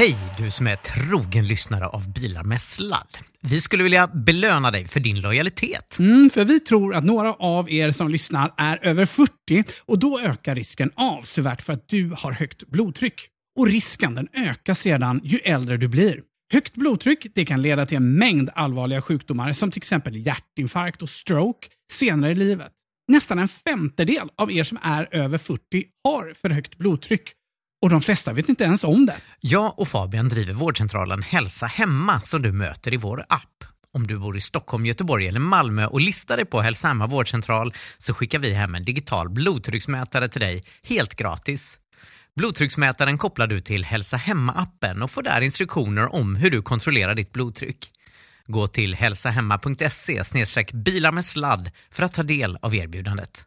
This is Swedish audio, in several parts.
Hej du som är trogen lyssnare av Bilar med sladd. Vi skulle vilja belöna dig för din lojalitet. Mm, för vi tror att några av er som lyssnar är över 40 och då ökar risken avsevärt för att du har högt blodtryck. Och risken den ökar sedan ju äldre du blir. Högt blodtryck det kan leda till en mängd allvarliga sjukdomar som till exempel hjärtinfarkt och stroke senare i livet. Nästan en femtedel av er som är över 40 har för högt blodtryck och de flesta vet inte ens om det. Jag och Fabian driver vårdcentralen Hälsa Hemma som du möter i vår app. Om du bor i Stockholm, Göteborg eller Malmö och listar dig på Hälsa Hemma vårdcentral så skickar vi hem en digital blodtrycksmätare till dig helt gratis. Blodtrycksmätaren kopplar du till Hälsa Hemma-appen och får där instruktioner om hur du kontrollerar ditt blodtryck. Gå till hälsahemma.se bilar med sladd för att ta del av erbjudandet.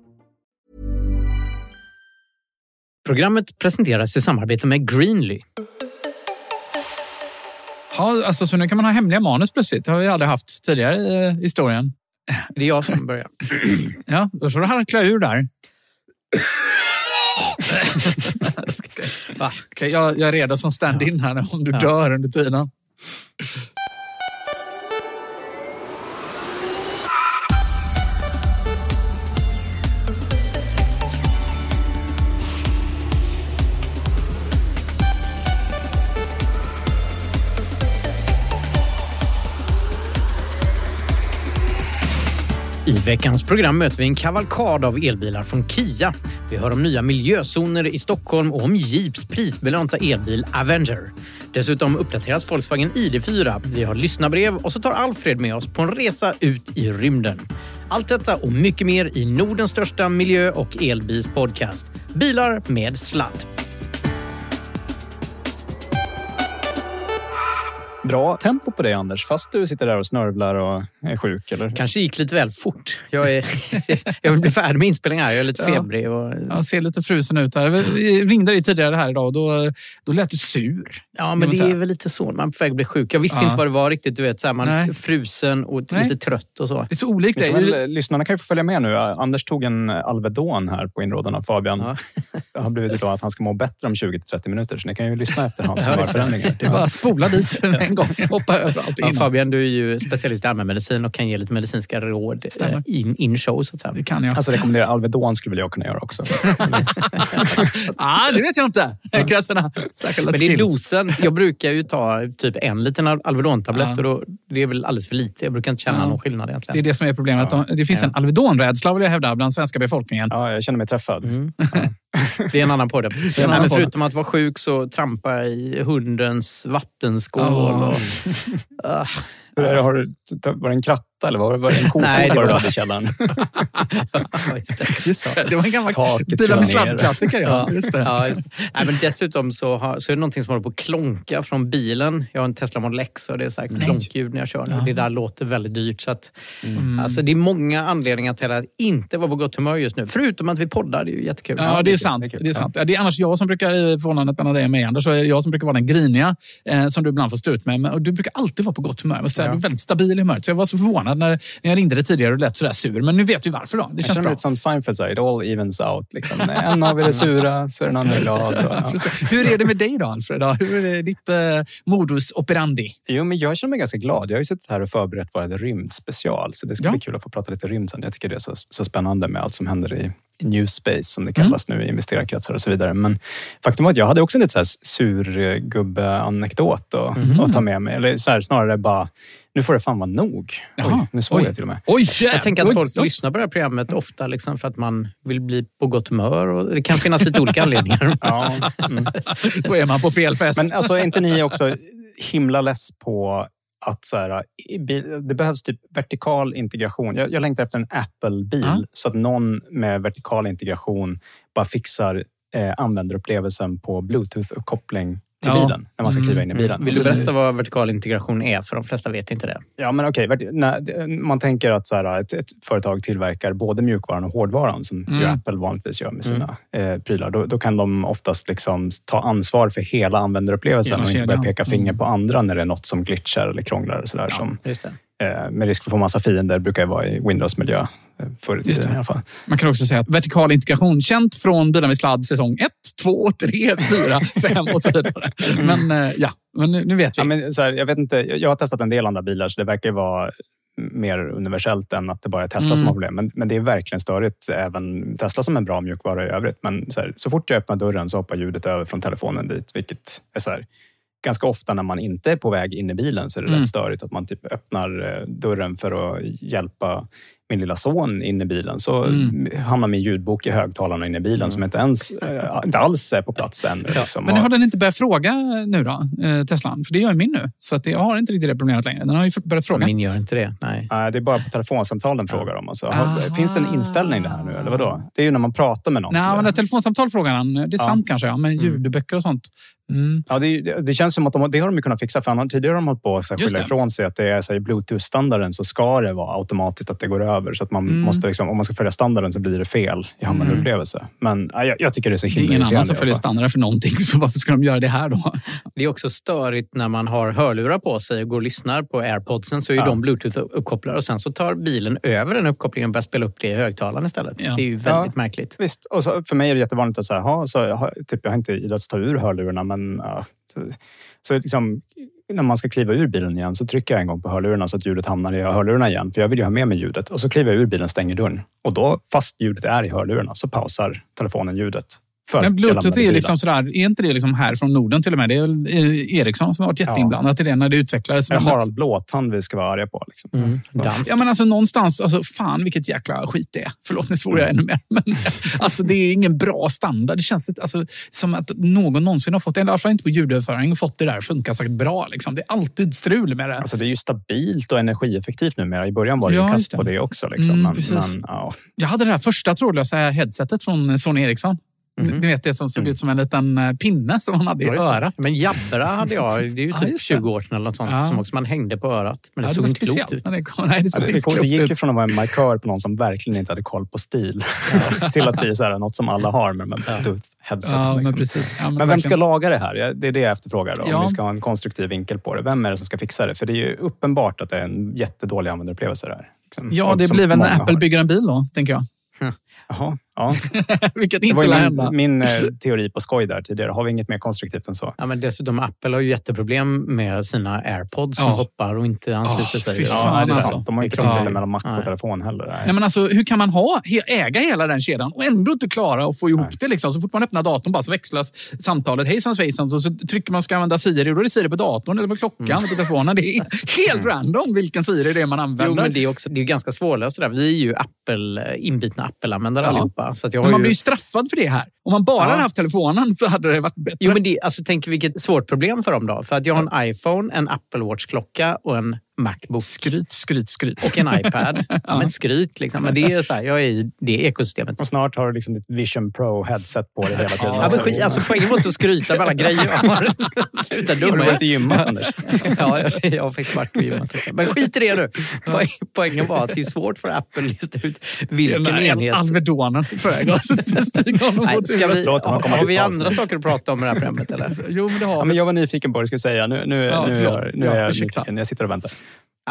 Programmet presenteras i samarbete med Greenly. Ja, alltså, så nu kan man ha hemliga manus plötsligt. Det har vi aldrig haft tidigare i historien. Det är jag som börjar. Ja, då får du harkla ur där. Jag, jag är redo som stand-in här om du dör under tiden. I veckans program möter vi en kavalkad av elbilar från Kia. Vi hör om nya miljözoner i Stockholm och om Jeeps prisbelönta elbil Avenger. Dessutom uppdateras Volkswagen ID4. Vi har lyssnarbrev och så tar Alfred med oss på en resa ut i rymden. Allt detta och mycket mer i Nordens största miljö och elbilspodcast. Bilar med sladd. Bra tempo på dig Anders, fast du sitter där och snörvlar och är sjuk. Eller? Kanske gick lite väl fort. Jag, är, jag vill bli färdig med inspelningen här. Jag är lite febrig. Och, Jag ser lite frusen ut här. Vi ringde dig tidigare här idag och då, då lät du sur. Ja, men det säga. är väl lite så. Man är på väg att bli sjuk. Jag visste Ja. inte vad det var riktigt. Du vet, så här, man är frusen och Nej. lite trött och så. Det är så olikt dig. väl, lyssnarna kan ju få följa med nu. Anders tog en Alvedon här på inrådan av Fabian. Ja. Det har blivit utlovat att han ska må bättre om 20-30 minuter, så ni kan ju lyssna efter hans Ja, det. är bara att spola dit en gång. Hoppa över allt Ja. Fabian, du är ju specialist i allmänmedicin och kan ge lite medicinska råd eh, Stämmer. in, in show. Så att säga. Det kan jag. Alltså rekommendera Alvedon skulle väl jag kunna göra också. ah, det vet jag inte. Krävs såna särskilda Men det är dosen. Jag brukar ju ta typ en liten Al- Alvedon-tablett Ja. och då, det är väl alldeles för lite. Jag brukar inte känna Ja. någon skillnad Det är egentligen. det som är problemet. De- Det finns Ja. en Alvedon-rädsla vill jag hävda bland svenska befolkningen. Ja, jag känner mig träffad. Mm. Det är en annan podd. Nej, men förutom att vara sjuk så trampa i hundens vattenskål. Oh. Och, det, Har du, var det en kratta matta eller var det en kofot det var det du var- hade i källaren? Ja, just det. Just det, det var en gammal bilar med sladdklassiker. Ja. Just det. Ja, just. Nej, men dessutom så, har, så är det någonting som håller på att klonka från bilen. Jag har en Tesla Model X och det är så här klonkljud när jag kör. Och det där låter väldigt dyrt. Så att, Mm. alltså, det är många anledningar till att inte vara på gott humör just nu. Förutom att vi poddar, det är ju jättekul. Ja, det är sant. Det är, sant. Ja, det är annars jag som brukar, i förhållandet mellan dig och mig Anders, så är det jag som brukar vara den griniga eh, som du ibland får stå ut med. Men, och du brukar alltid vara på gott humör. Så här, Du är väldigt stabil i humöret. Så jag var så förvånad när, när jag ringde dig tidigare och lät sådär sur. Men nu vet vi varför då. Det Jag känns bra. lite som Seinfeld sa, it all evens out. Liksom. En av er är sura så är den andra glad. Och, ja. Hur är det med dig då, Alfred? Hur är ditt eh, modus operandi? Jo, men jag känner mig ganska glad. Jag har ju suttit här och förberett vår rymdspecial, så det ska Ja. bli kul att få prata lite rymd sen. Jag tycker det är så, så spännande med allt som händer i, new space, som det kallas nu i investerarkretsar och så vidare. Men faktum var att jag hade också en lite så här surgubbe-anekdot att, att ta med mig. Eller så här, snarare bara, nu får det fan vara nog. Jaha. Oj, nu svor jag till och med. Oj, Jag tänker att folk oj. lyssnar på det här programmet ofta liksom, för att man vill bli på gott humör. Och det kan finnas lite olika anledningar. Ja, mm. Då är man på fel fest. Men alltså, är inte ni också himla less på att så här, det behövs typ vertikal integration. Jag, jag längtar efter en Apple-bil Ja. så att någon med vertikal integration bara fixar eh, användarupplevelsen på Bluetooth-uppkoppling till Ja. bilen när man ska kliva in i bilen. Vill du berätta vad vertikal integration är? För de flesta vet inte det. Ja, men okej. Man tänker att så här, ett, ett företag tillverkar både mjukvaran och hårdvaran som Mm. Apple vanligtvis gör med sina eh, prylar. Då, då kan de oftast liksom ta ansvar för hela användarupplevelsen och inte börja peka finger Mm. på andra när det är något som glitchar eller krånglar. Och så där, som, Just det. eh, med risk för att få massa fiender brukar ju vara i Windows-miljö eh, förr i tiden i alla fall. Man kan också säga att vertikal integration, känt från Bilar med sladd säsong 1, 2, 3, 4, 5 och så vidare. Men eh, ja, men nu, nu vet vi. Ja, men så här, jag, vet inte, jag har testat en del andra bilar så det verkar vara mer universellt än att det bara är Tesla Mm. som har problem. Men, men det är verkligen störigt. Även Tesla som en bra mjukvara i övrigt. Men så, här, så fort jag öppnar dörren så hoppar ljudet över från telefonen dit. Vilket är så här, ganska ofta när man inte är på väg in i bilen så är det Mm. rätt störigt. Att man typ öppnar eh, dörren för att hjälpa min lilla son in i bilen. Så Mm. hamnar min ljudbok i högtalarna in i bilen som inte ens eh, inte alls är på plats än. Liksom. Men har den inte börjat fråga nu då, eh, Teslan? För det gör min nu. Så att jag har inte riktigt det problemet längre. Den har ju börjat fråga. Min gör inte det. Nej. Det är bara på telefonsamtal den frågar om. Alltså, Aha. finns det en inställning det här nu, eller vadå? Det är ju när man pratar med någon. Nej, men telefonsamtal frågar han. Det är Ja. sant kanske, ja. men ljudböcker och sånt. Mm. Ja, det, det, känns som att de, det har de kunnat fixa. För han, tidigare har de hållit på att skylla det. ifrån sig att det är så i Bluetooth-standarden så ska det vara automatiskt att det går över. Så att man Mm. måste liksom, om man ska följa standarden så blir det fel i användarupplevelse. Men ja, jag, jag tycker det är så Det är himla ingen annan som följer standarden för någonting, så varför ska de göra det här då? Det är också störigt när man har hörlurar på sig och går och lyssnar på airpodsen så är Ja. de bluetooth-uppkopplade och sen så tar bilen över den uppkopplingen och börjar spela upp det i högtalaren istället. Ja. Det är ju väldigt märkligt. Visst, och så, för mig är det jättevanligt att säga, ha, så, jag typ, jag har inte idrotts ta ur hörlurarna, men ja, så, så liksom, när man ska kliva ur bilen igen så trycker jag en gång på hörlurarna så att ljudet hamnar i hörlurarna igen. För jag vill ju ha med mig ljudet. Och så kliver jag ur bilen stänger dörren. Och då, fast ljudet är i hörlurarna, så pausar telefonen ljudet. För Men Bluetooth är liksom sådär, är inte det liksom här från Norden till och med? Det är väl eh, Ericsson som har varit jätteinblandat i det när det utvecklades. Är det Men- Harald Blåtand vi ska vara arga på? Liksom. Mm. Dans. Ja, men alltså någonstans, alltså, fan vilket jäkla skit det är. Förlåt, nu svor jag ännu mer. Men, alltså, det är ingen bra standard. Det känns alltså, som att någon någonsin har fått det, i alla fall inte på ljudöverföring, och fått det där funka säkert bra. Liksom. Det är alltid strul med det. Alltså, det är ju stabilt och energieffektivt numera. I början var det ju Ja, kast på det också. Liksom. Mm, men, men, ja. Jag hade det här första trådlösa headsetet från Sony Ericsson. Ni vet det som såg ut som en liten eh, pinne som man hade i Ja, det. örat. Men Jabra hade jag, det är ju Ja, typ det. 20 år sedan eller något sånt, Ja. som också man hängde på örat. Men det Ja, såg var inte klokt ut. det kom. Nej, det Ja, såg det, inte det, kom- det gick ju ut. från att vara en markör på någon som verkligen inte hade koll på stil till att bli så här, något som alla har med de här Bluetooth-headset. Ja, men liksom. precis. Ja, men Men vem ska verkligen. laga det här? Ja, Det är det jag efterfrågar. Då, Ja. Om vi ska ha en konstruktiv vinkel på det. Vem är det som ska fixa det? För det är ju uppenbart att det är en jättedålig användarupplevelse. Där. Liksom. Ja, det blir väl när Apple har. bygger en bil då, tänker jag. Jaha, ja. Vilket inte lär min, hända. min eh, teori på skoj där tidigare. Har vi inget mer konstruktivt än så? Ja, men dessutom, Apple har ju jätteproblem med sina airpods som Ja. hoppar och inte ansluter Ja, sig. fy Ja, fan, det är alltså. sant. De har inte klart. krånglat mellan Mac Nej. och telefon heller. Nej. Nej, men alltså, hur kan man ha, äga hela den kedjan och ändå inte klara att få ihop Nej. det? Liksom? Så fort man öppnar datorn bara så växlas samtalet hejsan svejsan så trycker man ska använda Siri och då är det Siri på datorn eller på klockan eller på telefonen. Det är helt random vilken Siri det är man använder. Jo, men det är, också, det är ju ganska svårlöst det där. Vi är ju Apple, inbitna Apple-användare Ja. allihopa. Så att jag Men man ju... blir ju straffad för det här. Om man bara Ja. hade haft telefonen så hade det varit bättre. Jo, men det, alltså, tänk vilket svårt problem för dem då. För att jag har en iPhone, en Apple Watch-klocka och en Macbook. Skryt, skryt, skryt. Och en iPad. ja, men skryt liksom. Men det är så här, jag är i det ekosystemet. Och snart har du liksom ditt Vision Pro-headset på dig hela tiden. Ja, men skit, alltså, poängen var inte att skryta med alla grejer jag har. Sluta Har du dumma varit i gymmet, Anders? Ja, jag, jag har faktiskt varit på gymmet. Men skit i det nu. Poäng, poängen var att det är svårt för Apple att lista ut vilken Den enhet... Alvedonen som är på väg att stiga honom Nej, mot ska vi, har till vi andra nu. saker att prata om i det här programmet? Eller? Jo, men det har Ja, men jag var nyfiken på vad du skulle säga. Nu, nu, Ja, nu, förlåt. är, nu Ja, är jag nyfiken. Jag sitter och väntar.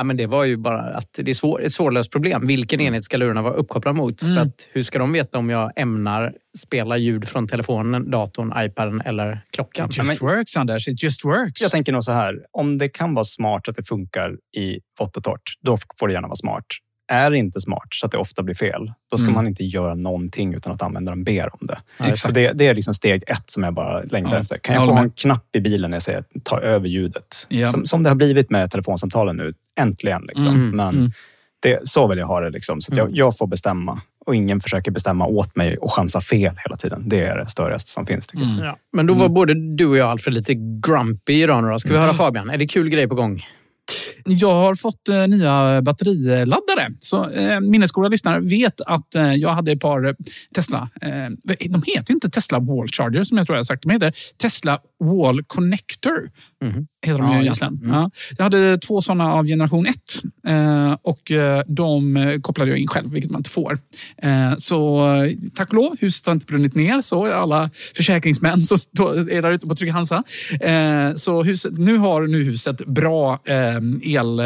Ja, men det var ju bara att det är svår, ett svårlöst problem. Vilken enhet ska lurarna vara uppkopplade mot? För att, hur ska de veta om jag ämnar spela ljud från telefonen, datorn, iPaden eller klockan? It just works, Anders. It just works. Jag tänker nog så här. Om det kan vara smart att det funkar i vått och torrt, då får det gärna vara smart. Är inte smart så att det ofta blir fel, då ska Mm. man inte göra någonting utan att användaren ber om det. exakt. Så det, det är liksom steg ett som jag bara längtar Ja, efter. Kan jag få en knapp i bilen när jag säger ta över ljudet? Ja. Som, som det har blivit med telefonsamtalen nu. Äntligen. Liksom. Mm, Men mm. Det, så vill jag ha det. Liksom. Så att jag, jag får bestämma och ingen försöker bestämma åt mig och chansa fel hela tiden. Det är det störrigaste som finns. Tycker jag. Ja. Men då var både du och jag, Alfred, lite grumpy idag. Då. Ska vi höra Fabian? Är det kul grej på gång? Jag har fått eh, nya batteriladdare. Så eh, minnesgoda lyssnare vet att eh, jag hade ett par eh, Tesla. Eh, de heter ju inte Tesla Wall Charger som jag tror jag har sagt. De heter Tesla Wall Connector. Mhm. Heter de Ja, ju egentligen. Ja. Jag hade två sådana av generation 1 eh, och eh, de eh, kopplade jag in själv, vilket man inte får. Eh, så tack och lov, huset har inte brunnit ner. Så alla försäkringsmän som är där ute på Trygg Hansa. Eh, så huset, nu har nu huset bra el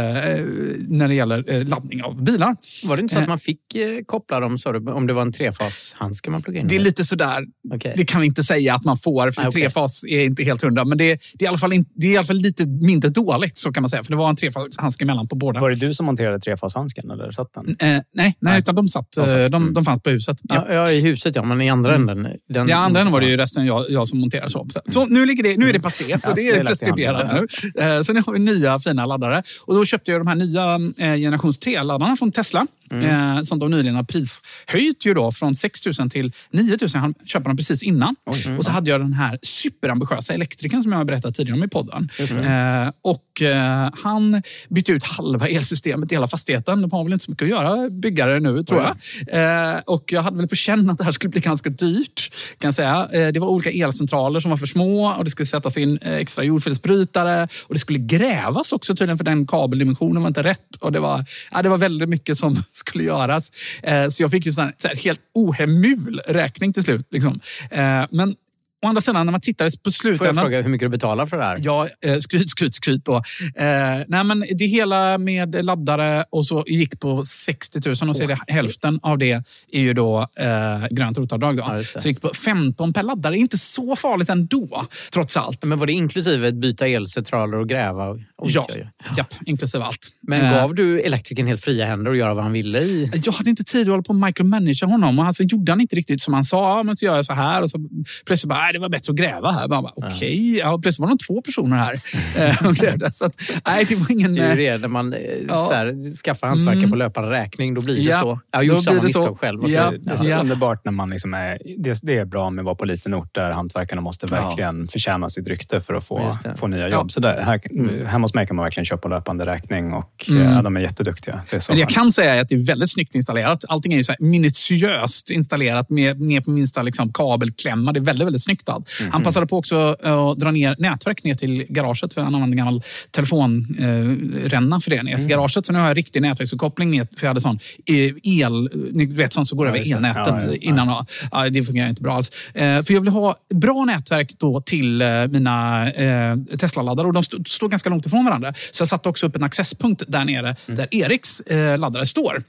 när det gäller laddning av bilar. Var det inte så att man fick koppla dem, du, om det var en trefashandske man pluggade in? Det är lite sådär. Okej. Det kan vi inte säga att man får, för Ah, okej. trefas är inte helt hundra. Men det, det, är i alla fall in, det är i alla fall lite mindre dåligt, så kan man säga. För det var en trefashandske emellan på båda. Var det du som monterade trefashandsken eller satt den? Eh, nej, nej, Nej. utan de satt. De satt. de, Mm. de fanns på huset. Ja. Ja, ja, i huset ja, men i andra änden. Den, I andra änden var det ju resten jag, jag som monterade så. Så, så nu, ligger det, nu är det passé, så Ja, det är i preskriberat nu. Eh, Så nu har vi nya fina laddare. Och då köpte jag de här nya eh, generations 3-laddarna från Tesla. Eh, som de nyligen har prishöjt ju då från 6 000 till 9 000. Han köpte dem precis innan. Och så hade jag den här superambitiösa elektrikern som jag har berättat tidigare om i podden. Eh, och eh, han bytte ut halva elsystemet i hela fastigheten. De har väl inte så mycket att göra, byggare nu tror jag. Eh, och jag hade väl på känn att det här skulle bli ganska dyrt. Kan säga. Eh, det var olika elcentraler som var för små och det skulle sättas in eh, extra jordfelsbrytare. Och det skulle grävas också tydligen för den kabeldimensionen var inte rätt. Och det, var, ja, det var väldigt mycket som skulle göras. Eh, så jag fick ju sån här, så här helt ohemul räkning till slut. Liksom. Eh, men å andra sidan, när man tittar på Får jag slutändan... fråga hur mycket du betalar för det här? Ja, eh, skryt, skryt, skryt. Då. Eh, nej, men det hela med laddare och så gick på 60 000 och så är det hälften av det är ju då eh, grönt rotavdrag. Då. Ja, så gick på 15 per laddare. Inte så farligt ändå, trots allt. Men var det inklusive byta elcentraler och gräva? Och, Ja, ja. japp, inklusive allt. Men Eh, gav du elektrikern helt fria händer att göra vad han ville i? Jag hade inte tid att hålla på och micromanagera honom. Och alltså gjorde han inte riktigt som han sa. Ja, men så gör jag så här. Och så plötsligt bara, det var bättre att gräva här. Man bara, Okej, ja. plötsligt var de två personer här eh, och grävde. Så att, nej, det var ingen... Det är eh, det, när man eh, Ja. så här, skaffar hantverkare Mm. på löpande räkning, då blir det Ja, så. Jag har gjort samma det misstag själv. Ja. Det är så Ja. underbart när man liksom är... Det, det är bra med att vara på liten ort där hantverkarna måste Ja. verkligen förtjäna sitt rykte för att få, det. få nya Ja. jobb. Så där, här, Mm. Hemma hos mig kan man verkligen köpa löpande räkning och Mm. ja, de är jätteduktiga. Det är det jag kan säga är att det är väldigt snyggt installerat. Allting är ju så minutiöst installerat med, ner på minsta liksom, kabelklämma. Det är väldigt, väldigt snyggt allt. Han passade på också eh, att dra ner nätverk ner till garaget. För han använde en gammal telefonränna för det ner till garaget. Så nu har jag riktig nätverksuppkoppling ner. För jag hade sån eh, el, ni vet sånt som går över elnätet innan. Ja. Det fungerar inte bra alls. Eh, för jag vill ha bra nätverk då till eh, mina eh, Tesla-laddare. Och de st- står ganska långt ifrån varandra. Så jag satte också upp en accesspunkt där nere där Eriks eh, laddare står.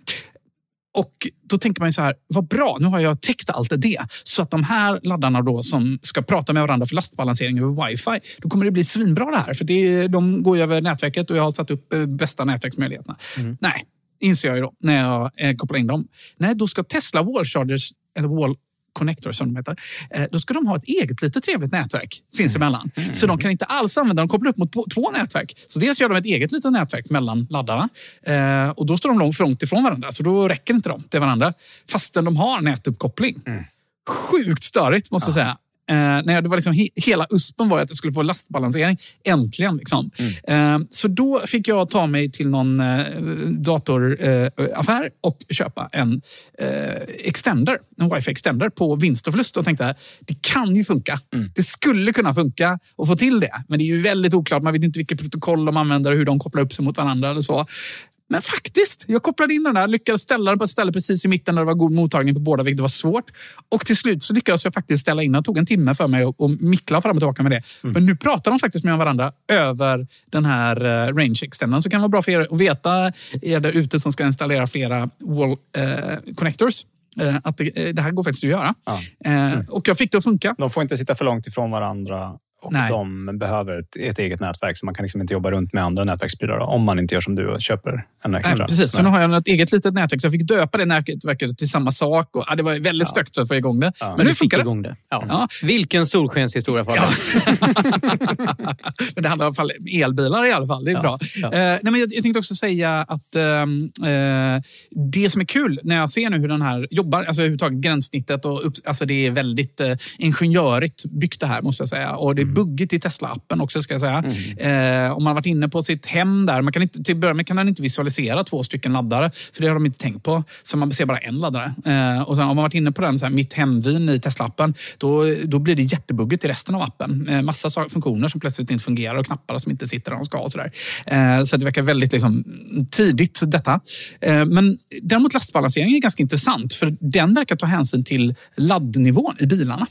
Och då tänker man så här, vad bra, nu har jag täckt allt det. Så att de här laddarna då som ska prata med varandra för lastbalansering över wifi, då kommer det bli svinbra det här. För det, de går ju över nätverket och jag har satt upp eh, bästa nätverksmöjligheterna. Nej, inser jag ju då när jag eh, kopplar in dem. Nej, då ska Tesla Wall Chargers, eller Wall Connector som de heter, eh, då ska de ha ett eget litet trevligt nätverk sinsemellan. Så de kan inte alls använda, de kopplar upp mot två- nätverk. Så dels gör de ett eget litet nätverk mellan laddarna eh, och då står de långt långt ifrån varandra. Så då räcker inte de till varandra fastän de har nätuppkoppling. Sjukt störigt måste jag säga. Eh, när det var liksom he hela USPen var att jag skulle få lastbalansering. Äntligen. Liksom. Eh, så då fick jag ta mig till någon eh, datoraffär och köpa en eh, extender, en wifi extender på vinst och förlust och tänkte det kan ju funka. Det skulle kunna funka att få till det. Men det är ju väldigt oklart. Man vet inte vilket protokoll de använder och hur de kopplar upp sig mot varandra. eller så. Men faktiskt, jag kopplade in den där, lyckades ställa den på ett ställe precis i mitten där det var god mottagning på båda, vilket var svårt. Och till slut så lyckades jag faktiskt ställa in den. Det tog en timme för mig att mickla fram och tillbaka med det. Men nu pratar de faktiskt med varandra över den här eh, range extendern. Så det kan vara bra för er att veta, er där ute som ska installera flera wall eh, connectors, eh, att det, eh, det här går faktiskt att göra. Ja. Eh, och jag fick det att funka. De får inte sitta för långt ifrån varandra och Nej. de behöver ett, ett eget nätverk. Så man kan liksom inte jobba runt med andra nätverksprylar om man inte gör som du och köper en extra. Nej, precis, så nu har jag ett eget litet nätverk. Så jag fick döpa det nätverket till samma sak. Och, ja, det var väldigt stökigt att få igång det. Men, Men nu funkar det. igång det. Ja. Ja. Vilken solskenshistoria för ja. men det handlar i alla fall om elbilar i alla fall. Det är bra. ja. Eh, nej, men jag, jag tänkte också säga att ehm, eh, det som är kul när jag ser nu hur den här jobbar, alltså överhuvudtaget gränssnittet och upp, alltså det är väldigt eh, ingenjörigt byggt det här måste jag säga. Och det är buggigt i Tesla-appen också ska jag säga. Eh, om man har varit inne på sitt hem där, man kan inte, till att börja med kan den inte visualisera två stycken laddare, för det har de inte tänkt på. Så man ser bara en laddare. Eh, och sen om man varit inne på den, så här, mitt hemvin i Tesla-appen, då, då blir det jättebuggigt i resten av appen. Eh, massa funktioner som plötsligt inte fungerar och knappar som inte sitter där de ska. Och så där. Eh, så det verkar väldigt liksom, tidigt detta. Eh, men däremot lastbalansering är ganska intressant, för den verkar ta hänsyn till laddnivån i bilarna.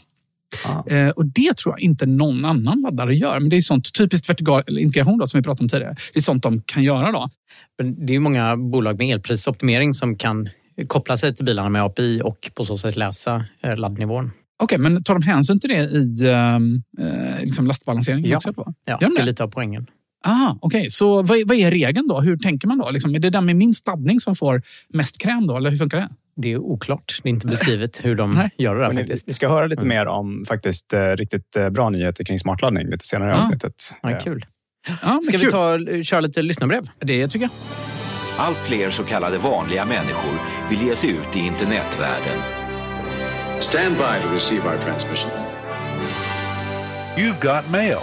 Eh, och Det tror jag inte någon annan laddare gör. Men det är sånt typiskt vertikal integration då, som vi pratade om tidigare. Det är sånt de kan göra. då. Men Det är många bolag med elprisoptimering som kan koppla sig till bilarna med API och på så sätt läsa eh, laddnivån. Okej, men tar de hänsyn till det i ehm, eh, liksom lastbalanseringen Ja. också? Då? Ja, Gör det de är det? lite av poängen. Ah, Okej, så vad, vad är regeln då? Hur tänker man då? Liksom, är det den med minst laddning som får mest kräm då? Eller hur funkar det? Det är oklart. Det är inte beskrivet hur de Nej. gör det där ni, faktiskt. ni ska höra lite mer om faktiskt eh, riktigt eh, bra nyheter kring smartladdning lite senare i Ja. avsnittet. Ja, Eh, kul. Ja, Ska kul. vi ta, köra lite lyssnarbrev? Det tycker jag. Allt fler så kallade vanliga människor vill ge sig ut i internetvärlden. Stand by to receive our transmission. You've got mail.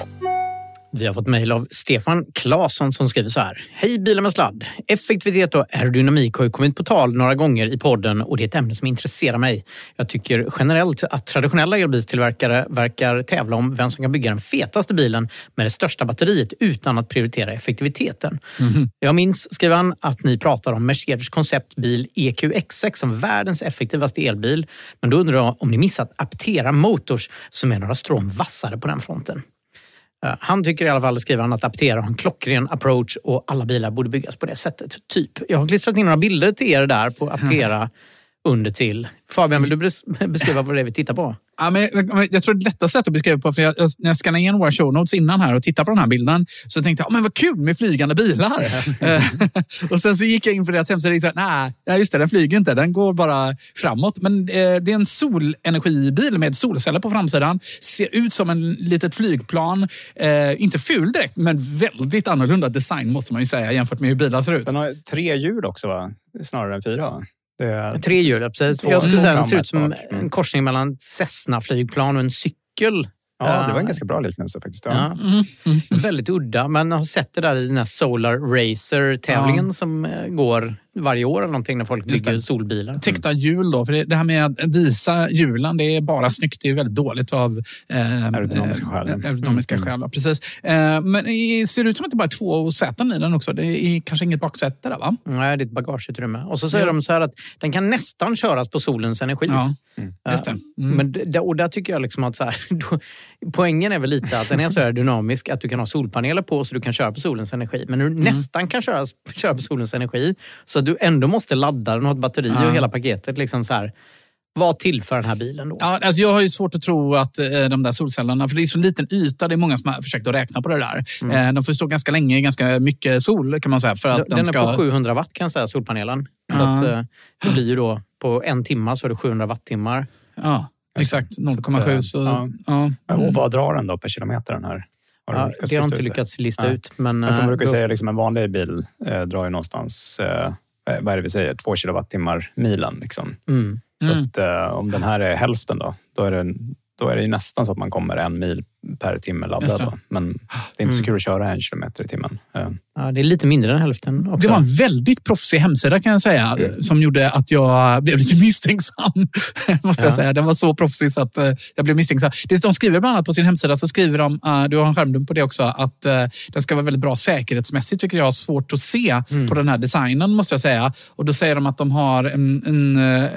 Vi har fått mejl av Stefan Claesson som skriver så här. Hej bilar med sladd! Effektivitet och aerodynamik har ju kommit på tal några gånger i podden och det är ett ämne som intresserar mig. Jag tycker generellt att traditionella elbilstillverkare verkar tävla om vem som kan bygga den fetaste bilen med det största batteriet utan att prioritera effektiviteten. Jag minns, skriver han, att ni pratar om Mercedes konceptbil EQX6 som världens effektivaste elbil. Men då undrar jag om ni missat Aptera Motors som är några strån vassare på den fronten. Eh, Han tycker i alla fall, skriver han, att Aptera har en klockren approach och alla bilar borde byggas på det sättet. Typ. Jag har klistrat in några bilder till er där på Aptera under till. Fabian, vill du bes- beskriva vad det är vi tittar på? Ja, men, jag tror det lättaste sättet att beskriva på, för jag, jag, när jag skannade igenom våra show notes innan här och tittade på den här bilden, så tänkte jag, "Ja, men vad kul med flygande bilar. Eh, och sen så gick jag in på deras hemsida och tänkte, nej, just det, den flyger inte, den går bara framåt. Men eh, det är en solenergibil med solceller på framsidan, ser ut som en litet flygplan. Eh, inte ful direkt, men väldigt annorlunda design måste man ju säga jämfört med hur bilar ser ut. Den har tre hjul också, va? snarare än fyra. Det är Tre hjul, ja, precis. Två Jag skulle säga den ser ut som. Mm. en korsning mellan Cessna-flygplan och en cykel. Ja, det var en Eh, ganska bra liknelse faktiskt. Ja. Ja. Väldigt udda, men jag har sett det där i den här Solar Racer-tävlingen som eh, går varje år eller någonting när folk Just bygger det. solbilar. täckta hjul då. För det, det här med att visa hjulen, det är bara snyggt. Det är väldigt dåligt av eh, Aerodynamiska skäl. eh, skäl ja, precis. Eh, men det ser ut som att det bara är två säten i den också. Det är kanske inget baksäte där va? Nej, det är ett bagageutrymme. Och så säger Ja. de så här att den kan nästan köras på solens energi. Ja, Ja. just det. Mm. Men det, och där tycker jag liksom att så här, då, poängen är väl lite att den är så här dynamisk att du kan ha solpaneler på så du kan köra på solens energi. Men du Mm. nästan kan köra, köra på solens energi så att du ändå måste ladda den och ha ett batteri Ja. och hela paketet. Liksom så här, vad tillför den här bilen då? Ja, alltså jag har ju svårt att tro att eh, de där solcellerna, för det är så liten yta, det är många som har försökt att räkna på det där. Eh, de får stå ganska länge i ganska mycket sol kan man säga. För att den den, är ska... på 700 watt kan jag säga, solpanelen. Så Ja. att, eh, det blir ju då på en timme så är det 700 wattimmar. Ja, exakt. 0,7. Så, ja. ja. Och vad drar den då per kilometer den här? Har Ja, lyckats det har lista inte ut lyckats lista Nej. ut. Men, Men för man eh, brukar då- säga liksom en vanlig bil eh, drar ju någonstans, eh, vad är det vi säger, två kilowattimmar milen. Liksom. Mm. Så Mm. att, eh, om den här är hälften då, då är det, då är det ju nästan så att man kommer en mil per timme laddad. Men det är inte så Mm. kul att köra en kilometer i timmen. Eh, Ja, det är lite mindre än hälften också. Det var en väldigt proffsig hemsida kan jag säga, som gjorde att jag blev lite misstänksam. måste jag Ja. säga. Den var så proffsig så att eh, jag blev misstänksam. De skriver bland annat på sin hemsida, så skriver de, eh, du har en skärmdump på det också, att den ska vara väldigt bra säkerhetsmässigt, tycker jag har svårt att se på den här designen, måste jag säga. Och då säger de att de har en, en,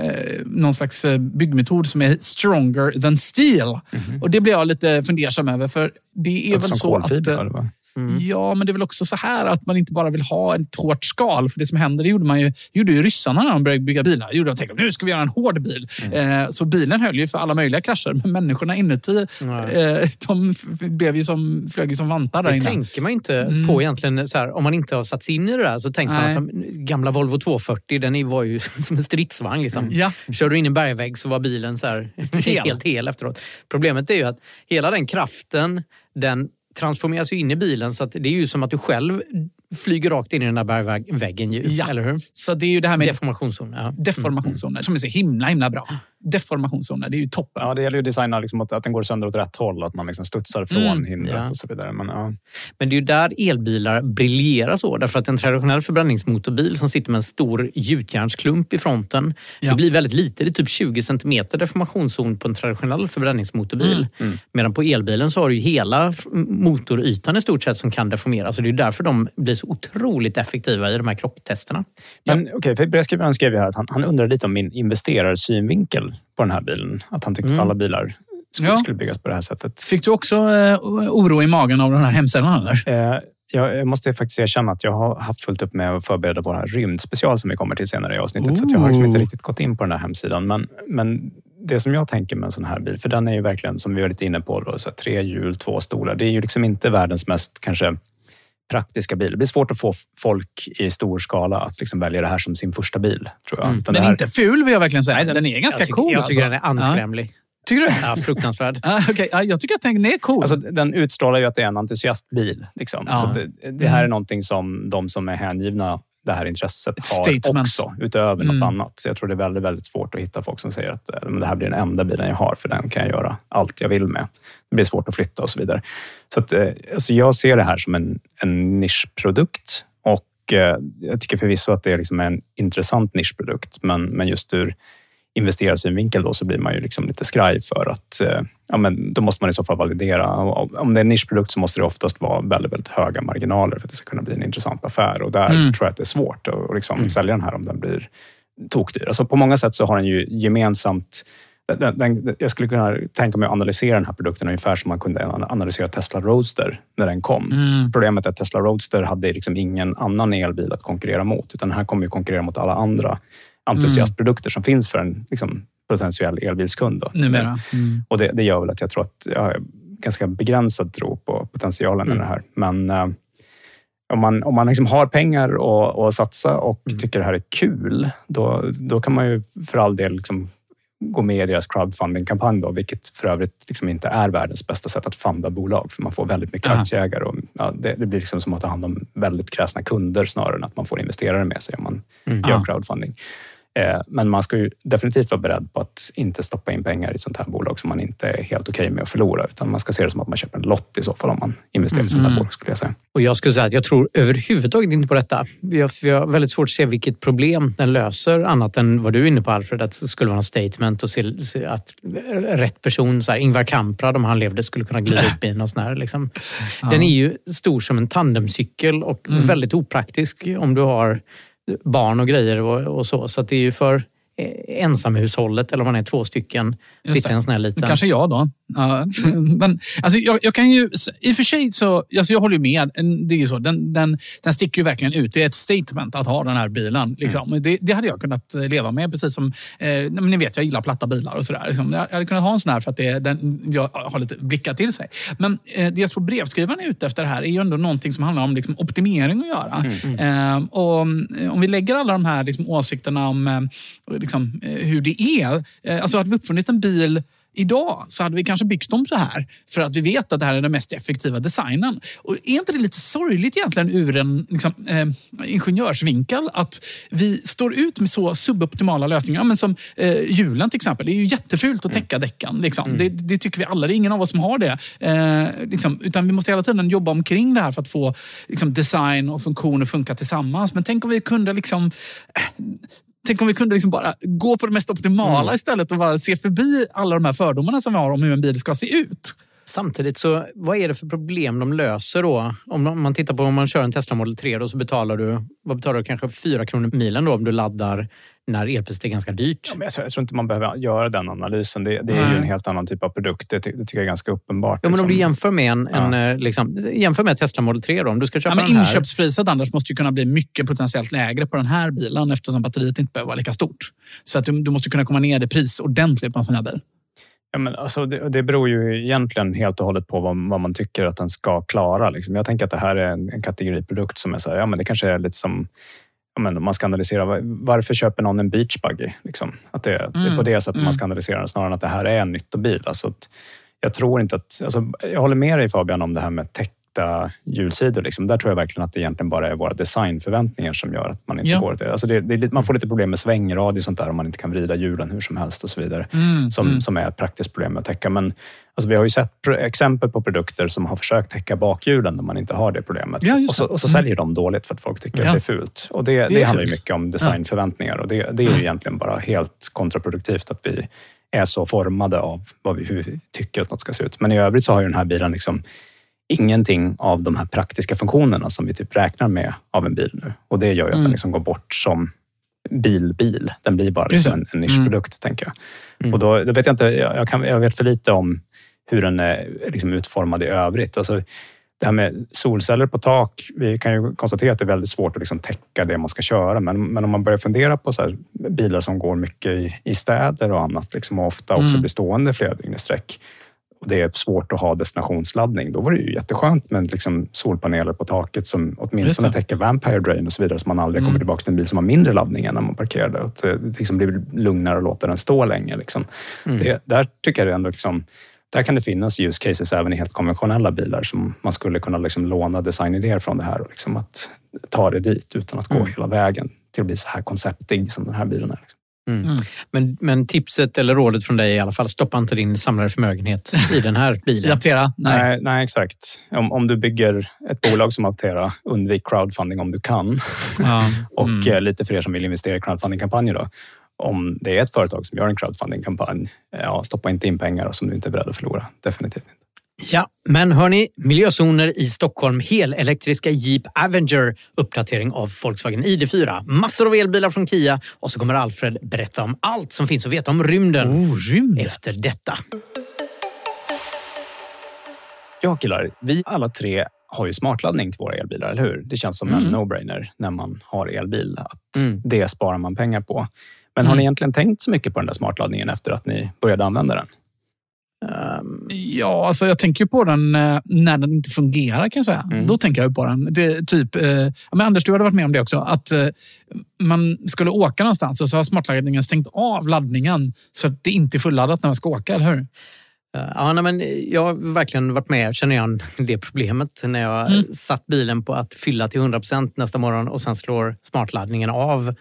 någon slags byggmetod som är stronger than steel. Och det blir jag lite fundersam över, för det är väl som så att... kolfiber, eh, vad? Ja, men det är väl också så här att man inte bara vill ha ett hårt skal. För det som hände, det gjorde, man ju, det gjorde ju ryssarna när de började bygga bilar. Det gjorde de tänkte, nu ska vi göra en hård bil. Eh, så bilen höll ju för alla möjliga krascher. Men människorna inuti, eh, de blev ju som, flög ju som vantar där Det inne. tänker man inte Mm. på egentligen. Så här, om man inte har satt sig in i det där så tänker Nej. man att de, gamla Volvo 240 den var ju som en stridsvagn. Liksom. Ja. Kör du in i en bergvägg så var bilen så här, Hel. helt hel efteråt. Problemet är ju att hela den kraften den transformeras ju in i bilen så att det är ju som att du själv flyger rakt in i den där bergväggen. Ju, Ja. Eller hur? Så det är ju det här med Deformationszon. Ja. deformationszoner som är så himla, himla bra. Deformationszoner, det är ju toppen. Ja, det gäller ju att designa liksom att, att den går sönder åt rätt håll, att man liksom studsar från Mm, hindret ja. och så vidare. Men, ja. Men det är ju där elbilar briljerar så. Därför att en traditionell förbränningsmotorbil som sitter med en stor gjutjärnsklump i fronten. Ja. Det blir väldigt lite. Det är typ 20 centimeter deformationszon på en traditionell förbränningsmotorbil. Mm. Medan på elbilen så har du ju hela motorytan i stort sett som kan deformeras. Så det är därför de blir så otroligt effektiva i de här krocktesterna. Men okej, brevskrivaren skrev ju här att han, han undrar lite om min investerarsynvinkel på den här bilen. Att han tyckte Mm. att alla bilar skulle, Ja. skulle byggas på det här sättet. Fick du också eh, oro i magen av den här hemsidan? Eller? Eh, jag, måste faktiskt erkänna att jag har haft fullt upp med att förbereda våra rymdspecial som vi kommer till senare i avsnittet. Så att jag har liksom inte riktigt gått in på den här hemsidan. Men, men det som jag tänker med en sån här bil, för den är ju verkligen, som vi var lite inne på, då, så tre hjul, två stolar. Det är ju liksom inte världens mest kanske praktiska bil. Det blir svårt att få folk i stor skala att liksom välja det här som sin första bil. tror jag. Utan Den det är här, inte ful vill jag verkligen säga. den, är ganska jag tycker, cool. Jag tycker alltså. den är anskrämlig. Ja. Tycker du? Ja, fruktansvärd. Ah, okay. ja, jag tycker att den är cool. Alltså, den utstrålar ju att det är en entusiastbil. Liksom. Ja. Så det, det här är någonting som de som är hängivna det här intresset Ett har statement. också, utöver Mm. något annat. Så jag tror det är väldigt, väldigt svårt att hitta folk som säger att eh, det här blir den enda bilen jag har, för den kan jag göra allt jag vill med. Det blir svårt att flytta och så vidare. Så att, eh, alltså jag ser det här som en, en nischprodukt och eh, jag tycker förvisso att det är liksom en intressant nischprodukt, men, men just ur investerarsynvinkel då så blir man ju liksom lite skraj för att eh, ja, men då måste man i så fall validera. Om det är en nischprodukt så måste det oftast vara väldigt, väldigt höga marginaler för att det ska kunna bli en intressant affär. Och där Mm. tror jag att det är svårt att liksom sälja den här om den blir tokdyr. Alltså på många sätt så har den ju gemensamt den, den, jag skulle kunna tänka mig att analysera den här produkten ungefär som man kunde analysera Tesla Roadster när den kom. Mm. Problemet är att Tesla Roadster hade liksom ingen annan elbil att konkurrera mot, utan den här kommer ju konkurrera mot alla andra entusiastprodukter som finns för en liksom, potentiell elbilskund. Då. Numera. Mm. Och det, det gör väl att jag tror att jag har ganska begränsad tro på potentialen i det här. Men eh, om man, om man liksom har pengar att att satsa och tycker det här är kul, då, då kan man ju för all del liksom gå med i deras crowdfunding-kampanj, då, vilket för övrigt liksom inte är världens bästa sätt att funda bolag, för man får väldigt mycket Aha. aktieägare. Och, ja, det, det blir liksom som att ta hand om väldigt kräsna kunder snarare än att man får investerare med sig om man gör Ja. crowdfunding. Eh, Men man ska ju definitivt vara beredd på att inte stoppa in pengar i ett sånt här bolag som man inte är helt okej med att förlora, utan man ska se det som att man köper en lott i så fall om man investerar i sådana här bolag, skulle jag säga. Och jag skulle säga att jag tror överhuvudtaget inte på detta. Jag, för jag har väldigt svårt att se vilket problem den löser annat än vad du är inne på Alfred, att det skulle vara en statement och se, se att rätt person, så här, Ingvar Kamprad om han levde, skulle kunna glida upp i och sån här. Liksom. Den är ju stor som en tandemcykel och väldigt opraktisk om du har barn och grejer och, och så. Så det är ju för eh, ensamhushållet eller om man är två stycken, sitter en sån här liten... Kanske jag då. Ja, men, alltså, jag, jag kan ju, I och för sig så, alltså, jag håller ju med. Det är ju så, den, den, den sticker ju verkligen ut. Det är ett statement att ha den här bilen. Liksom. Mm. Det, det hade jag kunnat eh, leva med. Precis som, eh, men ni vet, jag gillar platta bilar och sådär. Liksom. Jag hade kunnat ha en sån här för att det, den, jag har lite blickar till sig. Men eh, det jag tror brevskrivaren är ute efter här är ju ändå någonting som handlar om liksom, optimering att göra. Mm. Eh, och eh, om vi lägger alla de här liksom, åsikterna om eh, liksom, eh, hur det är. Eh, alltså hade vi uppfunnit en bil Idag så hade vi kanske byggt dem så här för att vi vet att det här är den mest effektiva designen. Och är inte det lite sorgligt egentligen ur en liksom, eh, ingenjörsvinkel att vi står ut med så suboptimala lösningar? Men som eh, hjulen till exempel. Det är ju jättefult att täcka däcken. Liksom. Det, det tycker vi alla. Det är ingen av oss som har det. Eh, liksom, utan vi måste hela tiden jobba omkring det här för att få liksom, design och funktioner funka tillsammans. Men tänk om vi kunde liksom Tänk om vi kunde liksom bara gå på det mest optimala Mm. istället och bara se förbi alla de här fördomarna som vi har om hur en bil ska se ut. Samtidigt, så vad är det för problem de löser då? Om om man tittar på om man kör en Tesla Model 3 då så betalar du, vad betalar du, kanske 4 kronor milen då om du laddar när elpriset är ganska dyrt. Ja, men jag, tror, jag tror inte man behöver göra den analysen. Det, det är ju en helt annan typ av produkt. Det, det tycker jag är ganska uppenbart. Ja, men om liksom. du jämför med en, Ja. en eh, liksom, jämför med Tesla Model 3 då, om du ska köpa Ja, men den här. inköpspriset Anders måste ju kunna bli mycket potentiellt lägre på den här bilen eftersom batteriet inte behöver vara lika stort. Så att du, du måste kunna komma ner i pris ordentligt på en sån här bil. Ja, men alltså, det, det beror ju egentligen helt och hållet på vad, vad man tycker att den ska klara. Liksom. Jag tänker att det här är en, en kategoriprodukt som är så här, ja, men det kanske är lite som ja, men man ska analysera var- varför köper någon en beachbuggy? Liksom? Att det, det är på Mm, det sättet mm. man ska analysera den snarare än att det här är en nyttobil. Alltså att jag tror inte att... Alltså, jag håller med dig Fabian om det här med täckta hjulsidor. Liksom. Där tror jag verkligen att det egentligen bara är våra designförväntningar som gör att man inte Ja. går till... Alltså det, det man får lite problem med svängrad och sånt där om man inte kan vrida hjulen hur som helst och så vidare Mm, som, mm. som är ett praktiskt problem att täcka. Men alltså, vi har ju sett exempel på produkter som har försökt täcka bakhjulen där man inte har det problemet. Ja, och, så, det. och så Mm. säljer de dåligt för att folk tycker Ja. att det är fult. Och det, det, är handlar ju mycket om designförväntningar och det, det är ju egentligen bara helt kontraproduktivt att vi är så formade av vad vi, hur vi tycker att något ska se ut. Men i övrigt så har ju den här bilen liksom ingenting av de här praktiska funktionerna som vi typ räknar med av en bil nu. Och det gör ju att Mm. den liksom går bort som bilbil. Den blir bara liksom en, en nischprodukt, tänker jag. Mm. Och då, då vet jag inte, jag, jag, kan, jag vet för lite om hur den är liksom utformad i övrigt. Alltså, det här med solceller på tak, vi kan ju konstatera att det är väldigt svårt att liksom täcka det man ska köra. Men, men om man börjar fundera på så bilar som går mycket i, i städer och annat liksom, och ofta också Mm. blir stående flera dygn i sträck och det är svårt att ha destinationsladdning, då var det ju jätteskönt med liksom solpaneler på taket som åtminstone täcker Vampire Drain och så vidare så man aldrig Mm. kommer tillbaka till en bil som har mindre laddning än när man parkerade. Och det liksom blir lugnare att låta den stå länge. Liksom. Mm. Det, där tycker jag ändå liksom, där kan det finnas use cases även i helt konventionella bilar som man skulle kunna liksom låna designidéer från det här och liksom att ta det dit utan att gå Mm. hela vägen till att bli så här konceptig som den här bilen är. Mm. Mm. Men, men tipset eller rådet från dig i alla fall, stoppa inte din samlade förmögenhet i den här I bilen. Aptera? Nej. Nej, nej, exakt. Om, om du bygger ett bolag som Aptera, undvik crowdfunding om du kan. Ja. Och Mm. eh, lite för er som vill investera i crowdfundingkampanjer då. Om det är ett företag som gör en crowdfundingkampanj, ja, stoppa inte in pengar som du inte är beredd att förlora. Definitivt inte. Ja, men hörni, miljözoner i Stockholm, helelektriska Jeep Avenger, uppdatering av Volkswagen ID4, massor av elbilar från Kia och så kommer Alfred berätta om allt som finns att veta om rymden Oh, rymden. efter detta. Ja killar, vi alla tre har ju smartladdning till våra elbilar, eller hur? Det känns som en Mm. no-brainer när man har elbil, att Mm. det sparar man pengar på. Men har Mm. ni egentligen tänkt så mycket på den där smartladdningen efter att ni började använda den? Ja, alltså jag tänker på den eh, när den inte fungerar kan jag säga. Mm. Då tänker jag på den. Det, typ, ja, men Anders, du hade varit med om det också. Att eh, man skulle åka någonstans och så har smartladdningen stängt av laddningen så att det inte är fulladdat när man ska åka, eller hur? Ja, nej, men jag har verkligen varit med, känner jag, det problemet när jag Mm. satt bilen på att fylla till 100% nästa morgon och sen slår smartladdningen av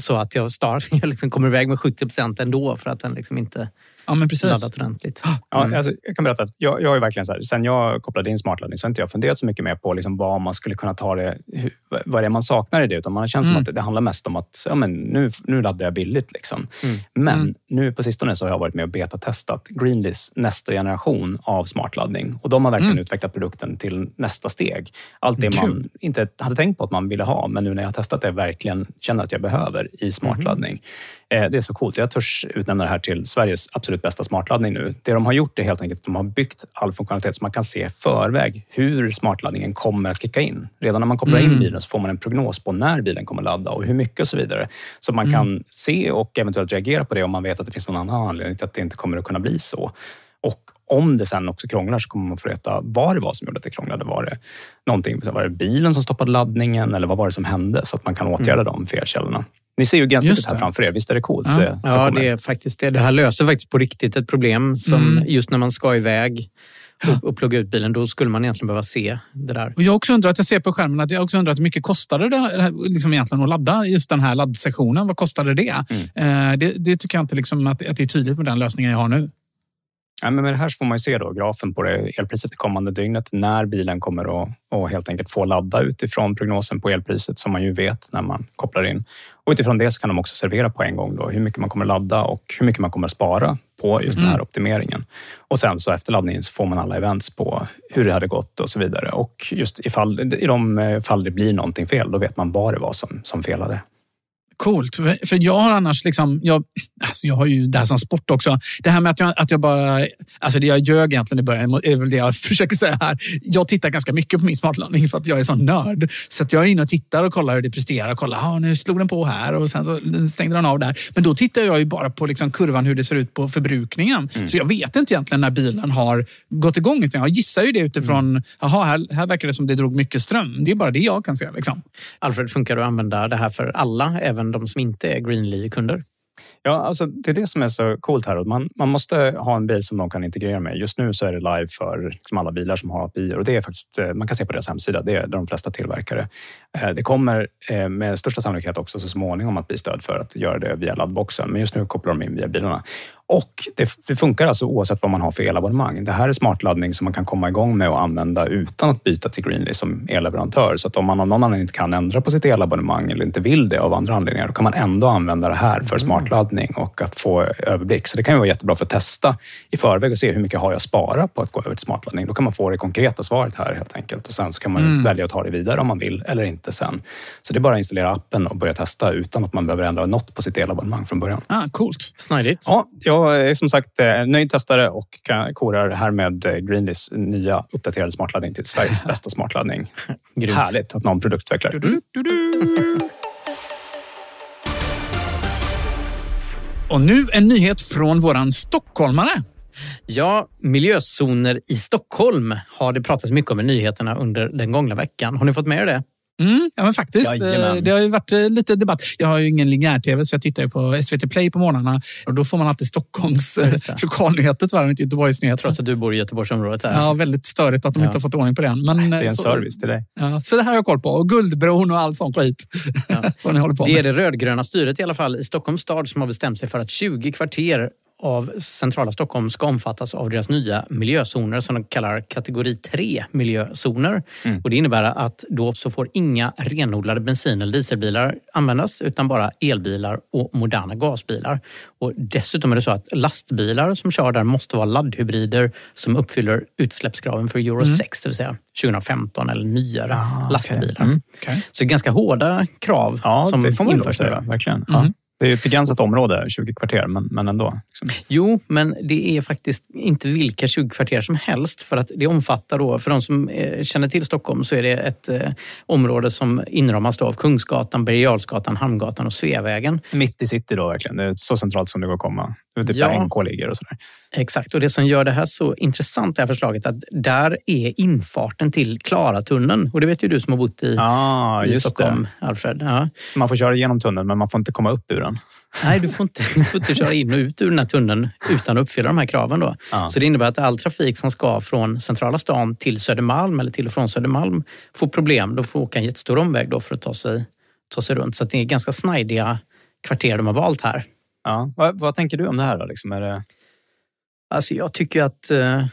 så att jag, start, jag liksom kommer iväg med 70% ändå för att den liksom inte Ja, men precis. laddat ordentligt. Ja, Mm. alltså, jag kan berätta att jag, jag är verkligen så här, sen jag kopplade in smartladdning så har inte jag funderat så mycket mer på liksom vad man skulle kunna ta det, hur, vad det är man saknar i det. Utan man känns Mm. som att det, det handlar mest om att ja, men nu, nu laddar jag billigt. Liksom. Mm. Men Mm. nu på sistone så har jag varit med och betatestat Greenleys nästa generation av smartladdning. Och de har verkligen Mm. utvecklat produkten till nästa steg. Allt det Kul. man inte hade tänkt på att man ville ha, men nu när jag har testat det verkligen känner att jag behöver i smartladdning. Eh, Det är så coolt. Jag törs utnämna det här till Sveriges absolut bästa smartladdning nu. Det de har gjort är helt enkelt att de har byggt all funktionalitet så man kan se i förväg hur smartladdningen kommer att kicka in. Redan när man kopplar in Mm. bilen så får man en prognos på när bilen kommer ladda och hur mycket och så vidare. Så man kan se och eventuellt reagera på det om man vet att det finns någon annan anledning till att det inte kommer att kunna bli så. Och om det sen också krånglar så kommer man få veta vad det var som gjorde att det krånglade. Var det, någonting, var det bilen som stoppade laddningen eller vad var det som hände? Så att man kan åtgärda Mm. de felkällorna. Ni ser ju gränssnittet här framför er. Visst är det coolt? Ja, det som ja det är faktiskt det. Det här löser faktiskt på riktigt ett problem som Mm. just när man ska iväg och, och plugga ut bilen, då skulle man egentligen behöva se det där. Och jag också undrat, jag ser på skärmen att jag också undrar hur mycket kostade det liksom egentligen att ladda just den här laddsektionen? Vad kostade det? Mm. Eh, det, det tycker jag inte liksom att, att det är tydligt med den lösningen jag har nu. Ja, men med det här får man se då grafen på det elpriset det kommande dygnet när bilen kommer att, att helt enkelt få ladda utifrån prognosen på elpriset som man ju vet när man kopplar in. Och utifrån det så kan de också servera på en gång då hur mycket man kommer ladda och hur mycket man kommer att spara på just den här Mm. optimeringen. Och sen så efter laddningen så får man alla events på hur det hade gått och så vidare. Och just ifall, i de fall det blir någonting fel, då vet man vad det var som, som felade. Coolt. För- jag har annars, liksom, jag, alltså jag har ju det här som sport också. Det här med att jag, att jag bara, alltså det jag ljög egentligen i början är väl det jag försöker säga här. Jag tittar ganska mycket på min smartladdning för att jag är sån nörd. Så att jag är inne och tittar och kollar hur det presterar. Kollar, ah, nu slog den på här och sen så stängde den av där. Men då tittar jag ju bara på liksom kurvan hur det ser ut på förbrukningen. Så jag vet inte egentligen när bilen har gått igång. Utan jag gissar ju det utifrån, jaha, här, här verkar det som det drog mycket ström. Det är bara det jag kan se. Liksom. Alfred, funkar det att använda det här för alla, även de som inte är Greenly-kunder? Ja, alltså, det är det som är så coolt här. Man, man måste ha en bil som de kan integrera med. Just nu så är det live för liksom alla bilar som har API och det är faktiskt, eh, man kan se på deras hemsida, det är de flesta tillverkare. Eh, det kommer eh, med största sannolikhet också så småningom att bli stöd för att göra det via laddboxen, men just nu kopplar de in via bilarna. Och det, det funkar alltså oavsett vad man har för elabonnemang. Det här är smartladdning som man kan komma igång med och använda utan att byta till Greenly som elleverantör. Så att om man av någon anledning inte kan ändra på sitt elabonnemang eller inte vill det av andra anledningar, då kan man ändå använda det här för smartladdning och att få överblick. Så det kan ju vara jättebra för att testa i förväg och se hur mycket har jag sparat på att gå över till smartladdning. Då kan man få det konkreta svaret här helt enkelt. Och sen så kan man Mm. välja att ta det vidare om man vill eller inte sen. Så det är bara att installera appen och börja testa utan att man behöver ändra något på sitt elabonnemang från början. Ah, coolt. Snidigt. Ja, jag är som sagt eh, nöjd testare och kan- korar härmed eh, Greenlys nya uppdaterade smartladdning till Sveriges bästa smartladdning. Grymt. Härligt att någon produktutvecklar. Och nu en nyhet från våran stockholmare. Ja, miljözoner i Stockholm har det pratats mycket om i nyheterna under den gångna veckan. Har ni fått med er det? Mm, ja, men faktiskt. Jajamän. Eh, Det har ju varit eh, lite debatt. Jag har ju ingen linjär-tv så jag tittar ju på SVT Play på morgnarna. Och då får man alltid Stockholms eh, lokalnyheter tyvärr, inte Göteborgs nyheter. Trots att du bor i Göteborgsområdet. Här. Ja, väldigt störigt att de Ja. inte har fått ordning på den. Men, Det är en så, service till dig. Ja, så det här har jag koll på. Och Guldbron och all sån skit som ni håller på Det är med. det rödgröna styret i alla fall i Stockholms stad som har bestämt sig för att 20 kvarter av centrala Stockholm ska omfattas av deras nya miljözoner som de kallar kategori 3 miljözoner. Och det innebär att då så får inga renodlade bensin eller dieselbilar användas utan bara elbilar och moderna gasbilar. Och dessutom är det så att lastbilar som kör där måste vara laddhybrider som uppfyller utsläppskraven för Euro 6, det vill säga 2015 eller nyare lastbilar. Okej. Så ganska hårda krav Ja, som det får man införs? Verkligen. Ja. Det är ett begränsat område, 20 kvarter, men, men ändå. Liksom. Jo, men det är faktiskt inte vilka 20 kvarter som helst. För att det omfattar då, för de som eh, känner till Stockholm, så är det ett eh, område som inramas av Kungsgatan, Birger Jarlsgatan, Hamngatan och Sveavägen. Mitt i city då verkligen. Det är så centralt som det går att komma. Det är typ Ja. där NK ligger och sådär. Exakt, och det som gör det här så intressant, det här förslaget, att där är infarten till Klaratunneln. Och det vet ju du som har bott i, Ja, i Stockholm, Alfred. Ja. det. Man får köra igenom tunneln, men man får inte komma upp ur den. Nej, du får, inte, du får inte köra in och ut ur den här tunneln utan att uppfylla de här kraven. Då. Ja. Så det innebär att all trafik som ska från centrala stan till Södermalm eller till och från Södermalm får problem. Då får åka en jättestor omväg då för att ta sig, ta sig runt. Så det är ganska snajdiga kvarter de har valt här. Ja. Vad, vad tänker du om det här? Då? Liksom, är det... Alltså jag tycker att eh,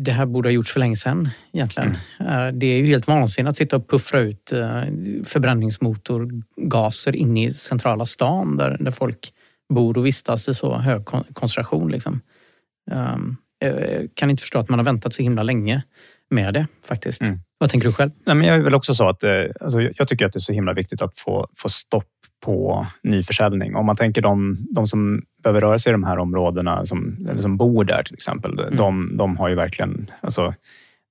det här borde ha gjorts för länge sedan egentligen. Eh, det är ju helt vansinnigt att sitta och puffra ut eh, förbränningsmotorgaser in i centrala stan där, där folk bor och vistas i så hög kon- koncentration. Liksom. Um, jag kan inte förstå att man har väntat så himla länge med det faktiskt. Mm. Vad tänker du själv? Nej, men jag väl också så att eh, alltså, jag tycker att det är så himla viktigt att få, få stopp på nyförsäljning. Om man tänker de, de som behöver röra sig i de här områdena, som, eller som bor där till exempel, de, de har ju verkligen... Alltså,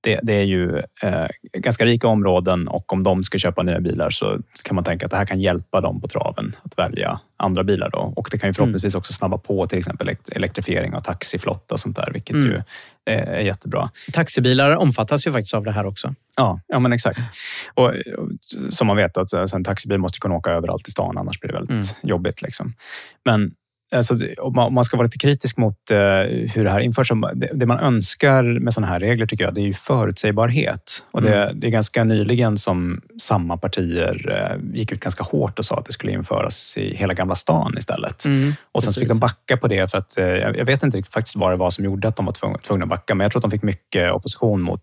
det, det är ju eh, ganska rika områden och om de ska köpa nya bilar så kan man tänka att det här kan hjälpa dem på traven att välja andra bilar. Då. Och det kan ju förhoppningsvis också snabba på till exempel elektrifiering av taxiflotta och sånt där, vilket Mm. ju är, jättebra. Taxibilar omfattas ju faktiskt av det här också. Ja, ja men exakt. Och, som man vet, att en taxibil måste kunna åka överallt i stan, annars blir det väldigt jobbigt. Liksom. Men alltså, om man, ska vara lite kritisk mot eh, hur det här införs, det, man önskar med sådana här regler tycker jag, det är ju förutsägbarhet. Och det, det är ganska nyligen som samma partier eh, gick ut ganska hårt och sa att det skulle införas i hela Gamla stan istället. Mm, och sen så fick de backa på det för att eh, jag vet inte riktigt faktiskt vad det var som gjorde att de var tvung- tvungna att backa, men jag tror att de fick mycket opposition mot,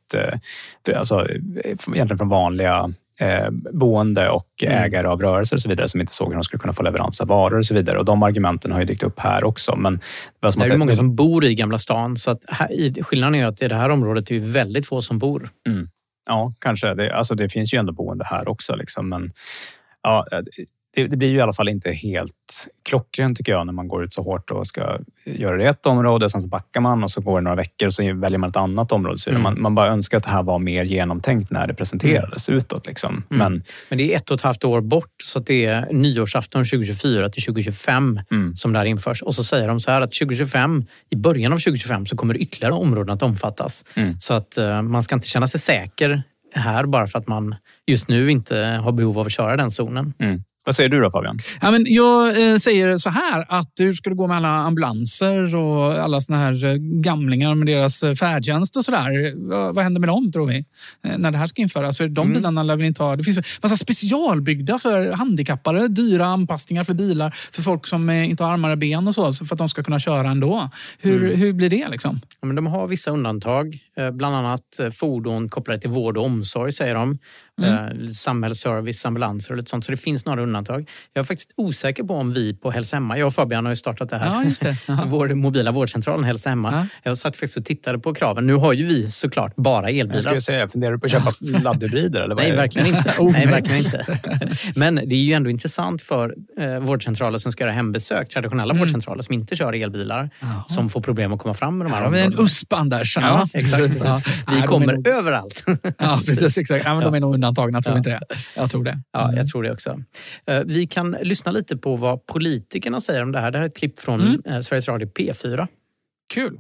alltså, egentligen från vanliga eh, boende och Mm. ägare av rörelser och så vidare som inte såg hur de skulle kunna få leverans av varor och så vidare. Och de argumenten har ju dykt upp här också. Men det Det är ju många som bor i Gamla stan så att här, skillnaden är att i det här området är ju väldigt få som bor. Mm. Ja, kanske. Det, alltså det finns ju ändå boende här också. Liksom, men ja, det, det blir ju i alla fall inte helt klockrent tycker jag när man går ut så hårt och ska göra det i ett område. Sen så backar man och så går det några veckor och så väljer man ett annat område. Så. Mm. man, man bara önskar att det här var mer genomtänkt när det presenterades utåt. Liksom. Mm. Men Men det är ett och ett halvt år bort så att det är nyårsafton 2024 till 2025 Mm. som det här införs. Och så säger de så här att 2025, i början av 2025 så kommer ytterligare områden att omfattas. Mm. Så att eh, man ska inte känna sig säker här bara för att man just nu inte har behov av att köra den zonen. Mm. Vad säger du då Fabian? Ja, men jag eh, säger så här att hur ska det gå med alla ambulanser och alla såna här eh, gamlingar med deras eh, färdtjänst och sådär? Vad, händer med dem tror vi? När det här ska införas? För de bilarna lär väl inte ha... Det finns massa specialbyggda för handikappade, dyra anpassningar för bilar för folk som inte har armar och ben och så, för att de ska kunna köra ändå. Hur, hur blir det liksom? Ja, men de har vissa undantag, bland annat fordon kopplade till vård och omsorg säger de. Eh, samhällsservice, ambulanser och lite sånt. Så det finns några undantag. Jag är faktiskt osäker på om vi på Hälsa Hemma, jag och Fabian har ju startat det här, Ja, just det. Vår mobila vårdcentralen Hälsa Hemma. Ja. Jag satt faktiskt och tittade på kraven. Nu har ju vi såklart bara Jag elbilar. skulle säga, funderar du på att köpa laddhybrider? Eller vad Nej, verkligen inte. Oh, Nej, verkligen inte. Men det är ju ändå intressant för eh, vårdcentraler som ska göra hembesök, traditionella Mm. vårdcentraler som inte kör elbilar, som får problem att komma fram med de här har vi en områdena. USP, Anders. Ja, exakt. Ja. Vi kommer överallt. Ja, precis. Exakt. Ja, men De är nog undantagna, tror Ja. inte det? Jag tror det. Ja, Mm. jag tror det också. Eh, Vi kan lyssna lite på vad politikerna säger om det här. Det här är ett klipp från Mm. eh, Sveriges Radio P4. Kul.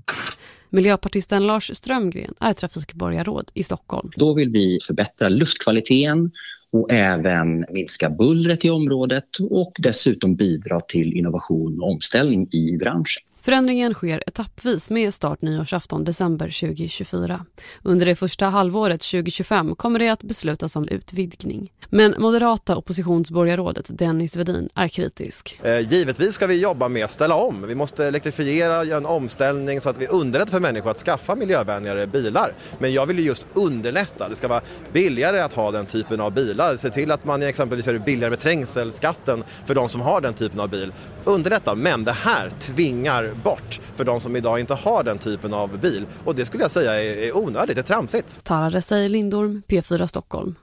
Miljöpartisten Lars Strömgren är trafikborgarråd i Stockholm. Då vill vi förbättra luftkvaliteten och även minska bullret i området och dessutom bidra till innovation och omställning i branschen. Förändringen sker etappvis med start nyårsafton december 2024. Under det första halvåret 2025 kommer det att beslutas om utvidgning. Men moderata oppositionsborgarrådet Dennis Vedin är kritisk. Eh, Givetvis ska vi jobba med att ställa om. Vi måste elektrifiera, göra en omställning så att vi underlättar för människor att skaffa miljövänligare bilar. Men jag vill ju just underlätta. Det ska vara billigare att ha den typen av bilar. Se till att man exempelvis gör det billigare med trängselskatten för de som har den typen av bil. Underlätta, men det här tvingar bort för de som idag inte har den typen av bil. Och det skulle jag säga är, är onödigt, det är tramsigt. Tara Resey Lindorm, P4 Stockholm.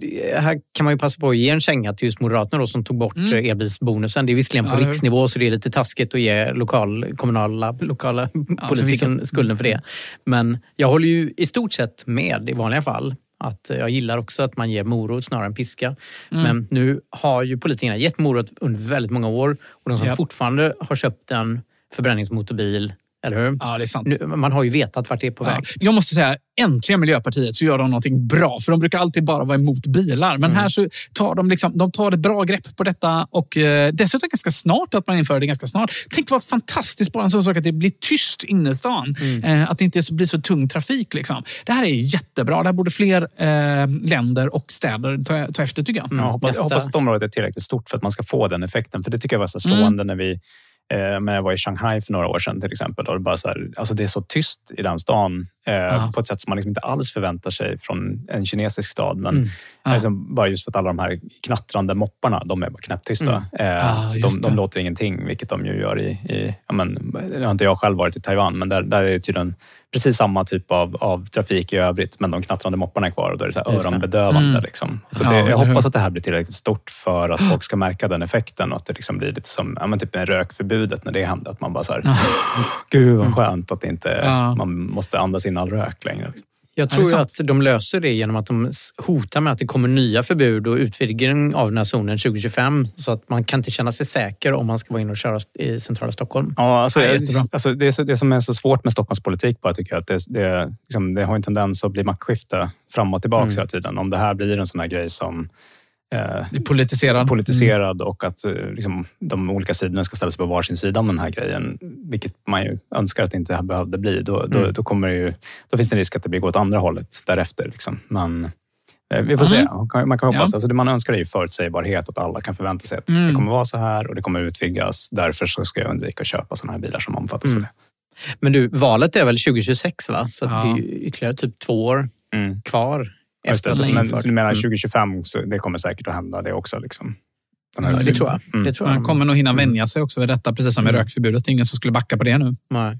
Det Här kan man ju passa på att ge en känga till just Moderaterna då, som tog bort Mm. mm. elbilsbonusen. Det är visserligen på Ja, riksnivå så det är lite taskigt att ge lokal, kommunala, lokala politiken förvisso. skulden för det. Men jag håller ju i stort sett med i vanliga fall. Att jag gillar också att man ger morot snarare än piska. Mm. Men nu har ju politikerna gett morot under väldigt många år och de som Japp. fortfarande har köpt en förbränningsmotorbil, eller hur? Ja, det är sant. Nu, man har ju vetat vart det är på Ja. väg. Jag måste säga, äntligen Miljöpartiet så gör de någonting bra. För de brukar alltid bara vara emot bilar. Men här så tar de, liksom, de tar ett bra grepp på detta och eh, dessutom ganska snart att man inför det ganska snart. Tänk vad fantastiskt bara en sån sak att det blir tyst inne i stan. Eh, att det inte blir så tung trafik. Liksom. Det här är jättebra. Det här borde fler eh, länder och städer ta, ta efter tycker jag. Ja, hoppas, nästa- hoppas att området är tillräckligt stort för att man ska få den effekten. För det tycker jag var så slående när vi eh, men jag var i Shanghai för några år sedan till exempel. Och det, bara så här, alltså det är så tyst i den stan eh, på ett sätt som man liksom inte alls förväntar sig från en kinesisk stad. Men Mm. Ja. liksom, bara just för att alla de här knattrande mopparna, de är bara knäpptysta. Mm. Eh, så just de, de låter ingenting, vilket de ju gör i... i ja, men, nu har inte jag själv varit i Taiwan, men där, där är det tydligen precis samma typ av, av trafik i övrigt, men de knattrande mopparna är kvar och då är det så öronbedövande. Mm. Liksom. Så det, jag hoppas att det här blir tillräckligt stort för att folk ska märka den effekten och att det liksom blir lite som ja, men typ en rökförbudet när det händer. Att man bara så här, gud vad skönt att inte, Ja. man måste andas in all rök längre. Jag Ja, det är tror att de löser det genom att de hotar med att det kommer nya förbud och utvidgning av den här zonen 2025. Så att man kan inte känna sig säker om man ska vara inne och köra i centrala Stockholm. Ja, alltså, jag- jättebra. alltså, det, är så, det som är så svårt med Stockholms politik bara, tycker jag, att det, det, liksom, det har en tendens att bli maktskifte fram och tillbaka Mm. hela tiden. Om det här blir en sån här grej som eh, Det är politiserad. politiserad och att eh, liksom, de olika sidorna ska ställa sig på varsin sida om den här grejen, vilket man ju önskar att det inte behövde bli, då, då, Mm. då, kommer det ju, då finns det en risk att det blir åt andra hållet därefter. Liksom. Men, eh, vi får se. Mm. Man kan, man kan hoppas. Ja. Alltså, det man önskar är ju förutsägbarhet, att alla kan förvänta sig att Mm. det kommer vara så här och det kommer utvidgas. Därför så ska jag undvika att köpa såna här bilar som omfattas av Mm. det. Men du, valet är väl 2026 va? Så Ja. det är ytterligare typ två år Mm. kvar. Det, att den är men, så du menar Mm. 2025, så det kommer säkert att hända det också? Liksom. Ja, det tror jag. Mm. Det tror jag. Man kommer nog hinna vänja sig också vid detta, precis som med Mm. rökförbudet. Det är ingen som skulle backa på det nu. Nej.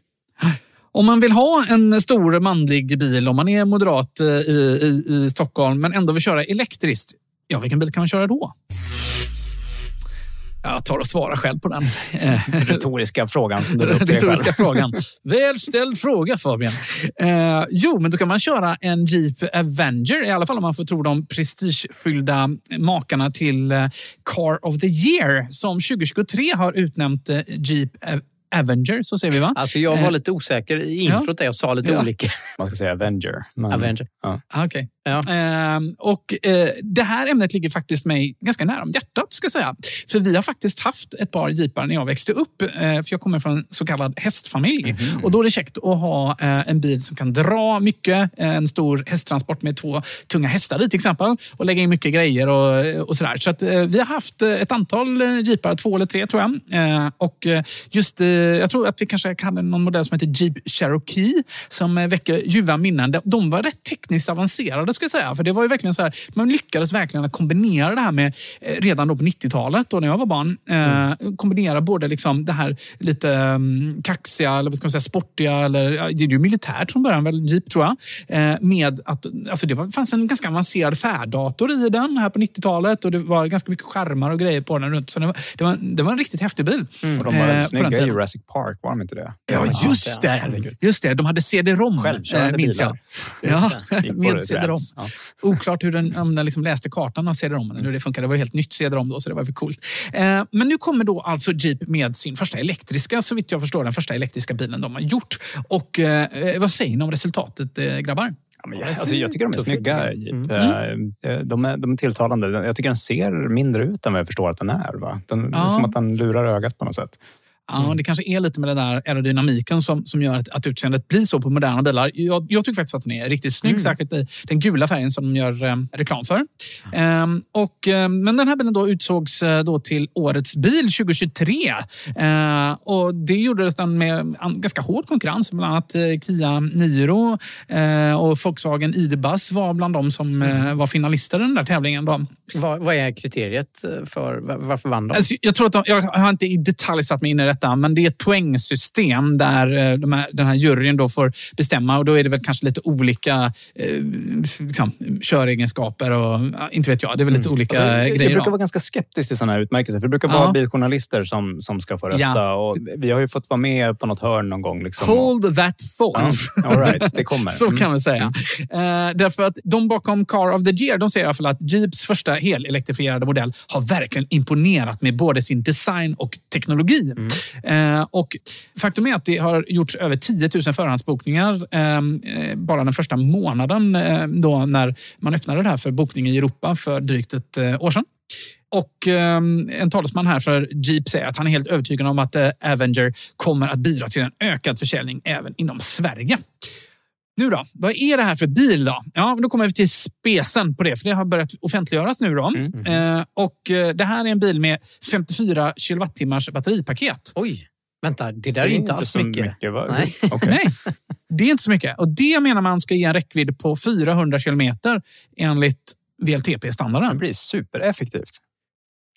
Om man vill ha en stor manlig bil, om man är moderat eh, i, i, i Stockholm, men ändå vill köra elektriskt, ja, vilken bil kan man köra då? Jag tar och svarar själv på den. Retoriska frågan som du retoriska frågan. Väl ställd fråga, Fabian. Eh, jo, men då kan man köra en Jeep Avenger, i alla fall om man får tro de prestigefyllda makarna till eh, Car of the Year, som 2023 har utnämt eh, Jeep Avenger, så säger vi va? Alltså jag var Eh, lite osäker i introt där jag sa lite Ja. olika. Man ska säga Avenger. Men, Avenger. Ja. Ah, Okej. Ja. Ehm, och eh, det här ämnet ligger faktiskt mig ganska nära om hjärtat, ska jag säga. För vi har faktiskt haft ett par jeepar när jag växte upp. Eh, för jag kommer från en så kallad hästfamilj. Mhm. Och då är det käckt att ha eh, en bil som kan dra mycket. En stor hästtransport med två tunga hästar i till exempel. Och lägga in mycket grejer och, och sådär. Så att, eh, vi har haft eh, ett antal eh, jeepar, två eller tre tror jag. Eh, och eh, just, eh, jag tror att vi kanske hade någon modell som heter Jeep Cherokee som eh, väcker ljuva minnen. De var rätt tekniskt avancerade ska jag säga. För det var ju verkligen så här, man lyckades verkligen att kombinera det här med eh, redan då på 90-talet då när jag var barn. Eh, Kombinera både liksom det här lite um, kaxiga, eller vad ska man säga, sportiga, eller det är ju militärt från början, väl Jeep tror jag. Eh, med att, alltså det var, fanns en ganska avancerad färddator i den här på 90-talet och det var ganska mycket skärmar och grejer på den runt. Så det var, det var, det var en riktigt häftig bil. Och de var eh, väldigt den snygga i. Jurassic Park, var de inte det? Ja, just det. Just det. De hade CD-ROM, eh, minns jag. Ja, med CD-ROM. Ja. Oklart hur den, om den liksom läste kartan av CD-ROM, eller hur det funkade. Det var helt nytt CD-ROM då, så det var för coolt. Eh, men nu kommer då alltså Jeep med sin första elektriska, så vitt jag förstår, den första elektriska bilen de har gjort. Och eh, vad säger ni om resultatet, eh, grabbar? Ja, men jag, alltså, jag tycker de är snygga. Mm. Eh, De, är, de är tilltalande. Jag tycker den ser mindre ut än vad jag förstår att den är. Va? Den, Det är Ja. som att den lurar ögat på något sätt. Ja, det kanske är lite med den där aerodynamiken som, som gör att, att utseendet blir så på moderna bilar. Jag, jag tycker faktiskt att den är riktigt snygg, särskilt i den gula färgen som de gör eh, reklam för. Ehm, och, eh, men den här bilen då utsågs eh, då till årets bil 2023. Eh, och det gjordes den med an, ganska hård konkurrens. Bland annat eh, Kia Niro och Volkswagen ID-Buzz var bland de som eh, var finalister i den där tävlingen. Då. Vad, vad är kriteriet för va- varför vann de? Alltså, jag, tror att de, jag har inte i detalj satt mig in i detta, men det är ett poängsystem där eh, de här, den här juryn då får bestämma och då är det väl kanske lite olika eh, liksom, köregenskaper och ja, inte vet jag. Det är väl lite olika Alltså, jag, jag grejer. brukar då. vara ganska skeptisk till sådana här utmärkelser. För det brukar Ja. vara biljournalister som, som ska få rösta. Ja. Och vi har ju fått vara med på något hörn någon gång. Liksom. Hold that thought. Ja, all right, det kommer. Så Mm. kan vi säga. Eh, därför att de bakom Car of the Year de säger i alla fall att Jeeps första helelektrifierade modell har verkligen imponerat med både sin design och teknologi. Eh, och faktum är att det har gjorts över 10 000 förhandsbokningar eh, eh, bara den första månaden eh, då när man öppnade det här för bokning i Europa för drygt ett eh, år sedan. Och eh, en talesman här för Jeep säger att han är helt övertygad om att eh, Avenger kommer att bidra till en ökad försäljning även inom Sverige. Nu då, vad är det här för bil då? Ja, då kommer vi till spesen på det, för det har börjat offentliggöras nu då. Eh, och eh, det här är en bil med 54 kilowattimmars batteripaket. Oj, vänta, det där är, inte alls så mycket. va? Nej. Okej. Nej, det är inte så mycket. Och det menar man ska ge en räckvidd på 400 kilometer enligt Det VLTP-standarden. blir supereffektivt.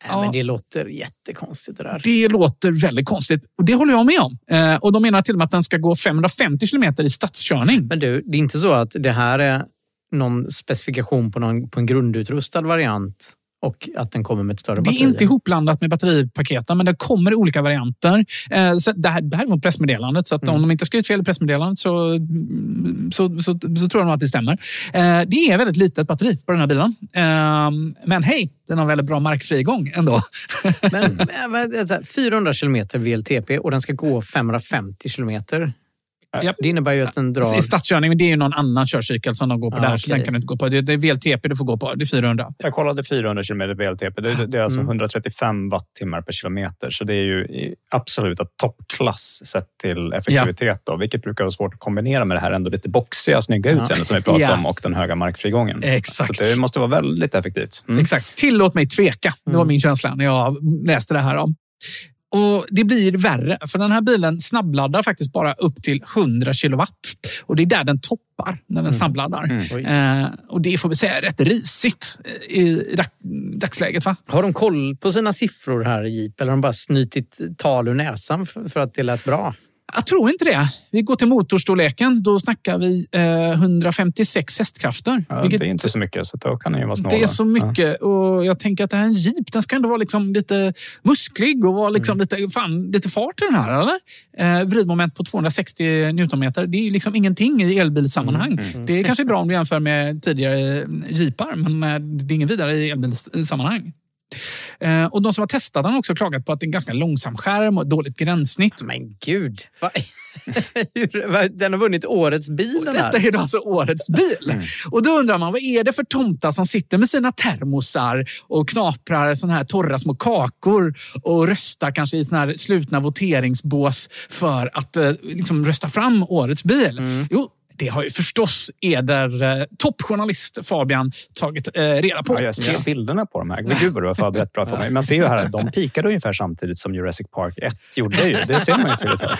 Nej, men det låter jättekonstigt det där. Det låter väldigt konstigt och det håller jag med om. Eh, och De menar till och med att den ska gå 550 kilometer i stadskörning. Men du, det är inte så att det här är någon specifikation på, någon, på en grundutrustad variant och att den kommer med ett större Det är batteri? inte ihopblandat med batteripaketen, men det kommer i olika varianter. Eh, Så det, här, det här är från pressmeddelandet, så Mm. om de inte skrivit fel i pressmeddelandet så, så, så, så, tror jag nog att det stämmer. Eh, Det är väldigt litet batteri på den här bilen. Eh, Men hej, den har väldigt bra markfrigång ändå. Men, men, men, så här, 400 kilometer VLTP och den ska gå 550 kilometer. Japp. Det innebär ju att den drar... I stadskörning, men det är ju någon annan körcykel som de går på Ah, där, så okej. den kan du inte gå på. Det det är VLTP du får gå på, det är 400. Jag kollade 400 km VLTP. Det, det är alltså Mm. 135 wattimmar per kilometer. Så det är ju i absoluta toppklass sett till effektivitet. Då, vilket brukar vara svårt att kombinera med det här ändå lite boxiga, snygga Ja. utseendet som vi pratade Ja. om och den höga markfrigången. Exakt. Så det måste vara väldigt effektivt. Mm. Exakt. Tillåt mig tveka. Det var min känsla när jag läste det här. Om. Och Det blir värre, för den här bilen snabbladdar faktiskt bara upp till 100 kilowatt. Och Det är där den toppar när den snabbladdar. Eh, och Det får vi säga är rätt risigt eh, i dag, dagsläget. Va? Har de koll på sina siffror här i Jeep eller har de bara snytit tal ur näsan för, för att det lät bra? Jag tror inte det. Vi går till motorstorleken. Då snackar vi eh, 156 hästkrafter. Ja, vilket Det är inte så mycket, så då kan den ju vara snål. Det är så mycket och jag tänker att det här är en jeep. Den ska ändå vara liksom lite musklig och vara liksom lite, fan, lite fart i den här. Eller? Eh, vridmoment på 260 newtonmeter. Det är liksom ingenting i elbilssammanhang. Det är kanske bra om du jämför med tidigare jeepar, men eh, det är ingen vidare i elbilssammanhang. Eh, och de som har testat den har också klagat på att det är en ganska långsam skärm och dåligt gränssnitt. Men gud! Va? Den har vunnit årets bil här. Detta är då alltså årets bil. Och då undrar man, vad är det för tomtar som sitter med sina termosar och knaprar såna här torra små kakor och röstar kanske i såna här slutna voteringsbås för att eh, liksom rösta fram årets bil? Jo, det har ju förstås eder eh, toppjournalist Fabian tagit eh, reda på. Ja, jag ser bilderna på de här. Gud vad du har förberett bra för mig. Man ser ju här att de pikade ungefär samtidigt som Jurassic Park 1 gjorde. Ju. Det ser man ju tydligt här.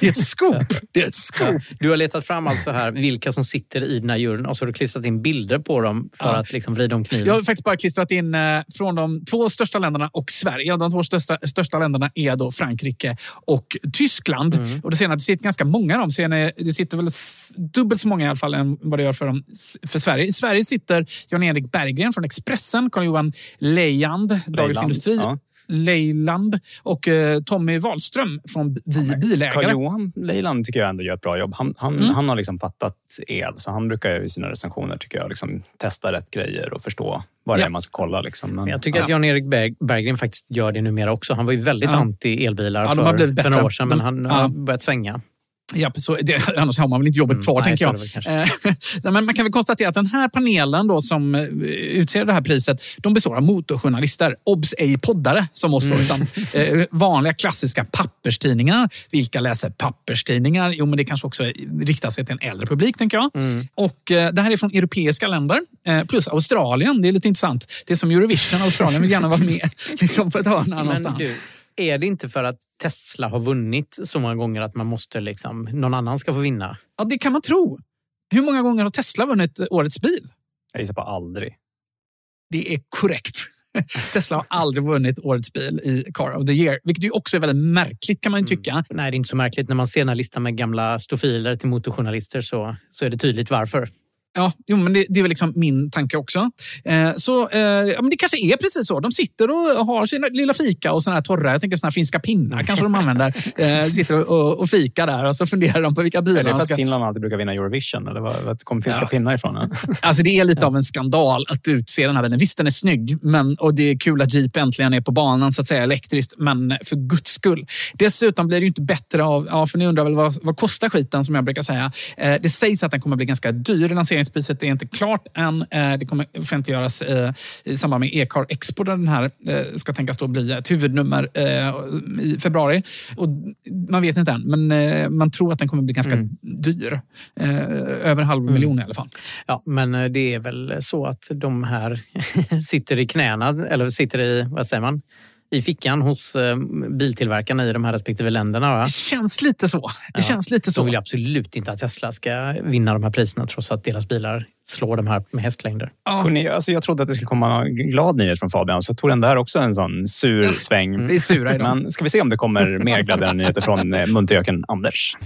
Det är ett scoop. Det är ett scoop. Du har letat fram alltså här vilka som sitter i den här juryn och så har du klistrat in bilder på dem för Ja. att liksom vrida om kniven. Jag har faktiskt bara klistrat in eh, från de två största länderna och Sverige. De två största, största länderna är då Frankrike och Tyskland. Mm. Och det ser ni att det sitter ganska många av dem. Ser ni, det sitter väl s- dubbelt så många i alla fall än vad det gör för, dem, för Sverige. I Sverige sitter Jan-Erik Berggren från Expressen, Carl-Johan Lejand, Dagens Industri. ja. Leyland och eh, Tommy Wahlström från Vi Bilägare. Carl-Johan Leiland tycker jag ändå gör ett bra jobb. Han, han, Mm. han har liksom fattat el, så han brukar ju i sina recensioner tycker jag, liksom testa rätt grejer och förstå vad det Ja. är man ska kolla. Liksom. Men, jag tycker ja. att Jan-Erik Berg, Berggren faktiskt gör det numera också. Han var ju väldigt Ja. anti elbilar Ja, för, för några år sedan, men han ja. har börjat svänga. Ja, så det, annars har man väl inte jobbet Mm, kvar, nej, tänker så jag. Eh, men man kan väl konstatera att den här panelen då, som eh, utser det här priset, de består av motorjournalister. Obs! ej poddare som oss, Mm. utan eh, vanliga klassiska papperstidningar. Vilka läser papperstidningar? Jo, men det kanske också riktar sig till en äldre publik, tänker jag. Mm. Och eh, Det här är från europeiska länder, eh, plus Australien. Det är lite intressant. Det är som Eurovision. Australien vill gärna vara med liksom, på ett hörn någonstans. du, är det inte för att Tesla har vunnit så många gånger att man måste liksom, någon annan ska få vinna? Ja, det kan man tro. Hur många gånger har Tesla vunnit årets bil? Jag gissar på aldrig. Det är korrekt. Tesla har aldrig vunnit årets bil i Car of the Year, vilket ju också är väldigt märkligt kan man ju tycka. Nej, det är inte så märkligt. När man ser den här listan med gamla stofiler till motorjournalister så, så är det tydligt varför. Ja, jo, men det, det är väl liksom min tanke också. Eh, så eh, ja, men Det kanske är precis så. De sitter och har sin lilla fika och såna här torra, jag tänker såna här finska pinnar kanske de använder. Eh, sitter och, och, och fika där och så funderar de på vilka bilar de för att ska... Finland alltid brukar vinna Eurovision? Eller var, var kom finska Ja. pinnar ifrån? Alltså det är lite av en skandal att utse den här bilen. Visst, den är snygg men, och det är kul att Jeep äntligen är på banan så att säga elektriskt, men för guds skull. Dessutom blir det ju inte bättre av, ja, för ni undrar väl vad, vad kostar skiten som jag brukar säga. Eh, det sägs att den kommer bli ganska dyr. Lanseringspriset är inte klart än. Eh, det kommer offentliggöras eh, i samband med E-car Expo där den här eh, ska tänkas då bli ett huvudnummer i februari. Och man vet inte än, men man tror att den kommer bli ganska dyr. Eh, över en halv miljon i alla fall. Ja, men det är väl så att de här sitter i knäna, eller sitter i, vad säger man, i fickan hos eh, biltillverkarna i de här respektive länderna. Va? Det känns lite så. Det känns lite så. De vill ju absolut inte att Tesla ska vinna de här priserna trots att deras bilar slår de här med hästlängder. Hörrni, alltså jag trodde att det skulle komma glad nyhet från Fabian, så jag tog den där också en sån sur sväng. Vi är sura idag. Men ska vi se om det kommer mer glädjande nyheter från eh, muntergöken Anders?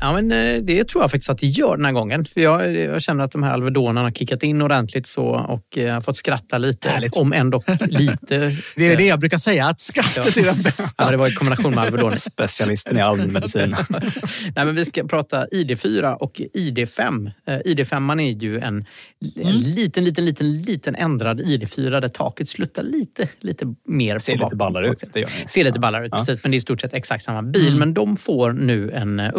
Ja, men eh, det tror jag faktiskt att det gör den här gången. För jag, jag känner att de här Alvedonerna har kickat in ordentligt så och eh, fått skratta lite. Härligt. Om ändå lite. Det är det jag brukar säga, att skrattet är den bästa. Ja, det var i kombination med Alvedoner. Specialisten i allmänmedicin. Nej, men vi ska prata ID4 och ID5. Eh, ID5 är ju en, en liten, liten, liten, liten ändrad ID4 där taket sluttar lite, lite mer Ser på lite ballare ut. Det. Ser lite ballare ut, Ja. precis. Men det är i stort sett exakt samma bil. Men de får nu en eh,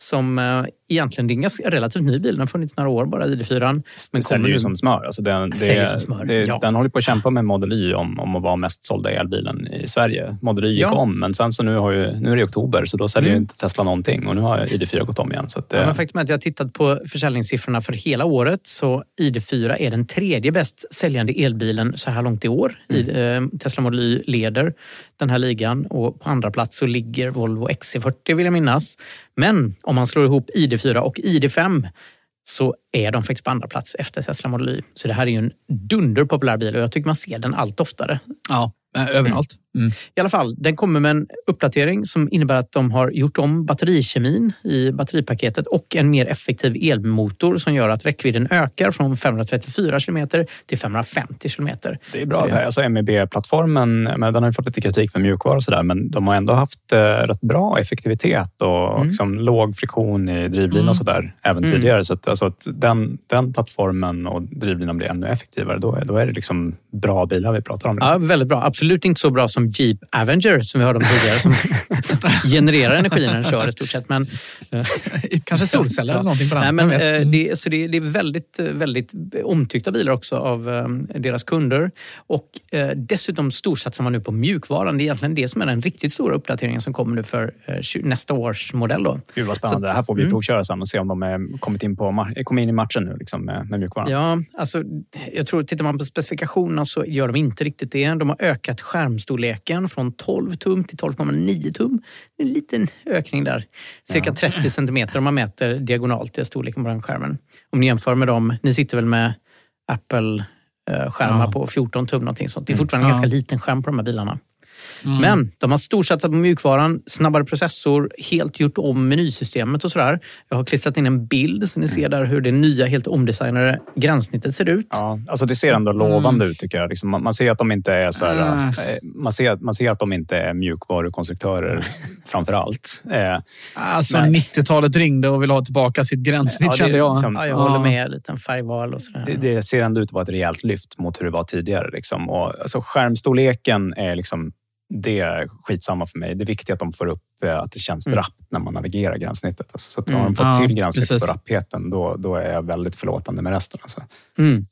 Som eh, egentligen, det är en ganska relativt ny bil. Den har funnits några år bara, ID4. Men Den säljer ju som smör. Alltså den, det, som smör, det, ja. Den håller på att kämpa med Model Y om, om att vara mest sålda elbilen i Sverige. Model Y gick Ja. om, men sen så nu, har ju, nu är det oktober så då säljer Mm. inte Tesla någonting och nu har ID4 gått om igen. Så att, Ja, eh, men faktum är att jag har tittat på försäljningssiffrorna för hela året. Så ID4 är den tredje bäst säljande elbilen så här långt i år. I, eh, Tesla Model Y leder den här ligan och på andra plats så ligger Volvo XC40 vill jag minnas. Men om man slår ihop ID4 och ID5 så är de faktiskt på andra plats efter Tesla Model Y. Så det här är ju en dunderpopulär bil och jag tycker man ser den allt oftare. Ja, eh, överallt. Mm. I alla fall, den kommer med en uppdatering som innebär att de har gjort om batterikemin i batteripaketet och en mer effektiv elmotor som gör att räckvidden ökar från 534 kilometer till 550 kilometer. Det är bra. Så det- Alltså MEB-plattformen, men den har fått lite kritik för mjukvara och sådär, men de har ändå haft eh, rätt bra effektivitet och Mm. liksom låg friktion i drivlinan Mm. och sådär även Mm. tidigare. Så att, alltså att den, den plattformen och drivlinan blir ännu effektivare. Då är, då är det liksom bra bilar vi pratar om. Ja, väldigt bra. Absolut inte så bra som Jeep Avenger som vi hörde om tidigare som, som genererar energi när den kör i stort sett. Men, Kanske solceller eller någonting på den. Nej, men, eh, det, så det, det är väldigt, eh, väldigt omtyckta bilar också av eh, deras kunder. Och eh, dessutom storsatsar man nu på mjukvaran. Det är egentligen det som är den riktigt stora uppdateringen som kommer nu för eh, nästa års modell. Då. Gud vad spännande. Så- här får vi Mm. provköra sen och se om de är kommit in, på, kommit in i matchen nu liksom med, med mjukvaran. Ja, alltså, jag tror tittar man på specifikationerna så gör de inte riktigt det. De har ökat skärmstorleken från 12 tum till 12,9 tum. En liten ökning där. Cirka 30 centimeter om man mäter diagonalt, är storleken på den skärmen. Om ni jämför med dem, ni sitter väl med Apple-skärmar Ja. på 14 tum någonting sånt. Det är Mm. fortfarande en Ja. ganska liten skärm på de här bilarna. Mm. Men de har storsatsat på mjukvaran, snabbare processor, helt gjort om menysystemet och sådär. Jag har klistrat in en bild så ni ser där hur det nya, helt omdesignade gränssnittet ser ut. Ja, alltså det ser ändå lovande ut tycker jag. Liksom man, man ser att de inte är så här, eh, man, ser, man ser att de inte är mjukvarukonstruktörer framför allt. Eh, Alltså Nej. 90-talet ringde och ville ha tillbaka sitt gränssnitt Ja, det kände jag. liksom- Ja, jag håller med. Liten färgval och sådär. det, det ser ändå ut att vara ett rejält lyft mot hur det var tidigare. Liksom. Och, alltså, skärmstorleken är liksom det är skitsamma för mig. Det är viktigt att de får upp eh, att det känns Mm. rappt när man navigerar gränssnittet. Alltså, så att Mm. har de fått Ja, till gränssnittet precis. på rappheten, då, då är jag väldigt förlåtande med resten. Alltså. Mm.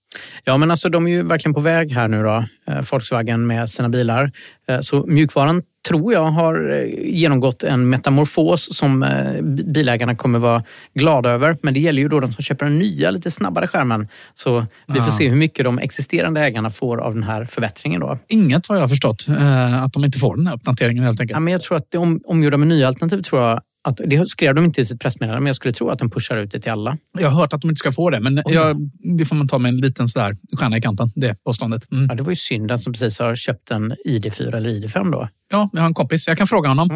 Ja, men alltså de är ju verkligen på väg här nu då, eh, Volkswagen med sina bilar. Eh, Så mjukvaran tror jag har eh, genomgått en metamorfos som eh, bi- bilägarna kommer vara glada över. Men det gäller ju då de som köper den nya, lite snabbare skärmen. Så vi får Ja. se hur mycket de existerande ägarna får av den här förbättringen då. Inget vad jag har förstått. eh, Att de inte får den här uppdateringen helt enkelt. Ja, men jag tror att det om, omgjorda med nya alternativ tror jag att, det skrev de inte i sitt pressmeddelande, men jag skulle tro att de pushar ut det till alla. Jag har hört att de inte ska få det, men jag, det får man ta med en liten sådär stjärna i kanten. Det påståendet. Mm. Ja, det var ju synd den som precis har köpt en ID4 eller ID5 då. Ja, jag har en kompis. Jag kan fråga honom.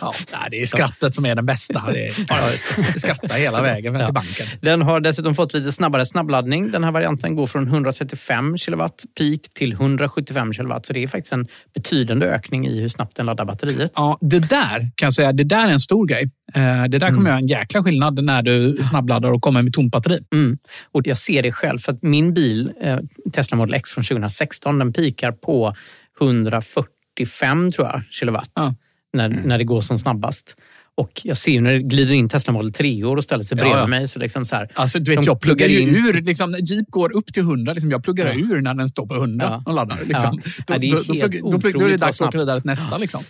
ja, det är skrattet som är den bästa. Det är skratta hela vägen Ja. till banken. Den har dessutom fått lite snabbare snabbladdning. Den här varianten går från 135 kilowatt peak till 175 kilowatt. Så det är faktiskt en betydande ökning i hur snabbt den laddar batteriet. Ja, det där kan jag säga, det där är en stor grej. Eh, Det där kommer göra en jäkla skillnad när du snabbladdar och kommer med tomt batteri. Mm. Och jag ser det själv, för att min bil, eh, Tesla Model X från 2016, den pikar på 145 tror jag, kilowatt Ja. när, när det går som snabbast. Och jag ser ju när det glider in Tesla Model 3 och ställer sig Ja, bredvid ja. mig. Så liksom så här, Alltså, du vet, jag pluggar ju in- ur. Liksom, Jeep går upp till 100, liksom, jag pluggar Ja. ur när den står på 100 Ja. och laddar. Liksom. Ja. Då, Ja, det är då, då, då, då är det dags att åka vidare till nästa. Liksom,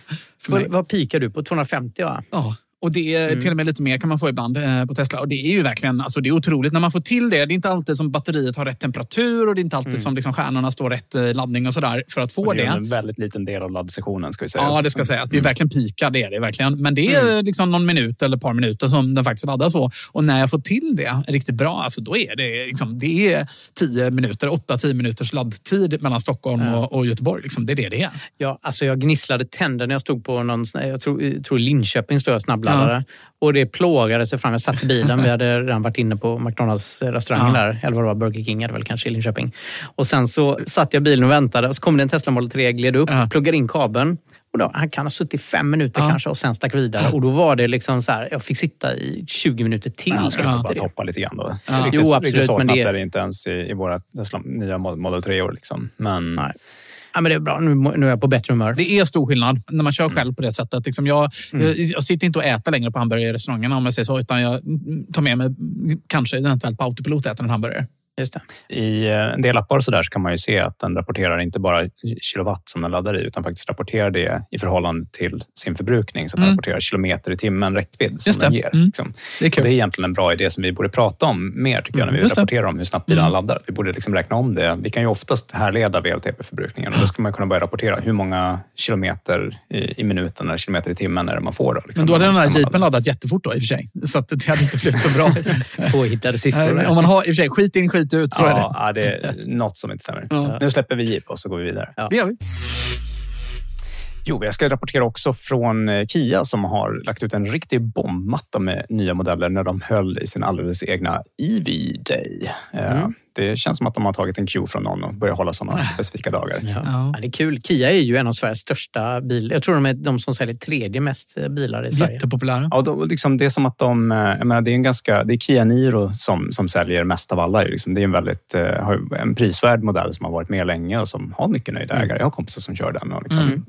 för Vad, mig. vad pikar du på? 250 va? Ja. Och det är Mm. till och med lite mer kan man få ibland eh, på Tesla. Och det är ju verkligen alltså det är otroligt när man får till det. Det är inte alltid som batteriet har rätt temperatur och det är inte alltid Mm. som liksom stjärnorna står rätt eh, laddning och sådär för att få Och det är det. en väldigt liten del av laddsessionen ska vi säga. Ja, det ska sägas. Det är verkligen pika, det är det verkligen. Men det är liksom någon minut eller ett par minuter som den faktiskt laddar så. Och när jag får till det riktigt bra, alltså då är det, liksom, det är 10 minuter, 8-10 minuters laddtid mellan Stockholm och, och Göteborg. Liksom. Det är det det är. Ja, alltså jag gnisslade tänder när jag stod på någon, jag tror, jag tror Linköping stod jag snabbladdare. Och det plågade sig fram. Jag satt i bilen, vi hade redan varit inne på McDonalds-restaurangen Ja. där. Eller vad det var, Burger King det väl kanske i Linköping. Och sen så satt jag i bilen och väntade och så kom det en Tesla Model 3, gled upp, pluggade in kabeln. Och då, han kan ha suttit fem minuter Ja. kanske och sen stack vidare. Och då var det liksom så här, jag fick sitta i 20 minuter till. Men han få bara det. toppa lite grann då. Ja. Riktigt, Jo, riktigt så absolut, men snabbt det- är det inte ens i, i våra Tesla, nya Model 3 år. Liksom. Men... Ja, men det är bra, nu, nu är jag på bättre humör. Det är stor skillnad när man kör själv på det sättet. Liksom jag, Mm. jag, jag sitter inte och äter längre på hamburgerrestaurangerna om jag säger så, utan jag tar med mig, kanske eventuellt på autopilot äter en hamburgare. Just det. I eh, en del appar så, där så kan man ju se att den rapporterar inte bara kilowatt som den laddar i, utan faktiskt rapporterar det i förhållande till sin förbrukning. Så att den Mm. rapporterar kilometer i timmen räckvidd som Just den det. ger. Mm. Liksom. Det är kul. Och det är egentligen en bra idé som vi borde prata om mer, tycker jag, när vi Mm, just det. rapporterar om hur snabbt bilarna Mm. laddar. Vi borde liksom räkna om det. Vi kan ju oftast härleda VLTP-förbrukningen och då ska man kunna börja rapportera hur många kilometer i, i minuten eller kilometer i timmen är det man får. Då, liksom, Men då hade den här jeepen laddat jättefort då i och för sig. Så det hade inte blivit så bra. Påhittade siffror. Om man har i och för sig skit in, skit ut så ja, är det. Ja, det är något som inte stämmer. Ja. Nu släpper vi Jeep och så går vi vidare. Det gör vi. Jo, jag ska rapportera också från eh, Kia som har lagt ut en riktig bombmatta med nya modeller när de höll i sin alldeles egna EV Day. Eh, Mm. Det känns som att de har tagit en cue från någon och börjat hålla sådana specifika dagar. Ja. Ja, det är kul. Kia är ju en av Sveriges största bil. Jag tror de är de som säljer tredje mest eh, bilar i Sverige. Jättepopulära. Ja, då, liksom, det är som att de... eh, Jag menar, det är en ganska... Det är Kia Niro som, som säljer mest av alla. Liksom. Det är en väldigt eh, en prisvärd modell som har varit med länge och som har mycket nöjda ägare. Jag har kompisar som kör den och liksom, Mm.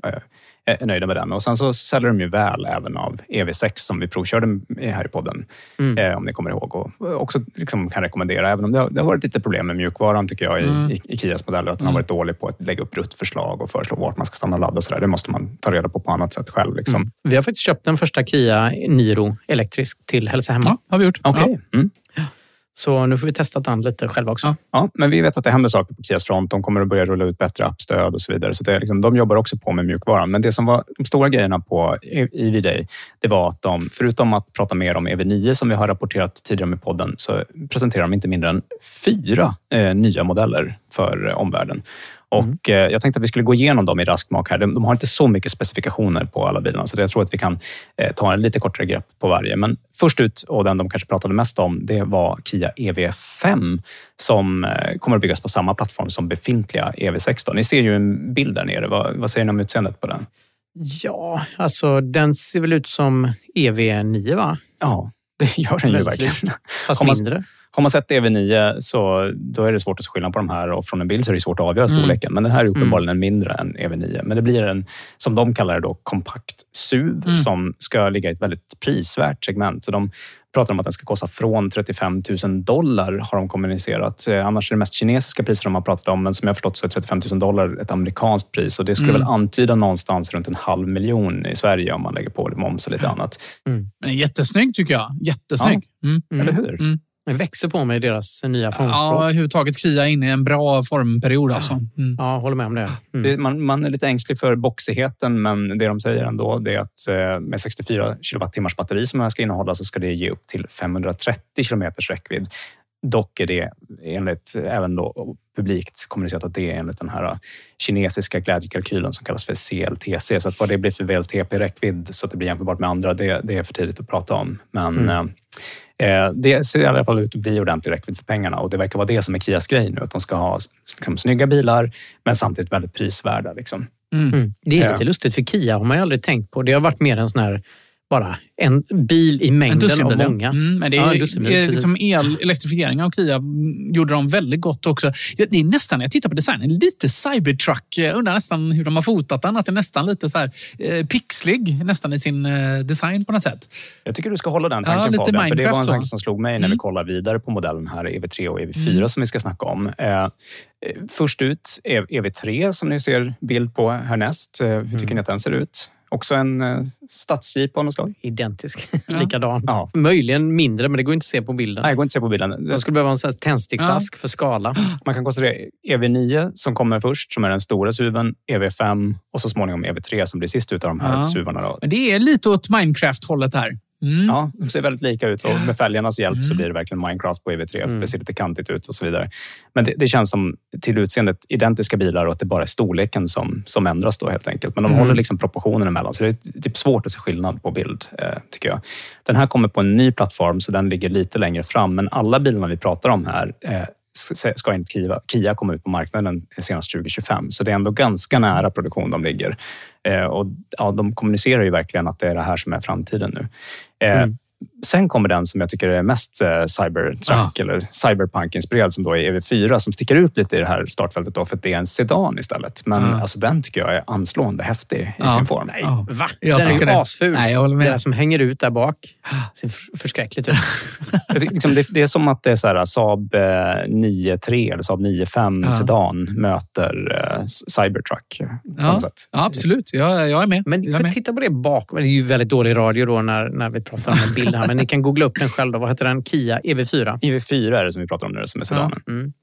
Eh, är nöjda med den. Och sen så säljer de ju väl även av EV6 som vi provkörde här i podden. Mm. Eh, om ni kommer ihåg. Och också liksom kan rekommendera, även om det har, det har varit lite problem med mjukvaran tycker jag i, Mm. i, i Kias modeller. Att den Mm. har varit dålig på att lägga upp ruttförslag och föreslå vart man ska stanna och ladda. Och så där. Det måste man ta reda på på annat sätt själv. Liksom. Mm. Vi har faktiskt köpt den första Kia Niro elektrisk till Hälsa Hemma. Ja, har vi gjort. Okej. Mm. Så nu får vi testa den lite själva också. Ja, men vi vet att det händer saker på Kias front. De kommer att börja rulla ut bättre appstöd och så vidare. Så det är liksom, de jobbar också på med mjukvaran. Men det som var de stora grejerna på EV Day, det var att de, förutom att prata mer om EV9 som vi har rapporterat tidigare med podden, så presenterar de inte mindre än fyra eh, nya modeller för eh, omvärlden. Och eh, Jag tänkte att vi skulle gå igenom dem i rask mak här. De, de har inte så mycket specifikationer på alla bilarna, så jag tror att vi kan eh, ta en lite kortare grepp på varje. Men först ut, och den de kanske pratade mest om, det var Kia EV5 som eh, kommer att byggas på samma plattform som befintliga EV6. Då. Ni ser ju en bild där nere. Vad, vad säger ni om utseendet på den? Ja, alltså den ser väl ut som EV9 va? Ja, det gör den ju verkligen. Fast Har man- mindre. Har man sett EV9 så då är det svårt att se skillnad på de här och från en bild så är det svårt att avgöra Mm. storleken. Men den här är uppenbarligen en mindre än EV9. Men det blir en, som de kallar det, då, kompakt SUV Mm. som ska ligga i ett väldigt prisvärt segment. Så de pratar om att den ska kosta från 35 000 dollar har de kommunicerat. Eh, Annars är det mest kinesiska priser de har pratat om, men som jag förstått så är 35 000 dollar ett amerikanskt pris och det skulle Mm. väl antyda någonstans runt en halv miljon i Sverige om man lägger på moms och lite annat. Men jättesnygg tycker jag. Jättesnygg. Mm. Eller hur? Mm. Det växer på mig deras nya Ja, formspråk. överhuvudtaget Kia är inne i en bra formperiod alltså. Mm. Ja, håller med om det. Mm. Det, man, man är lite ängslig för boxigheten, men det de säger ändå det är att eh, med 64 kilowattimmars batteri som den ska innehålla så ska det ge upp till 530 kilometers räckvidd. Dock är det enligt även då publikt kommunicerat att det är enligt den här kinesiska glädjekalkylen som kallas för CLTC. Så att vad det blir för VLTP-räckvidd så att det blir jämförbart med andra, det, det är för tidigt att prata om. Men Mm. Eh, det ser i alla fall ut att bli ordentlig räckvidd för pengarna och det verkar vara det som är Kias grej nu. Att de ska ha liksom, snygga bilar men samtidigt väldigt prisvärda. Liksom. Mm. Det är Ja. lite lustigt, för Kia har man ju aldrig tänkt på. Det har varit mer en sån här, bara en bil i En mängden av ja. många. Mm, men det Ja, är, dussinbil, är precis. liksom el, elektrifiering av Kia mm, gjorde de väldigt gott också. Ja, Det är nästan, när jag tittar på designen, lite Cybertruck. Jag undrar nästan hur de har fotat den. Att det är nästan lite så här, eh, pixlig nästan i sin eh, design på något sätt. Jag tycker du ska hålla den Ja, tanken lite Fabian, för det var en Minecraft tanke som slog mig när vi Mm. kollar vidare på modellen här, EV3 och EV4 Mm. som vi ska snacka om. Eh, eh, först ut är EV3 som ni ser bild på härnäst. Eh, hur tycker ni att den ser ut? Också en eh, stadsjeep av något slag. Identisk. Likadan. Ja. Möjligen mindre, men det går inte att se på bilden. Nej, det går inte att se på bilden. Jag skulle behöva en sån tändsticksask för skala. Man kan konstatera EV9 som kommer först, som är den stora SUVen, EV5 och så småningom EV3 som blir sist utav de här Ja. SUVarna. Då. Men det är lite åt Minecraft-hållet här. Mm. Ja, de ser väldigt lika ut och med fälgarnas hjälp så Mm. blir det verkligen Minecraft på EV3. för Det ser lite kantigt ut och så vidare. Men det, det känns som till utseendet identiska bilar och att det bara är storleken som, som ändras då helt enkelt. Men de Mm. håller liksom proportionerna emellan. Så det är typ svårt att se skillnad på bild, eh, tycker jag. Den här kommer på en ny plattform så den ligger lite längre fram. Men alla bilarna vi pratar om här eh, ska enligt Kia, Kia komma ut på marknaden senast 2025. Så det är ändå ganska nära produktion de ligger. Eh, och ja, de kommunicerar ju verkligen att det är det här som är framtiden nu. Eh, Mm. Sen kommer den som jag tycker är mest eh, cybertruck eller cyberpunk-inspirerad som då är EV4 som sticker ut lite i det här startfältet då för att det är en sedan istället. Men Ja. alltså, den tycker jag är anslående häftig i Ja. sin form. Nej, Ja. va? Jag den är tycker ju det. asful. Nej, jag håller med. Det där som hänger ut där bak ser f- förskräckligt ut. Liksom det, det är som att det är så här, Saab eh, 9-3 eller Saab 9-5 Ja. sedan möter eh, Cybertruck eh, på Ja. något sätt. Ja, absolut. Jag, jag är med. Men jag är med. titta på det bakom. Det är ju väldigt dålig radio då när, när vi pratar om en bild här. Men ni kan googla upp den själv. Då. Vad heter den? Kia E EV4? EV4 är det som vi pratar om nu som är sedanen. Mm.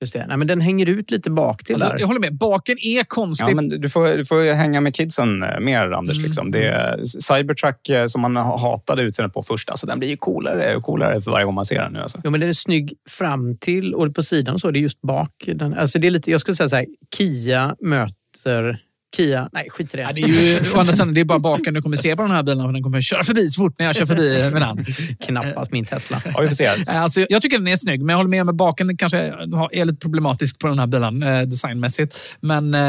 Just det. Nej, men den hänger ut lite bak till Alltså, där. jag håller med. Baken är konstig. Ja, men du, får, du får ju hänga med kidsen eh, mer, Anders. Mm. Liksom. Det är Cybertruck eh, som man ha- hatade utseendet på först, alltså, den blir ju coolare och coolare för varje gång man ser den nu. Alltså. Ja, men den är snygg fram till och på sidan och så. Det är just bak. Den, alltså det är lite, jag skulle säga så här, Kia möter Kia. Nej, skit i det. Ja, det är ju, å andra sidan, det är bara baken du kommer se på den här bilen. för Den kommer köra förbi så fort när jag kör förbi med den. Knappast min Tesla. Ja, vi får se. Alltså, jag tycker den är snygg, men jag håller med om att baken kanske är lite problematisk på den här bilen eh, designmässigt. Men eh,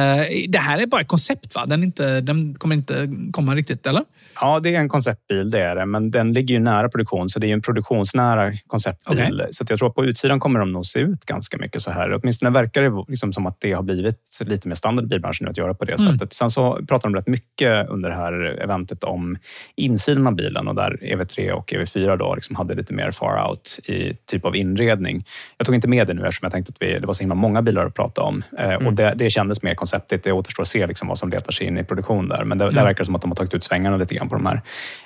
det här är bara ett koncept, va? Den, inte, den kommer inte komma riktigt, eller? Ja, det är en konceptbil, det är det. Men den ligger ju nära produktion, så det är en produktionsnära konceptbil. Okej. Så jag tror att på utsidan kommer de nog se ut ganska mycket så här. Åtminstone verkar det liksom som att det har blivit lite mer standard i bilbranschen nu att göra på det Mm. sättet. Sen så pratar de rätt mycket under det här eventet om insidan av bilen och där EV3 och EV4 då liksom hade lite mer far out i typ av inredning. Jag tog inte med det nu eftersom jag tänkte att vi, det var så himla många bilar att prata om. Eh, Mm. Och det, det kändes mer konceptigt. Det återstår att se liksom vad som letar sig in i produktion där. Men det, där Ja. verkar det som att de har tagit ut svängarna lite grann på de här.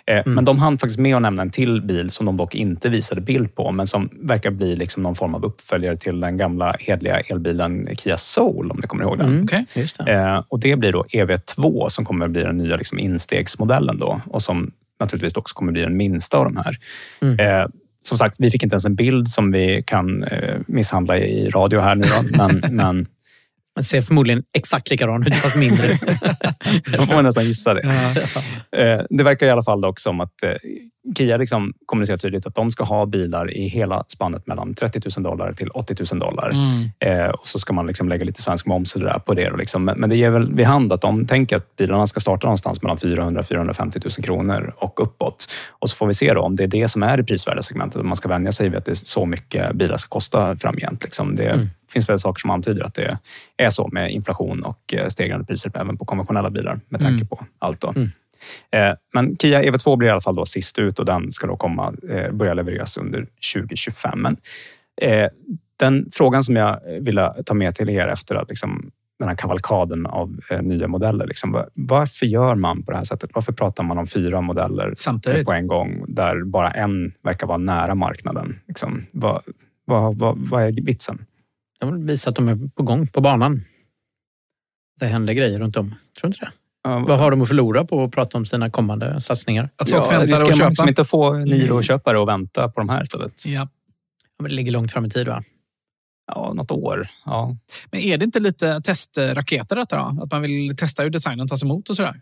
Eh, Mm. Men de hann faktiskt med att nämna en till bil som de dock inte visade bild på, men som verkar bli liksom någon form av uppföljare till den gamla hedliga elbilen Kia Soul, om ni kommer ihåg den. Mm. Just det. Eh, och det blir då EV2 som kommer bli den nya liksom instegsmodellen då och som naturligtvis också kommer bli den minsta av de här. Mm. Eh, som sagt, vi fick inte ens en bild som vi kan eh, misshandla i radio här nu. Då, men, men Den ser förmodligen exakt likadan ut, fast mindre. man får nästan gissa det. Ja. Eh, Det verkar i alla fall dock som att eh, Kia liksom kommunicerar tydligt att de ska ha bilar i hela spannet mellan 30 000 dollar till 80 000 dollar. Mm. Eh, och så ska man liksom lägga lite svensk moms och det där på det. då Liksom. Men det ger väl vid hand att de tänker att bilarna ska starta någonstans mellan 400 450 000 kronor och uppåt. Och så får vi se då om det är det som är det prisvärda segmentet. Man ska vänja sig vid att det är så mycket bilar ska kosta framgent. Liksom. Det Mm. Finns väl saker som antyder att det är så med inflation och eh, stegrande priser även på konventionella bilar med tanke Mm. på allt. Då. Mm. Eh, Men Kia EV2 blir i alla fall då sist ut och den ska då komma, eh, börja levereras under 2025. Men den frågan som jag ville ta med till er efter att liksom, den här kavalkaden av nya modeller. Liksom, va- varför gör man på det här sättet? Varför pratar man om fyra modeller Samtidigt. på en gång där bara en verkar vara nära marknaden? Liksom, vad, vad, vad, vad är vitsen? Jag vill visa att de är på gång på banan. Det händer grejer runt om. Tror du inte det? Ja, Vad har de att förlora på att prata om sina kommande satsningar? Att folk väntar riskerar och man köpa. liksom inte få Niro-köpare att vänta på de här istället? Ja. Ja, men det ligger långt fram i tid va? Ja, något år. Ja. Men är det inte lite testraketer detta då? Att man vill testa hur designen tas emot och sådär?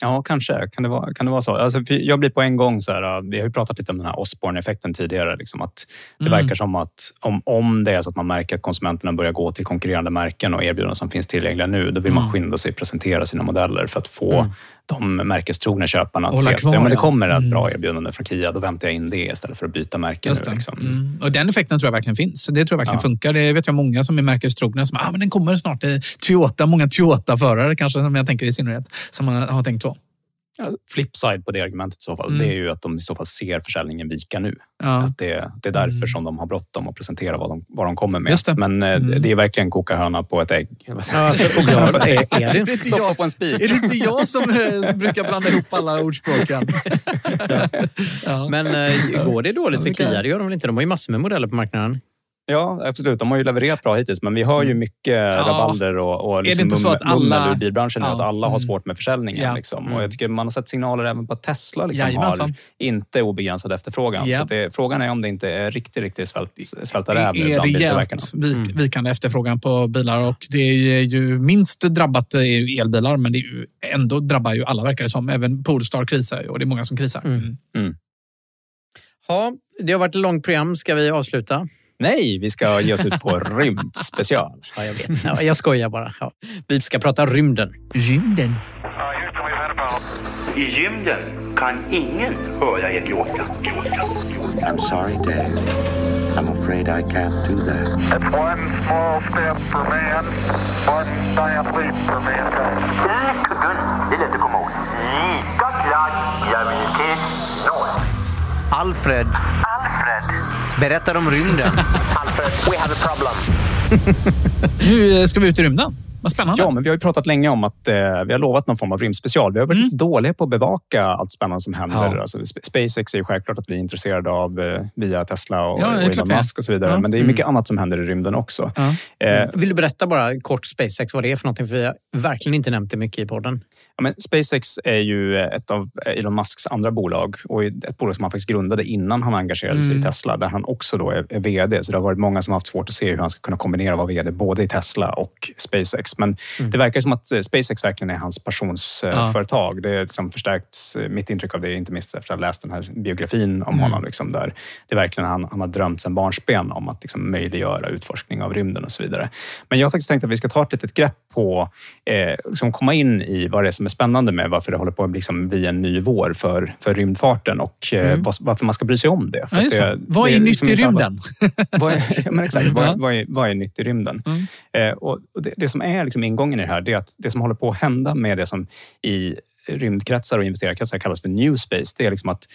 Ja, kanske. Kan det vara, kan det vara så? Alltså, jag blir på en gång så här, vi har ju pratat lite om den här Osborne-effekten tidigare. Liksom att det Mm. verkar som att om, om det är så att man märker att konsumenterna börjar gå till konkurrerande märken och erbjudanden som finns tillgängliga nu, då vill man Mm. skynda sig presentera sina modeller för att få Mm. De märkestrogna köparna att se att ja, men det kommer ett Mm. bra erbjudande från Kia. Då väntar jag in det istället för att byta märke. Just Nu, liksom. Mm. Och den effekten tror jag verkligen finns. Det tror jag verkligen Ja. funkar. Det vet jag många som är märkestrogna som ah, men den kommer snart. Toyota, många Toyota-förare kanske som jag tänker i synnerhet som har, har tänkt så. Ja, flipside på det argumentet i så fall, Mm. det är ju att de i så fall ser försäljningen vika nu. Ja. Att det, det är därför som de har bråttom att presentera vad de, vad de kommer med. Just det. Men eh, Mm. det är verkligen koka höna på ett ägg. Ja, alltså, är- det- inte jag- på en spik. Är det inte jag som eh, brukar blanda ihop alla ordspråken? ja. Men eh, går det dåligt för Kia? Det gör de väl inte? De har ju massor med modeller på marknaden. Ja, absolut. De har ju levererat bra hittills, men vi hör ju mycket rabalder och, och det liksom inte så att alla- ur bilbranschen nu, Ja. att alla har Mm. svårt med försäljningen. Ja. Liksom. Mm. Och jag tycker man har sett signaler även på att Tesla liksom har inte obegränsad efterfrågan. Ja. Så det, frågan är om det inte är riktigt, riktigt svält, svälta räv nu Det är bland biltillverkarna. rejält vik, vikande efterfrågan på bilar och det är ju minst drabbat är elbilar men det är ju ändå drabbar ju alla verkar det som. Även Polestar krisar och det är många som krisar. Mm. Ja, det har varit ett långt program. Ska vi avsluta? Nej, vi ska ge oss ut på rymdspecial. Ja, jag vet. Ja, jag skojar bara. Ja. Vi ska prata rymden. Rymden? I gymden kan ingen höra er gråta. I'm sorry, Dave. I'm afraid I can't do that. It's one small step for man, one giant leap for mankind. Det är lätt att komma ihåg. Lika klar graviditet noll. Alfred. Berättar om rymden. Alfred, we have a problem. Nu eh, ska vi ut i rymden. Vad spännande. Ja, men vi har ju pratat länge om att eh, vi har lovat någon form av rymdspecial. Vi har varit lite dåliga på att bevaka allt spännande som händer. Mm. Ja. Alltså, Sp- SpaceX är ju självklart att vi är intresserade av eh, via Tesla och, Ja, och Elon. Musk och så vidare. Ja. Men det är Mm. mycket annat som händer i rymden också. Eh, Vill du berätta bara kort SpaceX vad det är för någonting? För vi har verkligen inte nämnt det mycket i podden. Ja, men SpaceX är ju ett av Elon Musks andra bolag och ett bolag som han faktiskt grundade innan han engagerade sig Mm. i Tesla, där han också då är, är VD. Så det har varit många som har haft svårt att se hur han ska kunna kombinera att vara VD både i Tesla och SpaceX. Men det verkar som att eh, SpaceX verkligen är hans passionsföretag. Det är liksom förstärkt eh, mitt intryck av det, inte minst efter att ha läst den här biografin om Mm. honom. Liksom, där det är verkligen han, han har drömt sedan barnsben om att liksom, möjliggöra utforskning av rymden och så vidare. Men jag har faktiskt tänkt att vi ska ta ett litet grepp på, eh, liksom komma in i vad det är som är spännande med varför det håller på att liksom bli en ny vår för, för rymdfarten och eh, Mm. varför man ska bry sig om det. Ja, det. det- Vad det är nytt liksom i rymden? vad är, men exakt, vad, vad, är, vad är nytt i rymden? Eh, och och det, det som är liksom ingången i det här, det är att det som håller på att hända med det som i rymdkretsar och investerarkretsar kallas för new space, det är liksom att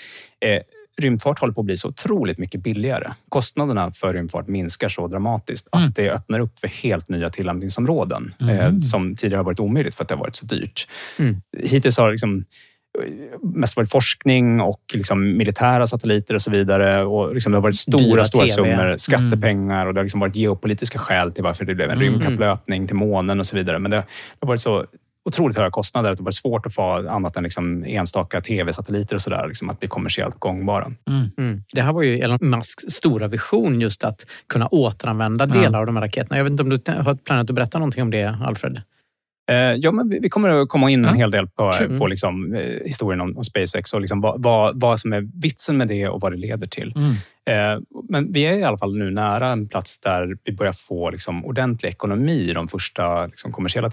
eh, rymdfart håller på att bli så otroligt mycket billigare. Kostnaderna för rymdfart minskar så dramatiskt att det öppnar upp för helt nya tillämpningsområden eh, Mm. som tidigare har varit omöjligt för att det har varit så dyrt. Mm. Hittills har det liksom mest varit forskning och liksom militära satelliter och så vidare. Och liksom det har varit stora, Dyra stora TV. summor skattepengar och det har liksom varit geopolitiska skäl till varför det blev en Mm. rymdkapplöpning till månen och så vidare. Men det, det har varit så otroligt höga kostnader det varit svårt att få annat än liksom enstaka tv-satelliter och sådär, liksom att bli kommersiellt gångbara. Mm. Det här var ju Elon Musks stora vision, just att kunna återanvända delar av de här raketerna. Jag vet inte om du har planerat att berätta någonting om det, Alfred? Eh, ja, men vi, kommer att komma in en hel del på, Kul. på liksom, eh, historien om, om SpaceX och liksom vad, vad, vad som är vitsen med det och vad det leder till. Mm. Eh, men vi är i alla fall nu nära en plats där vi börjar få liksom, ordentlig ekonomi i de första liksom, kommersiella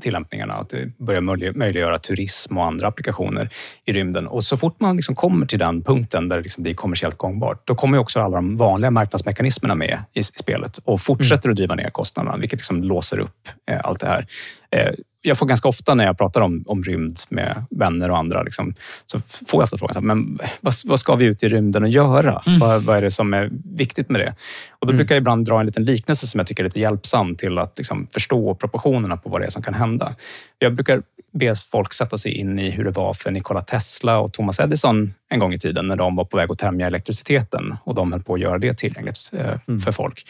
tillämpningarna. Att det börjar möjlig- möjliggöra turism och andra applikationer i rymden. Och så fort man liksom kommer till den punkten där det liksom blir kommersiellt gångbart, då kommer också alla de vanliga marknadsmekanismerna med i, i spelet och fortsätter att driva ner kostnaderna, vilket liksom låser upp eh, allt det här. Eh, jag får ganska ofta när jag pratar om, om rymd med vänner och andra, liksom, så får jag ofta frågan, så här, men vad, vad ska vi ut i rymden och göra? Vad, vad är det som är viktigt med det? Och då brukar jag ibland dra en liten liknelse som jag tycker är lite hjälpsam till att liksom, förstå proportionerna på vad det är som kan hända. Jag brukar be folk sätta sig in i hur det var för Nikola Tesla och Thomas Edison en gång i tiden när de var på väg att tämja elektriciteten och de höll på att göra det tillgängligt eh, för folk.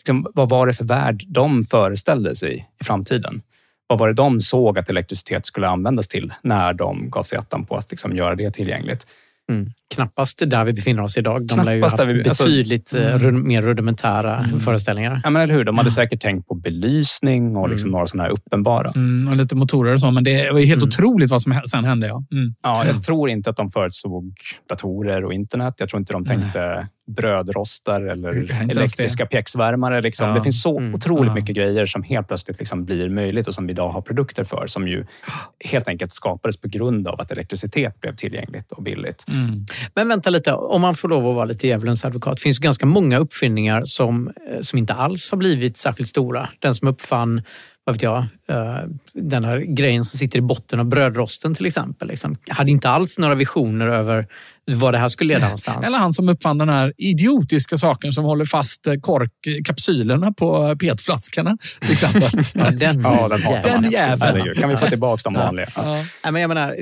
Liksom, vad var det för värld de föreställde sig i framtiden? Vad var det de såg att elektricitet skulle användas till när de gav sig attan på att liksom göra det tillgängligt? Mm. Knappast där vi befinner oss idag. De lär ju Knappast haft vi- alltså- betydligt eh, Mm. mer rudimentära föreställningar. Ja, men eller hur? De hade säkert tänkt på belysning och liksom några sådana här uppenbara. Mm, och lite motorer och så, men det var ju helt otroligt vad som sen hände. Ja. Mm. Ja, jag tror inte att de förutsåg datorer och internet. Jag tror inte de tänkte brödrostar eller elektriska pjäxvärmare. Liksom. Ja. Det finns så Mm. otroligt Ja. mycket grejer som helt plötsligt liksom blir möjligt och som vi idag har produkter för. Som ju helt enkelt skapades på grund av att elektricitet blev tillgängligt och billigt. Men vänta lite, om man får lov att vara lite djävulens advokat. Det finns ju ganska många uppfinningar som, eh, som inte alls har blivit särskilt stora. Den som uppfann vad vet jag, eh, den här grejen som sitter i botten av brödrosten till exempel. Liksom, hade inte alls några visioner över vad det här skulle leda någonstans. Eller han som uppfann den här idiotiska saken som håller fast eh, korkkapsylerna på petflaskorna. Till exempel. ja, den, Ja, den Den man. jäveln. Kan vi få tillbaka de vanliga? Nej, men jag, menar,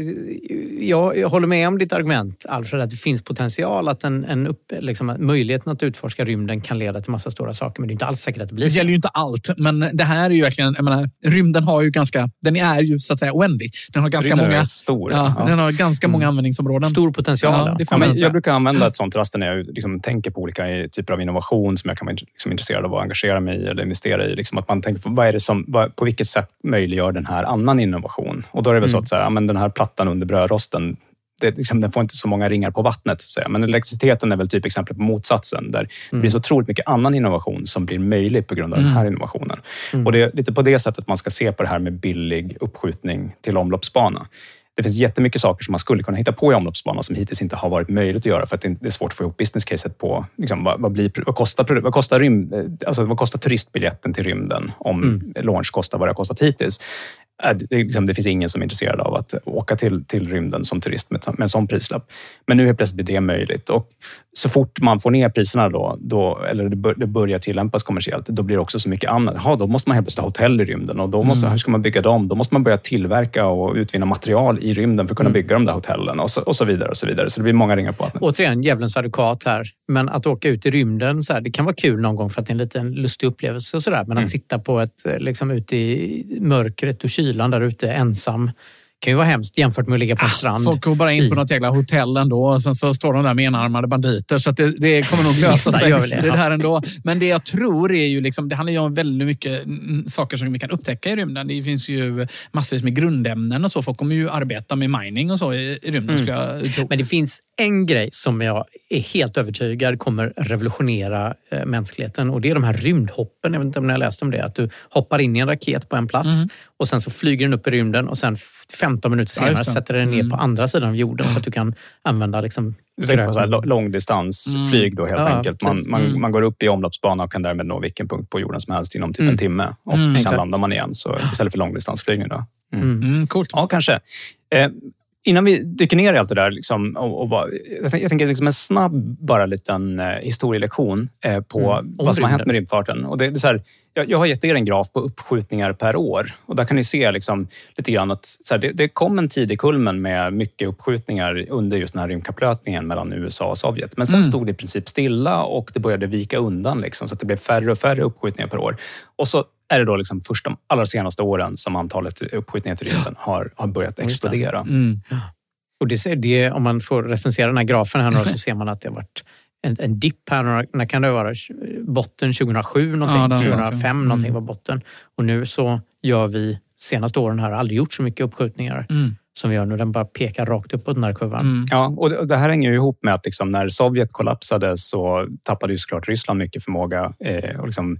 jag, jag håller med om ditt argument, Alfred, att det finns potential att en, en upp, liksom, att möjligheten att utforska rymden kan leda till massa stora saker, men det är inte alls säkert att det blir Det så. gäller ju inte allt, men det här är ju verkligen, jag menar, rymden har ju ganska, den är ju så att säga oändlig. Den har ganska Rymden är många, stor, ja, ja. Den har ganska många användningsområden. Stor potential. Ja, men jag brukar använda ett sånt raster när jag liksom tänker på olika typer av innovation som jag kan vara liksom intresserad av att engagera mig i eller investera i. Liksom att man tänker på, vad är det som, vad, på vilket sätt möjliggör den här annan innovation? Och då är det väl så Mm. att så här, ja, men den här plattan under brödrosten, det, liksom, den får inte så många ringar på vattnet. Så att säga. Men elektriciteten är väl typ exempel på motsatsen, där det blir så otroligt mycket annan innovation som blir möjlig på grund av den här innovationen. Och det är lite på det sättet man ska se på det här med billig uppskjutning till omloppsbana. Det finns jättemycket saker som man skulle kunna hitta på i omloppsbana som hittills inte har varit möjligt att göra för att det är svårt att få ihop business caset på liksom, vad, vad, blir, vad, kostar, vad, kostar rym, alltså, vad kostar turistbiljetten till rymden om launch kostar vad det har kostat hittills. Äh, Det, liksom, det finns ingen som är intresserad av att åka till, till rymden som turist med, med en sån prislapp. Men nu helt plötsligt blir det möjligt. Och så fort man får ner priserna då, då eller det, bör, det börjar tillämpas kommersiellt, då blir det också så mycket annat. Jaha, då måste man helt plötsligt ha hotell i rymden och då måste, hur ska man bygga dem? Då måste man börja tillverka och utvinna material i rymden för att kunna bygga de där hotellen och så, och så vidare. och Så vidare. Så det blir många ringar på vattnet. Återigen, djävulens advokat här. Men att åka ut i rymden, så här, det kan vara kul någon gång för att det är en liten lustig upplevelse. Och så där. Men Mm. att sitta på ett, liksom, ute i mörkret och kylan där ute ensam kan ju vara hemskt jämfört med att ligga på en strand. Folk går bara in på något jäkla hotell ändå och sen så står de där med enarmade banditer. Så det, det kommer nog lösa sig. det, här ändå. Men det jag tror är ju, liksom, det handlar ju om väldigt mycket mm, saker som vi kan upptäcka i rymden. Det finns ju massvis med grundämnen och så. Folk kommer ju arbeta med mining och så i, i rymden. Mm. Ska jag tro. Men det finns en grej som jag är helt övertygad kommer revolutionera eh, mänskligheten och det är de här rymdhoppen. Jag vet inte om ni har läst om det. Att du hoppar in i en raket på en plats Mm. och sen så flyger den upp i rymden och sen f- 15 minuter Ja, senare det. sätter den ner Mm. på andra sidan av jorden för att du kan använda liksom, Du tänker på så här gröten. lo- långdistansflyg då helt Ja, enkelt. Man, man, Mm. man går upp i omloppsbana och kan därmed nå vilken punkt på jorden som helst inom typ Mm. en timme. Och Mm, sen exakt. landar man igen. Så istället för långdistansflygning. Då. Mm, coolt. Ja, kanske. Eh, innan vi dyker ner i allt det där, liksom, och, och bara, jag, tänker, jag tänker liksom en snabb bara liten eh, historielektion eh, på Mm, vad som har hänt med rymdfarten. Och det, det är så här, jag, jag har gett er en graf på uppskjutningar per år och där kan ni se liksom, lite grann att så här, det, det kom en tidig kulmen med mycket uppskjutningar under just den här rymdkapplöpningen mellan USA och Sovjet. Men sen Mm. stod det i princip stilla och det började vika undan liksom, så att det blev färre och färre uppskjutningar per år. Och så är det då liksom först de allra senaste åren som antalet uppskjutningar till rymden har, har börjat explodera. Mm. Och det, ser- det, om man får recensera den här grafen här nu så ser man att det har varit en, en dipp här. Några, när kan det vara? Botten 2007 någonting, Ja, någonstans, 2005 ja. någonting Mm. var botten. Och nu så gör vi, senaste åren här, aldrig gjort så mycket uppskjutningar Mm. Som vi gör nu. Den bara pekar rakt uppåt den här kurvan. Mm. Ja, och det, det här hänger ju ihop med att liksom när Sovjet kollapsade så tappade ju såklart Ryssland mycket förmåga. Eh, och liksom,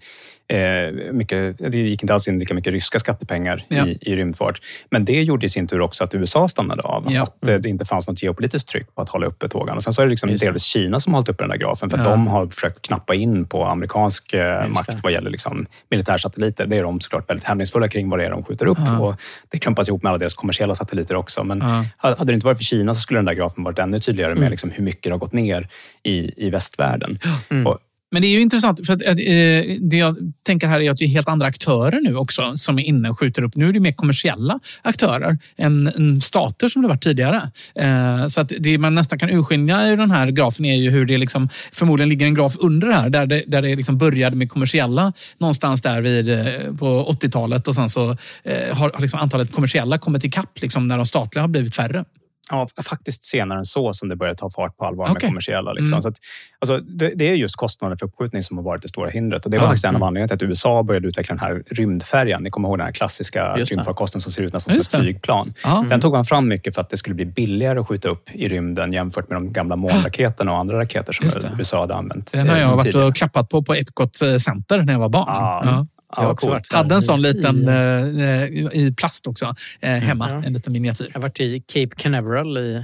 eh, mycket, det gick inte alls in lika mycket ryska skattepengar Ja. i, i rymdfart. Men det gjorde i sin tur också att USA stannade av. Ja. Att eh, det inte fanns något geopolitiskt tryck på att hålla uppe tågen. Och sen så är det liksom Just det. delvis Kina som har hållit uppe den där grafen för att Ja. de har försökt knappa in på amerikansk eh, Just makt det. vad gäller liksom militärsatelliter. Det är de såklart väldigt hämningsfulla kring vad det är de skjuter upp. Ja. Och det klumpas ihop med alla deras kommersiella satelliter också. Men Ja. hade det inte varit för Kina så skulle den där grafen varit ännu tydligare med Mm. liksom hur mycket det har gått ner i, i västvärlden. Mm. Och, men det är ju intressant, för att, eh, det jag tänker här är att det är helt andra aktörer nu också som är inne och skjuter upp. Nu är det mer kommersiella aktörer än, än stater som det var tidigare. Eh, så att det man nästan kan urskilja i den här grafen är ju hur det liksom, förmodligen ligger en graf under det här där det, där det liksom började med kommersiella någonstans där vid, eh, på 80-talet och sen så eh, har, har liksom antalet kommersiella kommit ikapp liksom när de statliga har blivit färre ja, faktiskt senare än så som det började ta fart på allvar Okej. med kommersiella. Liksom. Mm. Så att, alltså, det, det är just kostnaden för uppskjutning som har varit det stora hindret. Och det var Ja. faktiskt en av Mm. anledningarna till att USA började utveckla den här rymdfärjan. Ni kommer ihåg den här klassiska rymdfarkosten som ser ut nästan Just som ett flygplan. Ja. Den tog man fram mycket för att det skulle bli billigare att skjuta upp i rymden jämfört med de gamla månraketerna och andra raketer som. USA hade använt. Den har eh, jag varit och klappat på på Epcot Center när jag var barn. Ja. Ja. Ja, Jag har också Hade en sån liten i- eh, i plast också eh, hemma. Ja. En liten miniatyr. Jag har varit i Cape Canaveral i eh,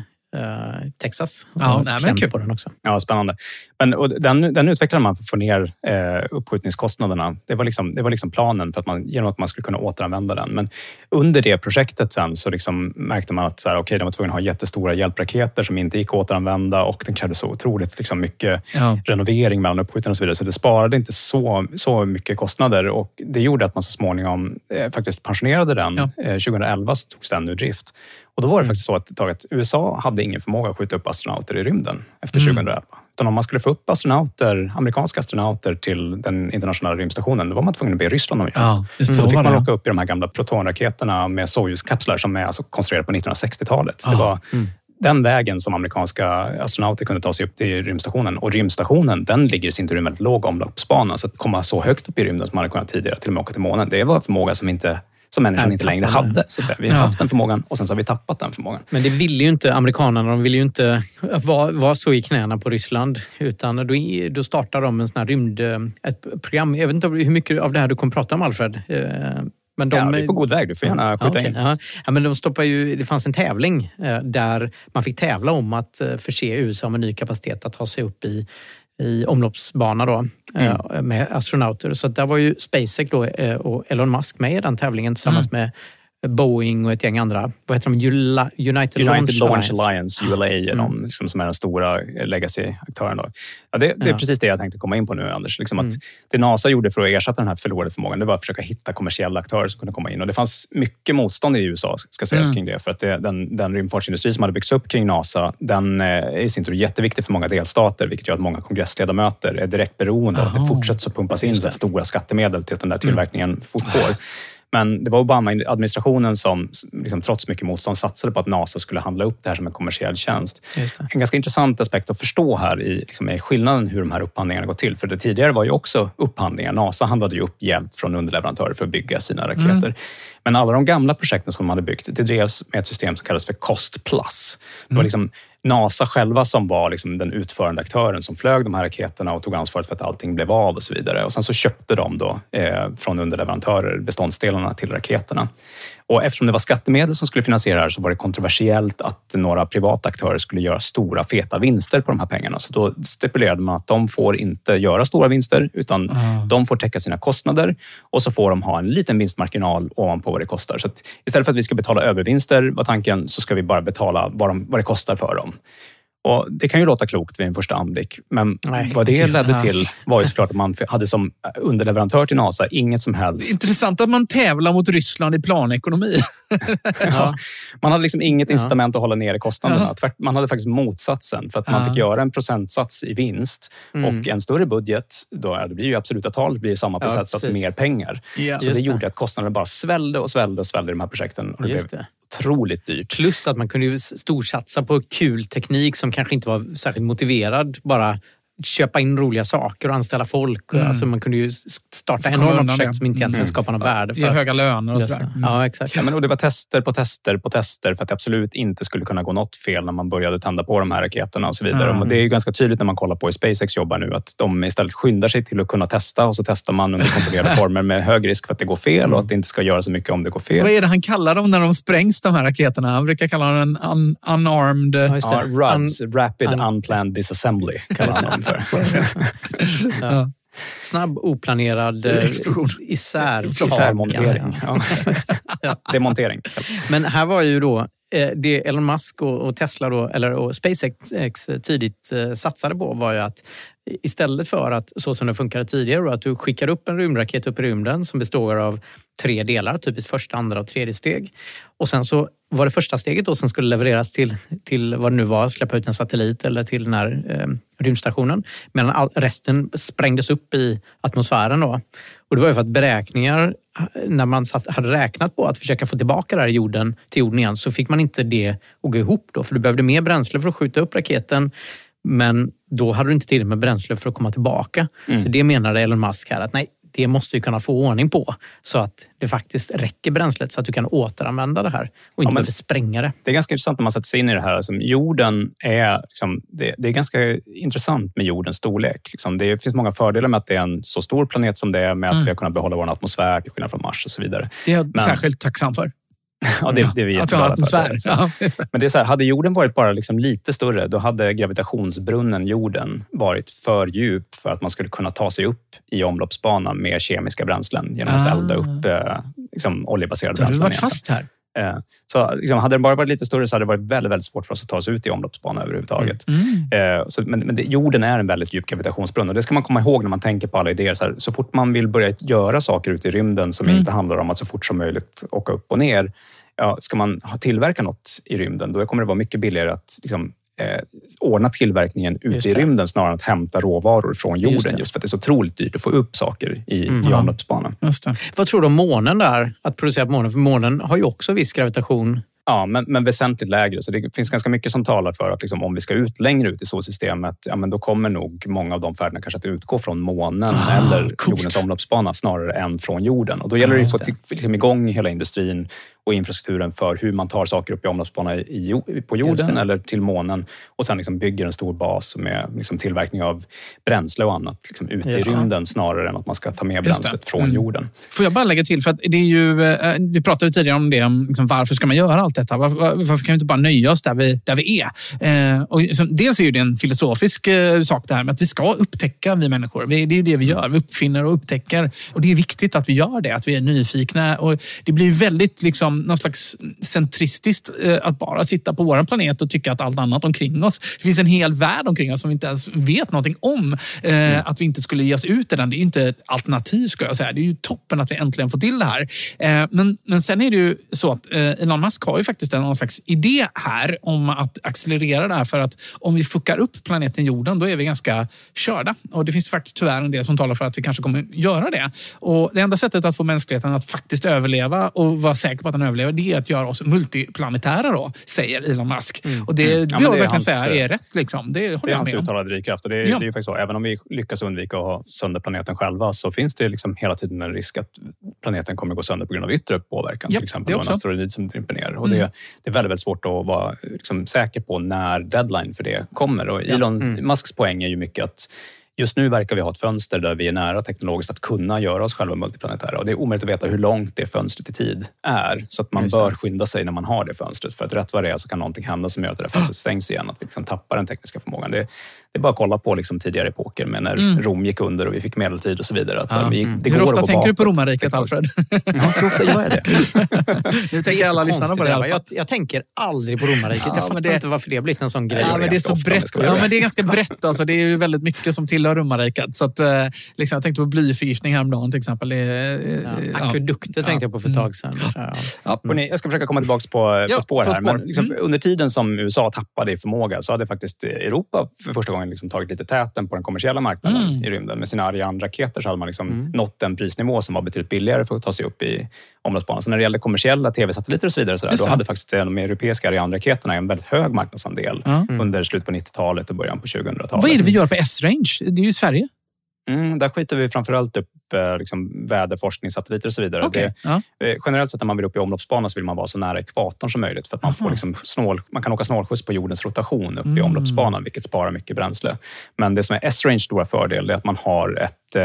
Texas. Ja, nej, men kul. på den också. Ja, spännande. Men, och den, den utvecklade man för att få ner eh, uppskjutningskostnaderna. Det var, liksom, det var liksom planen för att man, genom att man skulle kunna återanvända den. Men under det projektet sen så liksom märkte man att så här, okay, de var tvungna att ha jättestora hjälpraketer som inte gick att återanvända och den krävde så otroligt liksom, mycket Ja. renovering mellan uppskjuten och så vidare. Så det sparade inte så, så mycket kostnader och det gjorde att man så småningom eh, faktiskt pensionerade den. Ja. Eh, 2011 så togs den ur drift. Och då var det faktiskt så att, att USA hade ingen förmåga att skjuta upp astronauter i rymden efter Mm. 2011. Utan om man skulle få upp astronauter, amerikanska astronauter till den internationella rymdstationen, då var man tvungen att be Ryssland om hjälp. Ja, just så så fick man det, åka upp i de här gamla protonraketerna med Soyuz-kapslar som är alltså konstruerade på 1960-talet. Det Ja. var Mm. den vägen som amerikanska astronauter kunde ta sig upp till rymdstationen. Och rymdstationen, den ligger i sin tur i en väldigt låg omloppsbana. Så att komma så högt upp i rymden som man hade kunnat tidigare, till och med åka till månen, det var en förmåga som, inte, som människan inte längre hade. Så. Vi har Ja. haft den förmågan och sen så har vi tappat den förmågan. Men det ville ju inte amerikanerna. De ville ju inte vara, vara så i knäna på Ryssland. Utan då, då startade de en sån här rymd... Ett program. Jag vet inte hur mycket av det här du kommer prata om, Alfred. Eh, Men de, Ja, vi är på god väg. Du får gärna Ja, skjuta okej. in. Ja. Ja, men de stoppar ju, det fanns en tävling eh, där man fick tävla om att eh, förse USA med ny kapacitet att ta sig upp i, i omloppsbana då, Mm. eh, med astronauter. Så där var ju SpaceX då, eh, och Elon Musk med i den tävlingen tillsammans Mm. med Boeing och ett gäng andra. Vad heter de? United, United Launch Alliance. Alliance, ULA, är Mm. de liksom, som är den stora legacy-aktören. Ja, det, det är Ja. precis det jag tänkte komma in på nu, Anders. Liksom Mm. att det NASA gjorde för att ersätta den här förlorade förmågan, det var att försöka hitta kommersiella aktörer som kunde komma in. Och det fanns mycket motstånd i USA, ska sägas, Mm. kring det. För att det, den, den rymdfartsindustri som hade byggts upp kring NASA, den eh, är i sin tur jätteviktig för många delstater, vilket gör att många kongressledamöter är direkt beroende av att det fortsätter att pumpas in så stora skattemedel till att den där tillverkningen fortgår. Men det var Obama-administrationen som liksom, trots mycket motstånd satsade på att NASA skulle handla upp det här som en kommersiell tjänst. En ganska intressant aspekt att förstå här i, liksom, är skillnaden hur de här upphandlingarna går till. För det tidigare var ju också upphandlingar. NASA handlade ju upp hjälp från underleverantörer för att bygga sina raketer. Mm. Men alla de gamla projekten som de hade byggt, det drevs med ett system som kallas för Cost Plus. Det var Mm. liksom NASA själva som var liksom den utförande aktören som flög de här raketerna och tog ansvaret för att allting blev av och så vidare. Och sen så köpte de då eh, från underleverantörer beståndsdelarna till raketerna. Och eftersom det var skattemedel som skulle finansiera det här så var det kontroversiellt att några privata aktörer skulle göra stora feta vinster på de här pengarna. Så då stipulerade man att de får inte göra stora vinster utan Ah. de får täcka sina kostnader och så får de ha en liten vinstmarginal ovanpå vad det kostar. Så istället för att vi ska betala övervinster var tanken så ska vi bara betala vad, de, vad det kostar för dem. Och det kan ju låta klokt vid en första anblick, men Nej. vad det ledde Ja. till var ju såklart att man hade som underleverantör till NASA inget som helst Intressant att man tävlar mot Ryssland i planekonomi. Ja. Man hade liksom inget Ja. incitament att hålla nere kostnaderna. Ja. Man hade faktiskt motsatsen. För att man Ja. fick göra en procentsats i vinst Mm. och en större budget, då, ja, det blir ju absoluta tal, blir samma Ja, procentsats, mer pengar. Ja. Så det det. gjorde att kostnaderna bara svällde och svällde och svällde i de här projekten. Och det Just blev det otroligt dyrt. Plus att man kunde ju storsatsa på kul teknik som kanske inte var särskilt motiverad. Bara köpa in roliga saker och anställa folk. Mm. Alltså man kunde ju starta enorma projekt det. som inte egentligen Mm. skapar något värde. Ge att höga löner och sådär. Mm. Ja, exakt. Ja, men, och det var tester på tester på tester för att det absolut inte skulle kunna gå något fel när man började tända på de här raketerna och så vidare. Mm. Och det är ju ganska tydligt när man kollar på hur SpaceX jobbar nu att de istället skyndar sig till att kunna testa och så testar man under kontrollerade former med hög risk för att det går fel och att det inte ska göra så mycket om det går fel. Vad är det han kallar dem när de sprängs, de här raketerna? Han brukar kalla dem en un unarmed... Ja. Ja, RUDS, Rapid un- Unplanned Disassembly, kallar han dem för. Ja. Snabb, oplanerad eh, Explosion. isär. Isärmontering. Ja. Ja. Demontering. Men här var ju då eh, det Elon Musk och, Tesla då, eller och SpaceX tidigt eh, satsade på var ju att istället för att, så som det funkade tidigare, att du skickar upp en rymdraket upp i rymden som består av tre delar, typiskt första, andra och tredje steg. Och sen så var det första steget då som skulle levereras till, till vad det nu var, släppa ut en satellit eller till den här eh, rymdstationen. Medan all, resten sprängdes upp i atmosfären. Då. Och det var ju för att beräkningar, eh, när man satt, hade räknat på att försöka få tillbaka det här jorden, till jorden igen, så fick man inte det att gå ihop. Då, för du behövde mer bränsle för att skjuta upp raketen. Men då hade du inte tillräckligt med bränsle för att komma tillbaka. Mm. Så det menade Elon Musk här att nej, det måste vi kunna få ordning på så att det faktiskt räcker bränslet så att du kan återanvända det här och inte men- behöver spränga det. Det är ganska intressant när man sätter sig in i det här. Alltså, jorden är, liksom, det, det är ganska intressant med jordens storlek. Liksom, det finns många fördelar med att det är en så stor planet som det är, med att Mm. vi har kunnat behålla vår atmosfär till skillnad från Mars och så vidare. Det är jag Men- särskilt tacksam för. Ja, det, det är vi jätteglada för. Ja. Men det är så här, hade jorden varit bara liksom lite större, då hade gravitationsbrunnen jorden varit för djup för att man skulle kunna ta sig upp i omloppsbanan med kemiska bränslen genom att Ah. elda upp eh, liksom, oljebaserade Då hade du bränslen. varit fast här. Eh, Så liksom, hade den bara varit lite större så hade det varit väldigt, väldigt svårt för oss att ta oss ut i omloppsbana överhuvudtaget. Mm. Eh, Så, men men det, jorden är en väldigt djup gravitationsbrunn och det ska man komma ihåg när man tänker på alla idéer. Så, här, så fort man vill börja göra saker ute i rymden som Mm. inte handlar om att så fort som möjligt åka upp och ner. Ja, ska man tillverka något i rymden, då kommer det vara mycket billigare att liksom, eh, ordna tillverkningen Just ute i det. rymden snarare än att hämta råvaror från Just jorden. det. Just, för att det är så otroligt dyrt att få upp saker i, Mm. i omloppsbanan. Just det. Vad tror du om månen där? Att producera på månen? För månen har ju också viss gravitation. Ja, men, men väsentligt lägre. Så det finns ganska mycket som talar för att liksom, om vi ska ut längre ut i solsystemet, ja, men då kommer nog många av de färderna kanske att utgå från månen Ah, eller coolt. jordens omloppsbana snarare än från jorden. Och då gäller det ju att få till, liksom, igång hela industrin och infrastrukturen för hur man tar saker upp i omloppsbana i, på jorden eller till månen och sen liksom bygger en stor bas med liksom, tillverkning av bränsle och annat liksom, ute i det. rymden snarare än att man ska ta med bränslet från Mm. jorden. Får jag bara lägga till, för att det är ju, eh, vi pratade tidigare om det, om liksom varför ska man göra allt detta? Varför, varför kan vi inte bara nöja oss där vi, där vi är? Eh, och så, dels är ju det en filosofisk eh, sak det här med att vi ska upptäcka, vi människor. Vi, det är det vi gör, vi uppfinner och upptäcker. Och det är viktigt att vi gör det, att vi är nyfikna. Och det blir väldigt liksom, någon slags centristiskt eh, att bara sitta på vår planet och tycka att allt annat omkring oss. Det finns en hel värld omkring oss som vi inte ens vet någonting om. Eh, Att vi inte skulle ge oss ut i den, det är inte ett alternativ ska jag säga. Det är ju toppen att vi äntligen får till det här. Eh, men, men sen är det ju så att Elon Musk har ju faktiskt en någon slags idé här om att accelerera det här för att om vi fuckar upp planeten jorden, då är vi ganska körda. Och det finns faktiskt tyvärr en del som talar för att vi kanske kommer göra det. Och det enda sättet att få mänskligheten att faktiskt överleva och vara säker på att den överlever, det är att göra oss multiplanetära då, säger Elon Musk. Och det Mm. vill Ja, jag verkligen hans, säga är eh, rätt. Liksom. Det håller Det är jag hans med uttalade drivkraft. Och det, är, Ja. det är ju faktiskt så. Även om vi lyckas undvika att ha sönder planeten själva så finns det liksom hela tiden en risk att planeten kommer gå sönder på grund av yttre påverkan. Ja, till exempel en asteroid som dimper ner. Och Mm. det, det är väldigt, väldigt svårt att vara liksom, säker på när deadline för det kommer. Och. Elon Mm. Musks poäng är ju mycket att Just nu verkar vi ha ett fönster där vi är nära teknologiskt att kunna göra oss själva multiplanetära. Och det är omöjligt att veta hur långt det fönstret i tid är. Så att man bör skynda sig när man har det fönstret. För att rätt vad det är så kan någonting hända som gör att det där fönstret stängs igen. Att vi liksom tappar den tekniska förmågan. Det, det är bara att kolla på liksom tidigare epoker med när Mm. Rom gick under och vi fick medeltid och så vidare. Att så här, vi, Mm. det Hur ofta tänker du på bakåt. romarriket, Alfred? Ja, hur ofta gör jag det? Nu Det tänker är alla så lyssnarna på det alla jag, jag tänker aldrig på romarriket. Ja, jag fattar men det- inte varför det har blivit en sån grej. Ja, men det är så brett. Ja, men det är ganska brett. Alltså. Det är ju väldigt mycket som tillhör romarriket. Så att, eh, liksom, jag tänkte på blyförgiftning häromdagen till exempel. Det, Ja, eh, ja. akvedukter tänkte jag på för ett tag sedan. Ja. Ja, hörni, jag ska försöka komma tillbaka på, Ja, på spår på här. Men liksom, Mm. Under tiden som USA tappade i förmåga så hade faktiskt Europa för första gången liksom tagit lite täten på den kommersiella marknaden Mm. i rymden. Med sina Ariane-raketer så hade man liksom nått en prisnivå som var betydligt billigare för att ta sig upp i omloppsbanan. Så när det gällde kommersiella tv-satelliter och så vidare, så där, då hade faktiskt de europeiska Ariane-raketerna en väldigt hög marknadsandel Ja. under slutet på 90-talet och början på 2000-talet. Vad är det vi gör på S-range? Det är ju Sverige. Mm, där skiter vi framförallt upp eh, liksom, väderforskningssatelliter och så vidare. Okej, Det, ja. eh, generellt sett när man vill upp i omloppsbana så vill man vara så nära ekvatorn som möjligt för att man, får liksom snål, man kan åka snålskjuts på jordens rotation upp i Mm. omloppsbanan, vilket sparar mycket bränsle. Men det som är S-range stora fördel är att man har ett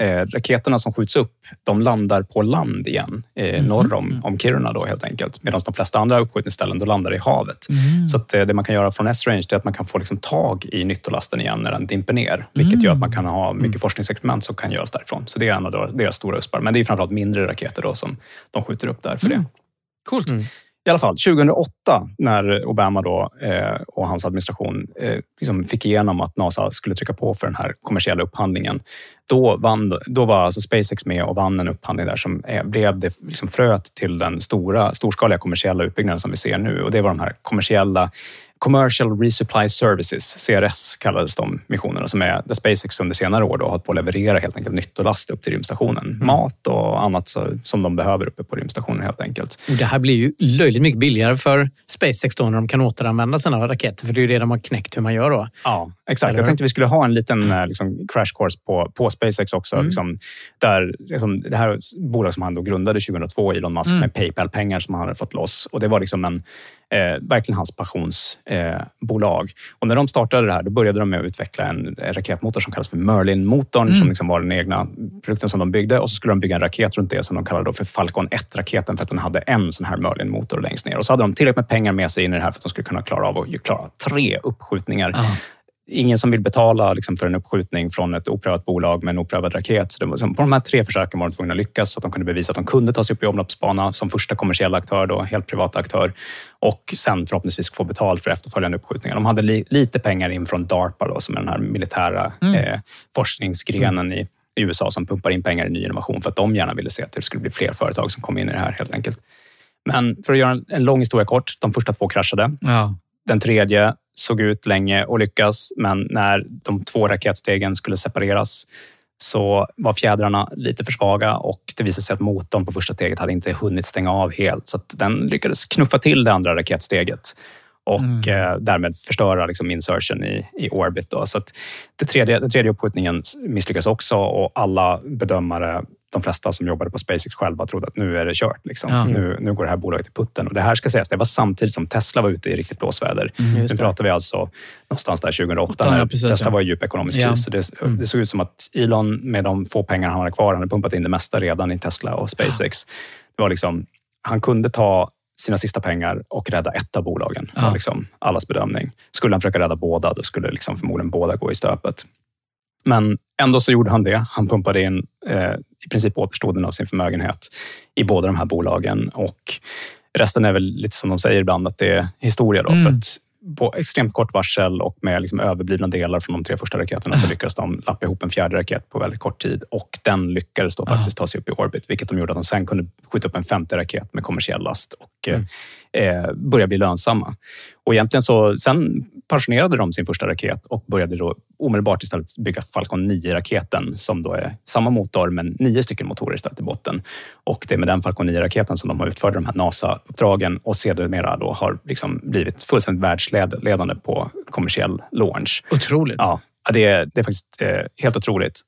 eh, raketerna som skjuts upp, de landar på land igen, eh, Mhm. norr om, om Kiruna då helt enkelt. Medan de flesta andra uppskjutningsställen, då landar i havet. Mm. Så att, eh, det man kan göra från S-range är att man kan få liksom, tag i nyttolasten igen när den dimper ner. Vilket gör att man kan ha mycket forskningsexperiment som kan göras därifrån. Så det är en av deras- deras stora uspar. Men det är framförallt mindre raketer då som de skjuter upp där för det. Coolt. I alla fall, 2008 när Obama då, eh, och hans administration eh, liksom fick igenom att NASA skulle trycka på för den här kommersiella upphandlingen. Då, vann, då var alltså SpaceX med och vann en upphandling där som eh, blev det liksom fröet till den stora, storskaliga kommersiella utbyggnaden som vi ser nu. Och det var de här kommersiella Commercial Resupply Services, CRS kallades de missionerna, som är där SpaceX under senare år då har hållit på att leverera helt enkelt nyttolast upp till rymdstationen. Mat och annat så, som de behöver uppe på rymdstationen helt enkelt. Det här blir ju löjligt mycket billigare för SpaceX då när de kan återanvända sina raketer? För det är ju det de har knäckt hur man gör då. Ja, exakt. Eller Jag tänkte vi skulle ha en liten eh, liksom, crash course på, på SpaceX också. Mm. Liksom, där, liksom, det här bolag som han då grundade 2002, Elon Musk, Mm. med Paypal-pengar som han hade fått loss. Och det var liksom en, eh, verkligen hans passionsbolag. Bolag. och när de startade det här, då började de med att utveckla en raketmotor som kallas för Merlin-motorn, Mm. som liksom var den egna produkten som de byggde. Och så skulle de bygga en raket runt det som de kallade för Falcon 1-raketen för att den hade en sån här Merlin-motor längst ner. Och så hade de tillräckligt med pengar med sig in i det här för att de skulle kunna klara av att klara tre uppskjutningar. Ingen som vill betala liksom, för en uppskjutning från ett oprövat bolag med en oprövad raket. Så det på de här tre försöken var de tvungna att lyckas så att de kunde bevisa att de kunde ta sig upp i omloppsbana som första kommersiella aktör, då, helt privata aktör. Och sen förhoppningsvis få betalt för efterföljande uppskjutningar. De hade li, lite pengar in från DARPA, då, som är den här militära Mm. eh, forskningsgrenen i, i USA som pumpar in pengar i ny innovation för att de gärna ville se att det skulle bli fler företag som kom in i det här helt enkelt. Men för att göra en, en lång historia kort, de första två kraschade. Ja. Den tredje såg ut länge att lyckas, men när de två raketstegen skulle separeras så var fjädrarna lite för svaga och det visade sig att motorn på första steget hade inte hunnit stänga av helt. Så att den lyckades knuffa till det andra raketsteget och eh, därmed förstöra liksom, insertion i, i orbit. Då. Så att det tredje, den tredje uppskjutningen misslyckades också och alla bedömare, de flesta som jobbade på SpaceX själva, trodde att nu är det kört. Liksom. Ja. Nu, nu går det här bolaget i putten. Och det här ska sägas, det var samtidigt som Tesla var ute i riktigt blåsväder. Mm, nu pratar vi alltså någonstans där 2008 Åtta, när ja, precis, Tesla ja. var i djup ekonomisk kris. Så Det, Mm. det såg ut som att Elon med de få pengar han hade kvar, han hade pumpat in det mesta redan i Tesla och SpaceX. Det var liksom, han kunde ta sina sista pengar och rädda ett av bolagen. Ja. liksom allas bedömning. Skulle han försöka rädda båda, då skulle liksom förmodligen båda gå i stöpet. Men ändå så gjorde han det. Han pumpade in eh, i princip återstoden av sin förmögenhet i båda de här bolagen. Och resten är väl lite som de säger ibland, att det är historia. Då, Mm. för att på extremt kort varsel och med liksom överblivna delar från de tre första raketerna så lyckades de lappa ihop en fjärde raket på väldigt kort tid. Och den lyckades då faktiskt ta sig upp i orbit, vilket de gjorde att de sen kunde skjuta upp en femte raket med kommersiell last och eh, eh, börja bli lönsamma. Och egentligen så, sen pensionerade de sin första raket och började då omedelbart istället bygga Falcon 9-raketen som då är samma motor men nio stycken motorer istället i botten. Och det är med den Falcon 9-raketen som de har utfört de här NASA-uppdragen och sedermera då har liksom blivit fullständigt världsledande på kommersiell launch. Otroligt. Ja, det är, det är faktiskt eh, helt otroligt.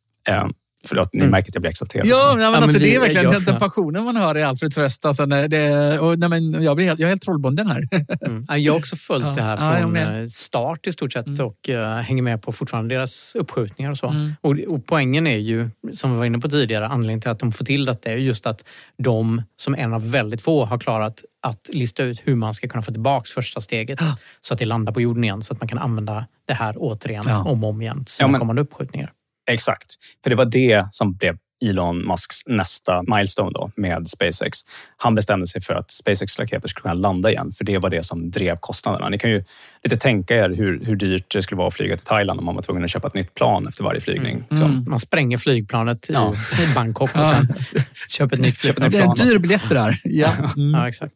Förlåt, ni Mm. märker att jag blir exalterad. Ja, men, alltså, men det vi- är verkligen ja. den passionen man hör i Alfreds röst. Alltså, det, och, nej, men jag, blir helt, jag är helt trollbunden här. Mm. Ja, Jag har också följt Ja. det här Ja, jag från med. eh, start i stort sett och eh, hänger med på fortfarande deras uppskjutningar och så. Mm. Och, och poängen är ju, som vi var inne på tidigare, anledningen till att de får till detta är just att de som en av väldigt få har klarat att lista ut hur man ska kunna få tillbaks första steget så att det landar på jorden igen så att man kan använda det här återigen Ja. om och om igen sina Ja, men- kommande uppskjutningar. Exakt. För det var det som blev Elon Musks nästa milestone då, med SpaceX. Han bestämde sig för att SpaceX-raketer skulle kunna landa igen, för det var det som drev kostnaderna. Ni kan ju lite tänka er hur, hur dyrt det skulle vara att flyga till Thailand om man var tvungen att köpa ett nytt plan efter varje flygning. liksom. Man spränger flygplanet i Ja. Bangkok och sen köper ett nytt Köper ett flygplan. nytt plan. Det är en dyr biljett det där. Ja. Mm. Ja, exakt.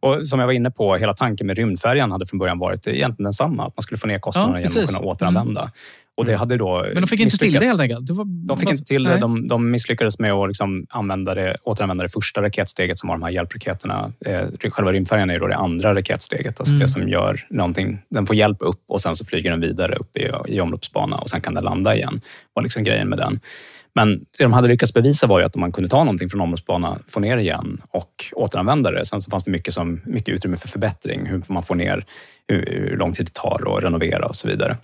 Och som jag var inne på, hela tanken med rymdfärjan hade från början varit egentligen densamma. Att man skulle få ner kostnaderna Ja, genom att kunna återanvända. Och det hade då Men de fick inte till det helt enkelt. Det var, De fick inte till det. Nej. De, de misslyckades med att liksom använda det, återanvända det första raketsteget som var de här hjälpraketerna. Eh, själva rymdfärjan är då det andra raketsteget, alltså Mm. det som gör någonting. Den får hjälp upp och sen så flyger den vidare upp i, i omloppsbana och sen kan den landa igen. var liksom grejen med den. Men det de hade lyckats bevisa var ju att om man kunde ta någonting från omloppsbana, få ner det igen och återanvända det. Sen så fanns det mycket, som, mycket utrymme för förbättring. Hur man får ner, hur, hur lång tid det tar att renovera och så vidare.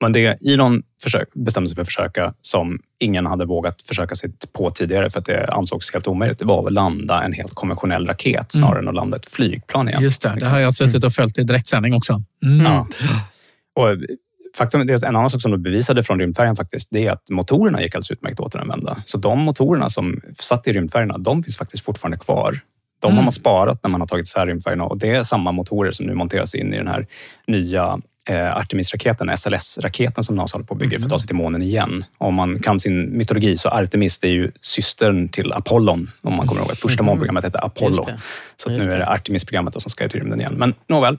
Men det Elon försök, bestämde sig för att försöka, som ingen hade vågat försöka sig på tidigare för att det ansågs helt omöjligt, det var att landa en helt konventionell raket snarare än att landa ett flygplan igen. Just det, det liksom. har jag suttit och följt i direktsändning också. Mm. Ja. Och faktum, det en annan sak som de bevisade från rymdfärjan faktiskt, det är att motorerna gick alldeles utmärkt att återanvända. Så de motorerna som satt i rymdfärjorna, de finns faktiskt fortfarande kvar. De har Mm. man sparat när man har tagit isär rymdfärjorna och det är samma motorer som nu monteras in i den här nya Artemis-raketen, SLS-raketen som NASA håller på att bygga för att ta sig till månen igen. Om man kan sin mytologi så Artemis det är ju systern till Apollon, om man kommer ihåg att första månprogrammet hette Apollo. Så nu är det. Artemis-programmet som ska till rymden igen. Men nåväl,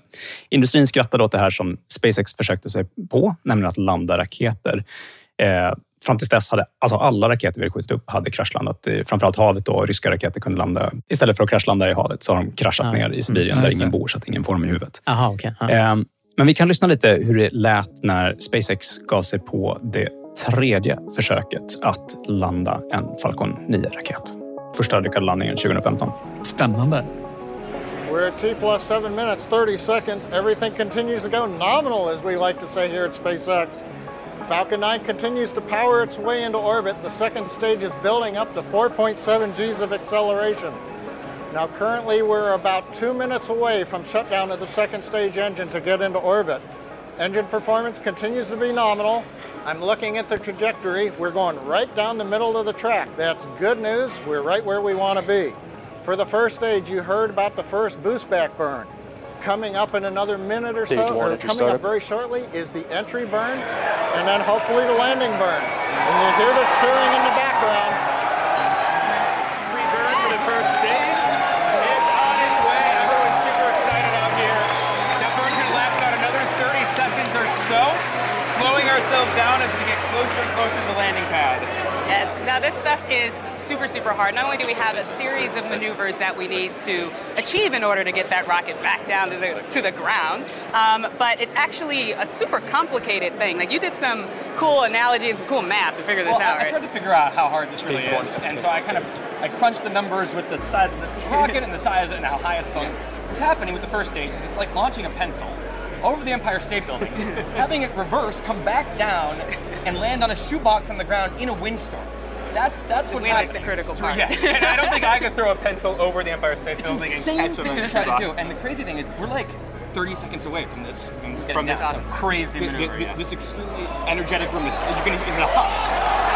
industrin skrattade åt det här som SpaceX försökte sig på, nämligen att landa raketer. Eh, fram tills dess hade alltså alla raketer vi hade skjutit upp hade kraschlandat. i Framförallt havet då. Ryska raketer kunde landa. Istället för att kraschlanda i havet så har de kraschat Ja. ner i Sibirien Mm, där ingen bor så att ingen får dem i huvudet. Aha, okej. Ja. Ehm, Men vi kan lyssna lite hur det lät när SpaceX gav sig på det tredje försöket att landa en Falcon 9-raket. Första lyckade landningen 2015. Spännande. We're at T plus 7 minutes 30 seconds. Everything continues to go nominal, as we like to say here at SpaceX. Falcon 9 continues to power its way into orbit. The second stage is building up to 4.7 Gs of acceleration. Now, currently, we're about two minutes away from shutdown of the second stage engine to get into orbit. Engine performance continues to be nominal. I'm looking at the trajectory. We're going right down the middle of the track. That's good news. We're right where we want to be. For the first stage, you heard about the first boost back burn. Coming up in another minute or Stage so, or coming up very shortly, is the entry burn, and then hopefully the landing burn. And you hear the cheering in the background. Slowing down as we get closer and closer to the landing pad. Yes. Now this stuff is super, super hard. Not only do we have a series of maneuvers that we need to achieve in order to get that rocket back down to the to the ground, um, but it's actually a super complicated thing. Like you did some cool analogy and some cool math to figure this Well, out, I right? tried to figure out how hard this really is, and so I kind of I crunched the numbers with the size of the rocket and the size and how high it's going. What's happening with the first stage is it's like launching a pencil over the Empire State Building, having it reverse, come back down, and land on a shoebox on the ground in a windstorm. That's that's The what's wind is the critical part. Yes, and I don't think I could throw a pencil over the Empire State It's Building and catch them thing in to a try to do. And the crazy thing is, we're like 30 seconds away from this from, getting from this down. That's a crazy th- maneuver, th- yeah. This extremely energetic room is you're gonna is a hush.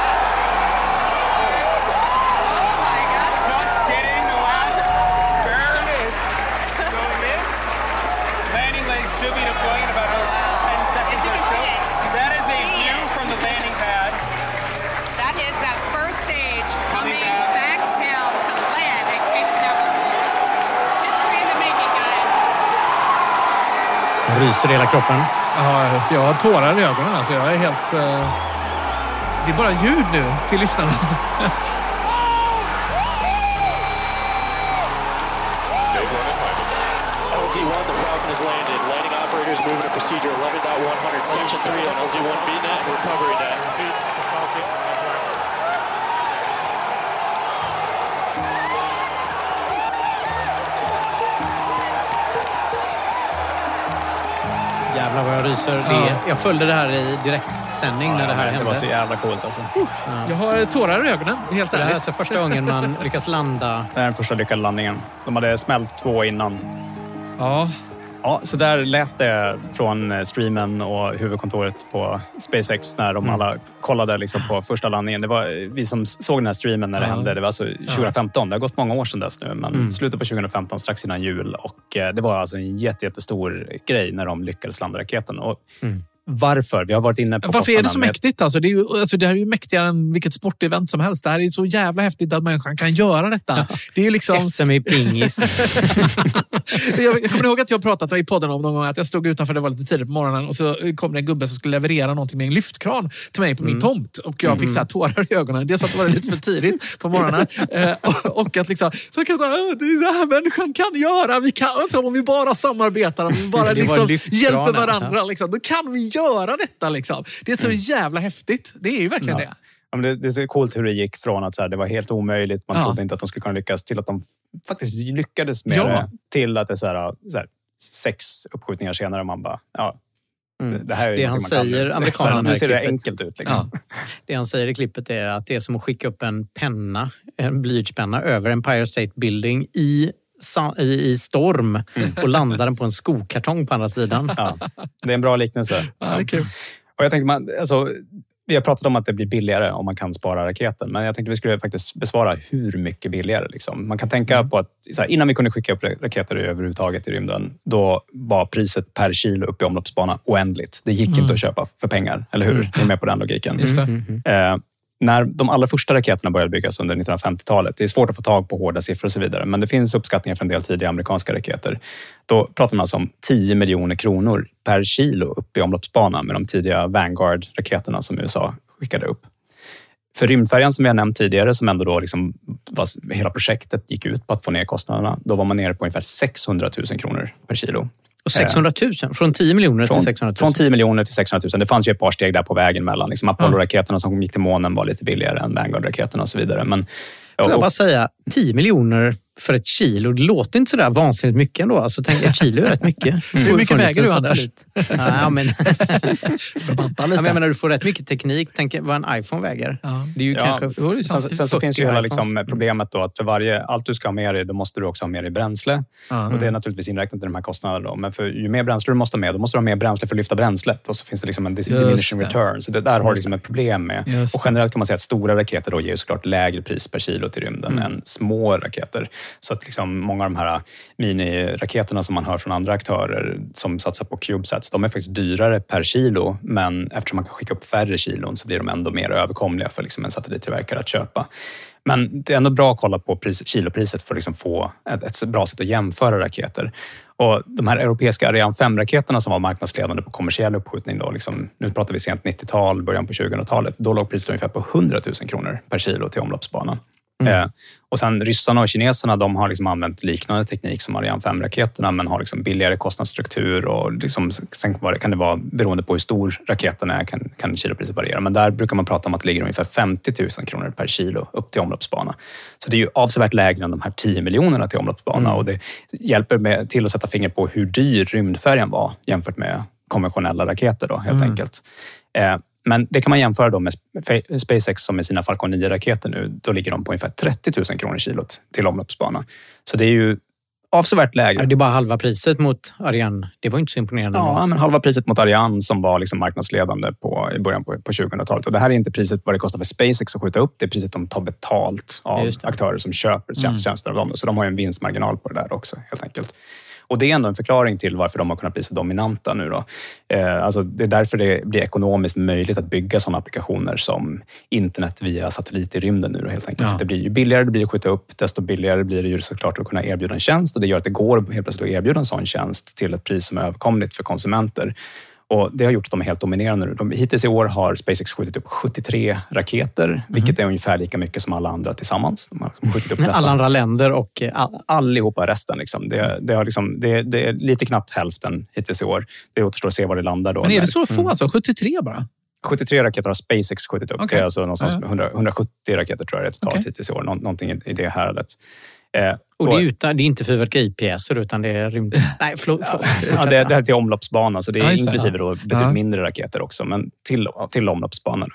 Ryser i hela kroppen. Ja, alltså, jag har tårar i ögonen. Alltså jag är helt... Uh... Det är bara ljud nu till lyssnarna. Ryser. Det, Ja. Jag följde det här i direktsändning när det här hände. Det var så jävla coolt alltså. Jag har tårar i ögonen, helt Det här är ärligt. alltså första gången man lyckas landa. Det är den första lyckade landningen. De hade smält två innan. Ja. Ja, så där lät det från eh, streamen och huvudkontoret på SpaceX när de Mm. alla kollade liksom på första landningen. Det var eh, vi som såg den här streamen när det Ja. hände. Det var alltså 2015. Det har gått många år sedan dess nu, men Mm. slutet på 2015, strax innan jul. Och eh, det var alltså en jätte, jättestor grej när de lyckades landa raketen. Och Varför? Vi har varit inne på Varför är det så mäktigt? Alltså, det, är ju, alltså, det här är ju mäktigare än vilket sportevent som helst. Det här är så jävla häftigt att människan kan göra detta. Det är ju liksom... SM i pingis. jag, jag kommer ihåg att jag pratat i podden om någon gång att jag stod utanför, det var lite tidigt på morgonen och så kom det en gubbe som skulle leverera någonting med en lyftkran till mig på min Mm. tomt. Och jag fick Mm. så här tårar i ögonen. Dels att det var lite för tidigt på morgonen eh, och, och att liksom, så kan jag säga, "Åh, det är så här människan kan göra. Vi kan, alltså, om vi bara samarbetar, om vi bara liksom, hjälper varandra, liksom, då kan vi göra detta. Liksom. Det är så jävla häftigt. Det är ju verkligen Ja. det. Ja, men det, det är så coolt hur det gick från att så här, det var helt omöjligt, man Ja. trodde inte att de skulle kunna lyckas, till att de faktiskt lyckades med Ja. det. Till att det är så här, så här, sex uppskjutningar senare, man bara, ja, det här är Mm. Det han säger, amerikanen Nu ser det enkelt ut. Liksom. Det han säger i klippet är att det är som att skicka upp en penna, en blyertspenna över Empire State Building i, i, storm och landa den på en skokartong på andra sidan. Ja, det är en bra liknelse. Ja. Och jag tänkte, man, alltså, vi har pratat om att det blir billigare om man kan spara raketen, men jag tänkte vi skulle faktiskt besvara hur mycket billigare. Liksom. Man kan tänka Mm. på att här, innan vi kunde skicka upp raketer överhuvudtaget i rymden, då var priset per kilo upp i omloppsbana oändligt. Det gick Mm. inte att köpa för pengar, eller hur? Mm. Ni är med på den logiken? Just det. Mm. Eh, när de allra första raketerna började byggas under 1950-talet, det är svårt att få tag på hårda siffror och så vidare, men det finns uppskattningar för en del tidiga amerikanska raketer. Då pratar man alltså om 10 miljoner kronor per kilo upp i omloppsbana med de tidiga Vanguard-raketerna som USA skickade upp. För rymdfärjan som vi har nämnt tidigare, som ändå då liksom var, hela projektet gick ut på att få ner kostnaderna, då var man nere på ungefär 600 000 kronor per kilo. Och 600 000? Från 10 miljoner från, till 600 000? Från 10 miljoner till 600 000. Det fanns ju ett par steg där på vägen mellan. Liksom Apollo-raketerna som gick till månen var lite billigare än Vanguard-raketerna och så vidare. Men, Får jag bara säga, 10 miljoner för ett kilo, det låter inte sådär vansinnigt mycket ändå. Alltså, tänk, ett kilo är rätt mycket. Mm. Hur mycket väger du, Anders? ja, men, Förbanta lite. Ja, men jag menar, du får rätt mycket teknik. Tänk vad en iPhone väger. Det är ju Ja, kanske sen, sen så 40 finns ju hela liksom problemet då att för varje, allt du ska ha med dig, då måste du också ha med dig bränsle. Ja. Och det är naturligtvis inräknat i de här kostnaderna. Då. Men för ju mer bränsle du måste ha med, då måste du ha mer bränsle för att lyfta bränslet. Och så finns det liksom en diminishing return. Så det där har du liksom ett problem med. Just Och generellt kan man säga att stora raketer då ger såklart lägre pris per kilo till rymden Mm. än små raketer. Så att liksom många av de här miniraketerna som man hör från andra aktörer som satsar på CubeSats, de är faktiskt dyrare per kilo. Men eftersom man kan skicka upp färre kilon så blir de ändå mer överkomliga för liksom en satellittillverkare att köpa. Men det är ändå bra att kolla på pris, kilopriset för att liksom få ett, ett bra sätt att jämföra raketer. Och de här europeiska Ariane 5-raketerna som var marknadsledande på kommersiell uppskjutning, då, liksom, nu pratar vi sent 90-tal, början på 2000-talet, då låg priset ungefär på 100 000 kronor per kilo till omloppsbanan. Eh, och sen ryssarna och kineserna de har liksom använt liknande teknik som Ariane 5-raketerna men har liksom billigare kostnadsstruktur och liksom, sen kan det vara beroende på hur stor raketen är kan, kan kilopriset variera. Men där brukar man prata om att det ligger ungefär 50 000 kronor per kilo upp till omloppsbana. Så det är ju avsevärt lägre än de här 10 miljonerna till omloppsbana och det hjälper med, till att sätta fingret på hur dyr rymdfärjan var jämfört med konventionella raketer då, helt Mm. enkelt. Eh, men det kan man jämföra då med Sp- SpaceX som med sina Falcon 9-raketer nu. Då ligger de på ungefär 30 000 kronor kilot till omloppsbana. Så det är ju avsevärt lägre. Ja, det är bara halva priset mot Ariane. Det var inte så imponerande. Ja, men halva priset mot Ariane som var liksom marknadsledande på, i början på, på 2000-talet. Och det här är inte priset vad det kostar för SpaceX att skjuta upp. Det är priset de tar betalt av aktörer som köper Mm. tjänster av dem. Så de har en vinstmarginal på det där också helt enkelt. Och det är ändå en förklaring till varför de har kunnat bli så dominanta nu. Då. Eh, alltså det är därför det blir ekonomiskt möjligt att bygga sådana applikationer som internet via satellit i rymden nu då, helt enkelt. Ja. För det blir ju billigare det blir att skjuta upp, desto billigare blir det ju såklart att kunna erbjuda en tjänst och det gör att det går helt plötsligt att erbjuda en sån tjänst till ett pris som är överkomligt för konsumenter. Och det har gjort att de är helt dominerande nu. De, hittills i år har SpaceX skjutit upp 73 raketer, vilket är ungefär lika mycket som alla andra tillsammans. De har liksom skjutit upp Alla andra länder och... eh, all- allihopa resten. Liksom. Det, det, har liksom, det, det är lite knappt hälften hittills i år. Det återstår att se var det landar. Då. Men är det så få alltså? 73 bara? 73 raketer har SpaceX skjutit upp. Okej. Det är alltså någonstans Ja, ja. med 100, 170 raketer tror jag det är totalt Okej. hittills i år. Nå, någonting i- i det häradet. Eh, Och det är, utan, det är inte fyrverkeripjäser utan det är rymd... Nej, förlåt. Ja, det, det här är till omloppsbana, så det är Ja, inklusive då betydligt Ja. mindre raketer också, men till, till omloppsbanan.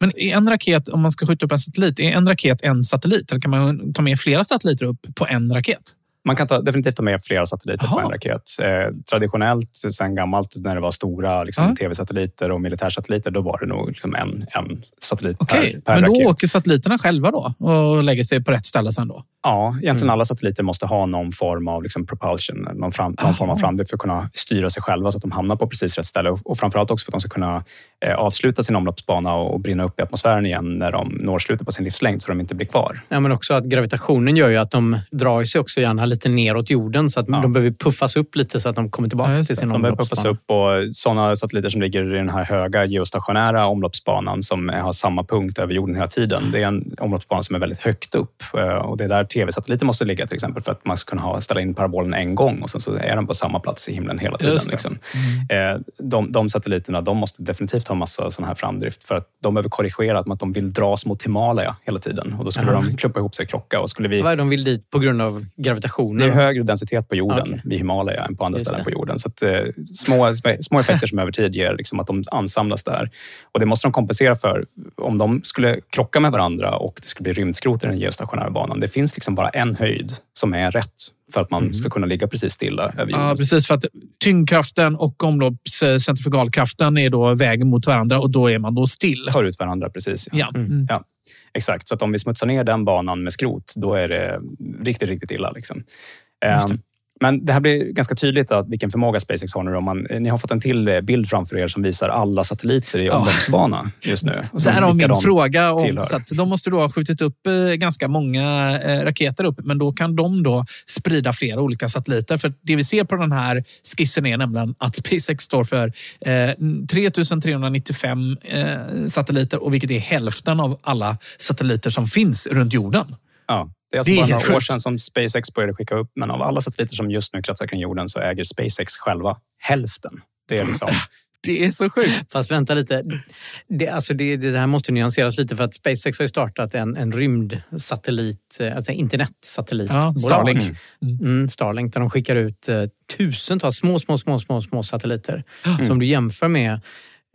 Men är en raket, om man ska skjuta upp en satellit, är en raket en satellit? Eller kan man ta med flera satelliter upp på en raket? Man kan ta, definitivt ta med flera satelliter på Jaha. en raket. Eh, traditionellt, sen gammalt, när det var stora liksom, tv-satelliter och militärsatelliter, då var det nog liksom en, en satellit Okej, per, per men då raket. åker satelliterna själva då och lägger sig på rätt ställe sen då? Ja, egentligen Mm. alla satelliter måste ha någon form av liksom propulsion, någon, fram, någon form av Aha. framdrift för att kunna styra sig själva så att de hamnar på precis rätt ställe. Och, och framförallt också för att de ska kunna eh, avsluta sin omloppsbana och, och brinna upp i atmosfären igen när de når slutet på sin livslängd så de inte blir kvar. Ja, men också att gravitationen gör ju att de drar sig också gärna lite neråt jorden så att de behöver puffas upp lite så att de kommer tillbaka Ja, till sin De behöver puffas upp och sådana satelliter som ligger i den här höga geostationära omloppsbanan som har samma punkt över jorden hela tiden. Det är en omloppsbana som är väldigt högt upp eh, och det är där tv-satelliter måste ligga till exempel för att man ska kunna ha, ställa in parabolen en gång och sen så är den på samma plats i himlen hela tiden. Liksom. Eh, De, de satelliterna de måste definitivt ha massa sån här framdrift för att de behöver korrigera att de vill dras mot Himalaya hela tiden och då skulle Aha. de klumpa ihop sig och krocka. Och skulle vi, Vad är de vill dit på grund av gravitationen? Det är högre densitet på jorden Okej. vid Himalaya än på andra Just ställen det. på jorden. Så att, eh, små, små effekter som över tid ger liksom att de ansamlas där. Och det måste de kompensera för. Om de skulle krocka med varandra och det skulle bli rymdskrot i den geostationära banan. Det finns liksom bara en höjd som är rätt för att man ska kunna ligga precis stilla över jorden. Ja, precis. För att tyngdkraften och omloppscentrifugalkraften är då vägen mot varandra och då är man då still. tar ut varandra precis. Ja. Mm. Ja, exakt. Så att om vi smutsar ner den banan med skrot, då är det riktigt, riktigt illa. Liksom. Men det här blir ganska tydligt att vilken förmåga SpaceX har nu. Om man, ni har fått en till eh, bild framför er som visar alla satelliter i omloppsbana just nu. Därav min fråga. Om, så att de måste då ha skjutit upp eh, ganska många eh, raketer upp, men då kan de då sprida flera olika satelliter. För det vi ser på den här skissen är nämligen att SpaceX står för eh, 3395 eh, satelliter, och vilket är hälften av alla satelliter som finns runt jorden. Ja, det är alltså Det är bara några år sedan som SpaceX började skicka upp, men av alla satelliter som just nu kretsar kring jorden så äger SpaceX själva hälften. Det är liksom... Det är så sjukt. Fast vänta lite. Det, alltså det, det här måste nyanseras lite för att SpaceX har ju startat en, en rymdsatellit, eh, alltså internetsatellitbolag. Ja, Starlink. Mm, Starlink, där de skickar ut eh, tusentals små, små, små, små, små satelliter. Mm. Så om du jämför med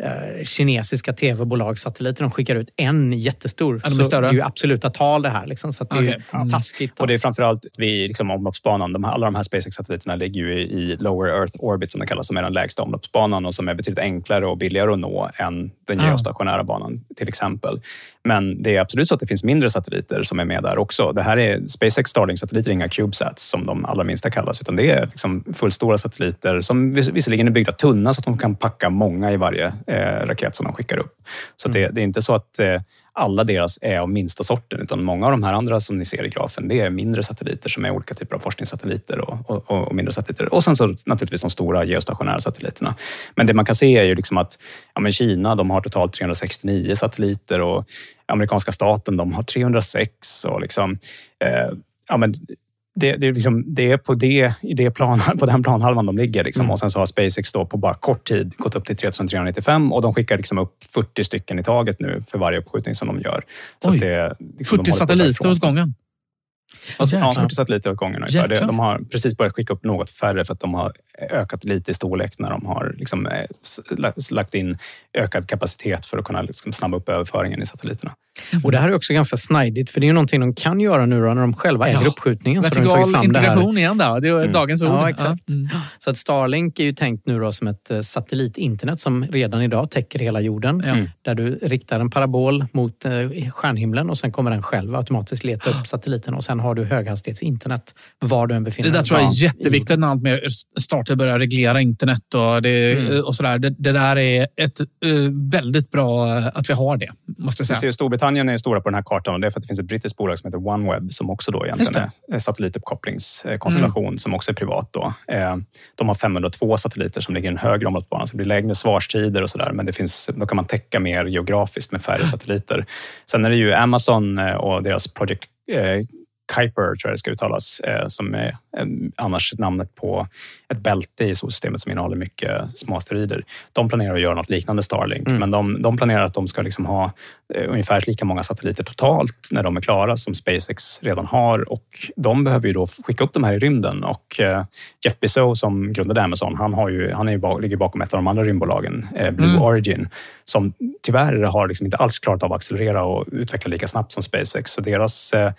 eh, kinesiska tv-bolags satelliter, de skickar ut en jättestor. Ja, de är större. det är ju absoluta tal det här. Liksom, så det är ju Okej. Mm. taskigt. Och det är framförallt vid liksom omloppsbanan. De här, alla de här SpaceX-satelliterna ligger ju i, Lower Earth Orbit som det kallas, som är den lägsta omloppsbanan och som är betydligt enklare och billigare att nå än den geostationära banan till exempel. Men det är absolut så att det finns mindre satelliter som är med där också. Det här är SpaceX Starlink-satelliter, är inga CubeSats som de allra minsta kallas, utan det är liksom fullstora satelliter som vis- visserligen är byggda tunna så att de kan packa många i varje eh, raket som de skickar upp. Så att det, det är inte så att eh, alla deras är av minsta sorten, utan många av de här andra som ni ser i grafen, det är mindre satelliter som är olika typer av forskningssatelliter och, och, och mindre satelliter. Och sen så naturligtvis de stora geostationära satelliterna. Men det man kan se är ju liksom att ja, men Kina de har totalt 369 satelliter och amerikanska staten de har 306. Och liksom, eh, ja, men det, det, är liksom, det är på, det, i det plan, på den planhalvan de ligger. Liksom. Och sen så har SpaceX då på bara kort tid gått upp till 3395 och de skickar liksom upp 40 stycken i taget nu för varje uppskjutning som de gör. Så Oj. det, liksom, 40 de satelliter åt gången. Alltså, ja, Jäklar. 40 satelliter åt gången ungefär. Det, Jäklar. de har precis börjat skicka upp något färre för att de har ökat lite i storlek när de har liksom, eh, lagt in ökad kapacitet för att kunna liksom, snabba upp överföringen i satelliterna. Och det här är också ganska snajdigt, för det är ju någonting de kan göra nu då, när de själva äger Ja. uppskjutningen. De Vertikal här. integration igen då. Det är Mm. dagens ord. Ja, exakt. Ja. Mm. Så att Starlink är ju tänkt nu då som ett eh, satellitinternet som redan idag täcker hela jorden. Mm. Där du riktar en parabol mot eh, stjärnhimlen och sen kommer den själv automatiskt leta upp satelliten och sen har du höghastighetsinternet var du än befinner Det där dig. tror jag är jätteviktigt när allt mer stater börjar reglera internet och, det, Mm. och sådär. Det, det där är ett eh, väldigt bra eh, att vi har det, måste jag säga. ju Storbritannien är stora på den här kartan och det är för att det finns ett brittiskt bolag som heter OneWeb som också då egentligen är satellituppkopplingskonstellation som också är privat. Då. Eh, De har 502 satelliter som ligger i en högre omloppsbana så det blir längre svarstider och sådär men det finns, då kan man täcka mer geografiskt med färre satelliter. Sen är det ju Amazon eh, och deras Project eh, Kuiper, tror jag det ska uttalas, eh, som är eh, annars namnet på ett bälte i solsystemet som innehåller mycket små asteroider. De planerar att göra något liknande Starlink, men de, de planerar att de ska liksom ha eh, ungefär lika många satelliter totalt när de är klara som SpaceX redan har och de behöver ju då skicka upp de här i rymden och Jeff Bezos som grundade Amazon, han, har ju, han är ju, ligger bakom ett av de andra rymdbolagen, Blue Mm. Origin, som tyvärr har liksom inte alls klarat av att accelerera och utveckla lika snabbt som SpaceX. Så deras eh,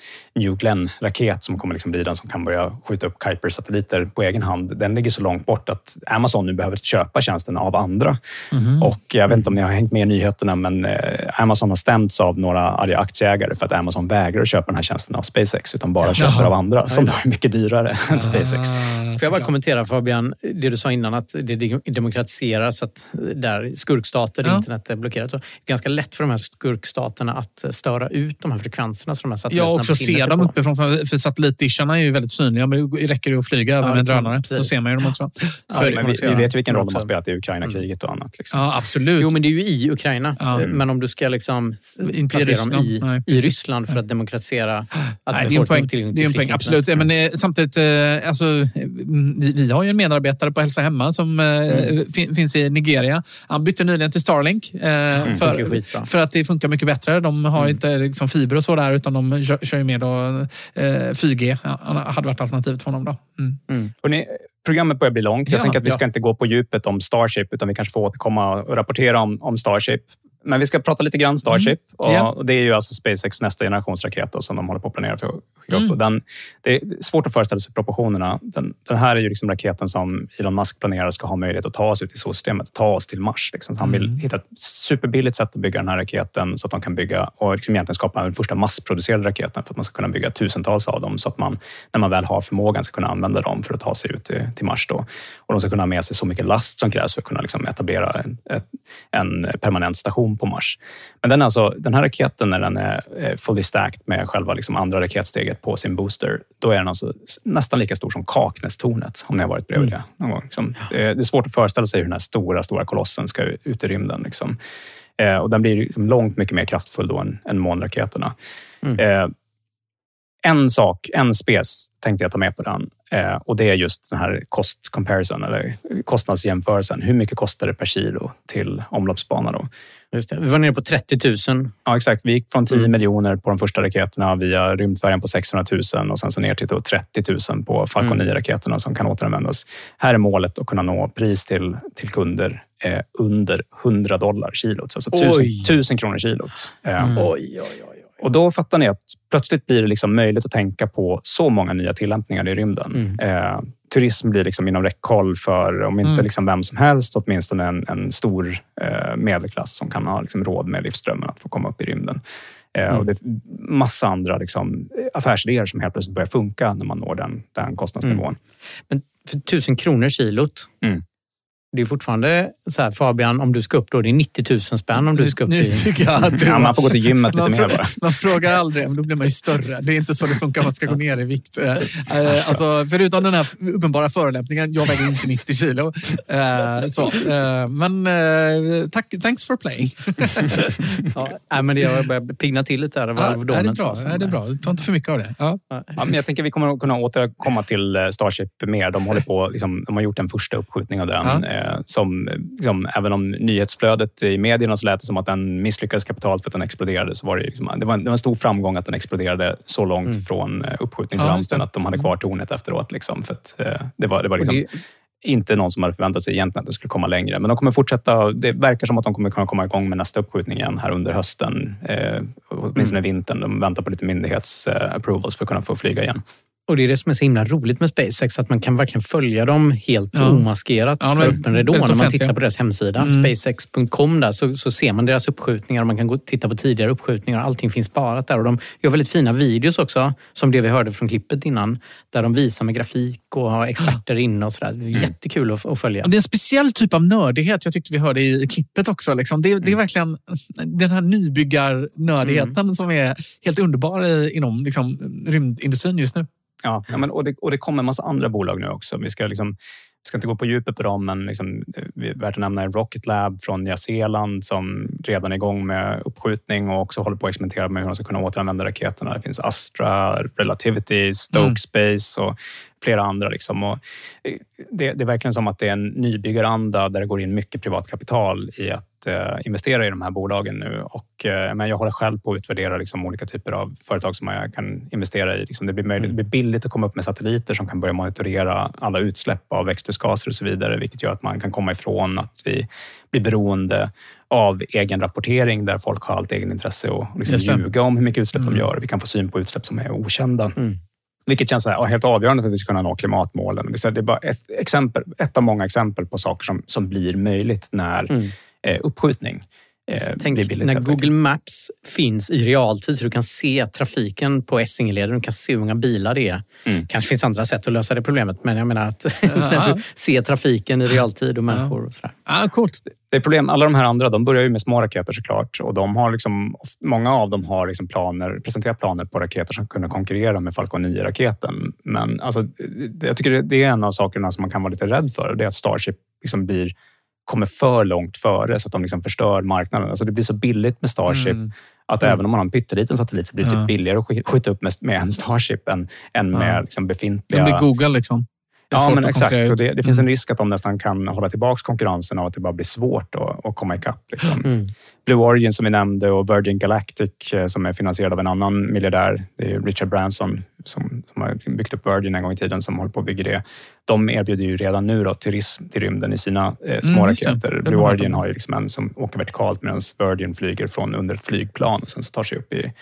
New Glenn-raket som kommer liksom bli den som kan börja skjuta upp Kuiper-satelliter på egen hand, den ligger så långt bort att Amazon nu behöver köpa tjänsten av andra. Mhm. Och jag vet inte om ni har hängt med i nyheterna, men eh, Amazon har stämts av några arga aktieägare för att Amazon vägrar att köpa den här tjänsten av SpaceX, utan bara köper Jaha. av andra som då är mycket dyrare än SpaceX. Får jag bara kommentera Fabian, det du sa innan att det demokratiseras, att där skurkstater, Ja. internet är blockerat. Så det är ganska lätt för de här skurkstaterna att störa ut de här frekvenserna som de här satelliterna Ja, också se dem på. Uppifrån. För, satellitdisharna är ju väldigt synliga, men det räcker ju att flyga över Ja, med det drönare. Så precis. ser man ju dem också. Ja, Så det det. vi, vi vet ju vilken roll de har spelat i Ukraina-kriget och annat. Liksom. Ja, absolut. Jo, men det är ju i Ukraina. Ja. Eh, Men om du ska liksom Inte i placera dem Ryssland. i, Nej, i. Ryssland för att demokratisera att Nej, det är en poäng. Det är en poäng absolut. internet. Men eh, samtidigt, eh, alltså, mm, vi, vi har ju en medarbetare på Hälsa Hemma som Mm. fin, finns i Nigeria. Han bytte nyligen till Starlink funkar för, för att det funkar mycket bättre. De har Mm. inte liksom, fiber och så där, utan de kör, kör ju med då, eh, 4G. Ja, hade varit alternativet för honom då. Mm. Hörrni, programmet börjar bli långt. Jag Ja, tänker att vi ja. ska inte gå på djupet om Starship, utan vi kanske får återkomma och rapportera om, om Starship. Men vi ska prata lite grann Starship. Mm. Och, och det är ju alltså SpaceX nästa generationsraket då, som de håller på att planera för att skicka Mm. upp. Och den, det är svårt att föreställa sig proportionerna. Den, den här är ju liksom raketen som Elon Musk planerar ska ha möjlighet att ta oss ut i solsystemet, ta oss till Mars. Liksom. Han vill Mm. hitta ett superbilligt sätt att bygga den här raketen så att de kan bygga och liksom egentligen skapa den första massproducerade raketen för att man ska kunna bygga tusentals av dem så att man, när man väl har förmågan, ska kunna använda dem för att ta sig ut till, till Mars. Då. Och de ska kunna ha med sig så mycket last som krävs för att kunna liksom etablera en, en permanent station på Mars. Men den, alltså, den här raketen, när den är eh, fully stacked med själva liksom andra raketsteget på sin booster, då är den alltså nästan lika stor som Kaknästornet, om ni har varit bredvid det någon gång. Liksom. Det, är, svårt att föreställa sig hur den här stora, stora kolossen ska ut i rymden. Liksom. Eh, och den blir liksom långt mycket mer kraftfull då än, än månraketerna. Eh, en sak, en spes tänkte jag ta med på den eh, och det är just den här cost comparison eller kostnadsjämförelsen. Hur mycket kostar det per kilo till omloppsbana? Då? Just det. Vi var nere på 30 000. Ja, exakt. Vi gick från 10 Mm. miljoner på de första raketerna via rymdfärjan på 600 000 och sen så ner till då 30 000 på Falcon Mm. 9-raketerna som kan återanvändas. Här är målet att kunna nå pris till, till kunder eh, under 100 dollar kilot, alltså 1000, Oj. 1000 kronor kilot. Eh, Mm. Oj, oj, oj. och då fattar ni att plötsligt blir det liksom möjligt att tänka på så många nya tillämpningar i rymden. Eh, turism blir liksom inom räckhåll för, om inte Mm. liksom vem som helst, åtminstone en, en stor eh, medelklass som kan ha liksom råd med livsdrömmen att få komma upp i rymden. Eh, Mm. och det är massa andra liksom, affärsidéer som helt plötsligt börjar funka när man når den, den kostnadsnivån. Mm. Men för 1000 kronor kilot. Mm. Det är fortfarande så här, Fabian, om du ska upp då, det är 90 000 spänn om du ska upp Nu till... tycker jag att du- Ja, man får gå till gymmet lite mer bara. Man frågar aldrig, men då blir man ju större. Det är inte så det funkar man ska gå ner i vikt. Eh, eh, alltså, förutom den här uppenbara förolämpningen, jag väger inte 90 kilo. Eh, så, men tack, thanks for playing. ja, men det jag börjar pigna till lite här. Ja, Alvedonen, är det bra? Är det bra? Ta inte för mycket av det. Ja. Ja, men jag tänker vi kommer att kunna återkomma till Starship mer. De, håller på, liksom, de har gjort en första uppskjutning av den. Ja. Eh, som, liksom, även om nyhetsflödet i medierna så lät det som att den misslyckades kapitalt för att den exploderade, så var det, liksom, det, var en, det var en stor framgång att den exploderade så långt Mm. från eh, Ja, att de hade kvar tornet efteråt. Liksom, för att, eh, det var, det var liksom, inte någon som hade förväntat sig egentligen att det skulle komma längre. Men de kommer fortsätta. Det verkar som att de kommer kunna komma igång med nästa uppskjutning igen här under hösten. Eh, åtminstone Mm. vintern. De väntar på lite myndighets-approvals för att kunna få flyga igen. Och det är det som är så himla roligt med SpaceX, att man kan verkligen följa dem helt Ja. omaskerat Ja, för öppen ridå. När man tittar på deras hemsida, Mm. spacex.com, där, så, så ser man deras uppskjutningar och man kan gå titta på tidigare uppskjutningar. Allting finns sparat där och de gör väldigt fina videos också, som det vi hörde från klippet innan, där de visar med grafik och har experter inne och sådär. Det är jättekul att, att följa. Och Det är en speciell typ av nördighet jag tyckte vi hörde i klippet också. Liksom. Det, det Mm. är verkligen den här nybyggarnördigheten Mm. som är helt underbar inom liksom, rymdindustrin just nu. Ja, ja men, och, det, och det kommer en massa andra bolag nu också. Vi ska, liksom, vi ska inte gå på djupet på dem, men liksom, värt att nämna Rocket Lab från Nya Zeeland som redan är igång med uppskjutning och också håller på att experimentera med hur de ska kunna återanvända raketerna. Det finns Astra, Relativity, Stoke Mm. Space och flera andra. Liksom. Och eh, det, det är verkligen som att det är en nybyggaranda där det går in mycket privat kapital i att eh, investera i de här bolagen nu. Och, eh, men jag håller själv på att utvärdera liksom, olika typer av företag som jag kan investera i. Liksom, det, blir möjligt, det blir billigt att komma upp med satelliter som kan börja monitorera alla utsläpp av växthusgaser och så vidare, vilket gör att man kan komma ifrån att vi blir beroende av egen rapportering där folk har allt egen intresse och liksom ljuga om hur mycket utsläpp Mm. de gör. Vi kan få syn på utsläpp som är okända. Mm. Vilket känns här, helt avgörande för att vi ska kunna nå klimatmålen. Det är bara ett, exempel, ett av många exempel på saker som, som blir möjligt när Mm. eh, uppskjutning eh, Tänk blir billigt. när Google Maps finns i realtid så du kan se trafiken på Essingeleden. Du kan se hur många bilar det är. Mm. kanske finns andra sätt att lösa det problemet, men jag menar att när du ser trafiken i realtid och människor och sådär. Ja, coolt. Det är problem. Alla de här andra de börjar ju med små raketer såklart. Och de har liksom, många av dem har liksom planer, presenterat planer på raketer som kunde konkurrera med Falcon 9-raketen. Men alltså, jag tycker det- det är en av sakerna som man kan vara lite rädd för. Det är att Starship liksom blir, kommer för långt före så att de liksom förstör marknaden. Alltså det blir så billigt med Starship Mm. att Mm. även om man har en pytteliten satellit så blir det Ja. typ billigare att sk- skjuta upp med, med en Starship än, än Ja. med liksom Det befintliga... blir Google liksom. Ja, svårt men exakt. ut. det, det finns Mm. en risk att de nästan kan hålla tillbaka konkurrensen av att det bara blir svårt att, att komma ikapp. Liksom. Mm. Blue Origin som vi nämnde och Virgin Galactic eh, som är finansierad av en annan miljardär. Richard Branson som, som har byggt upp Virgin en gång i tiden som håller på att bygga det. De erbjuder ju redan nu då turism till rymden i sina eh, små Mm, just det. raketer. Blue Origin har ju liksom en som åker vertikalt medan Virgin flyger från under ett flygplan och sen så tar sig upp i,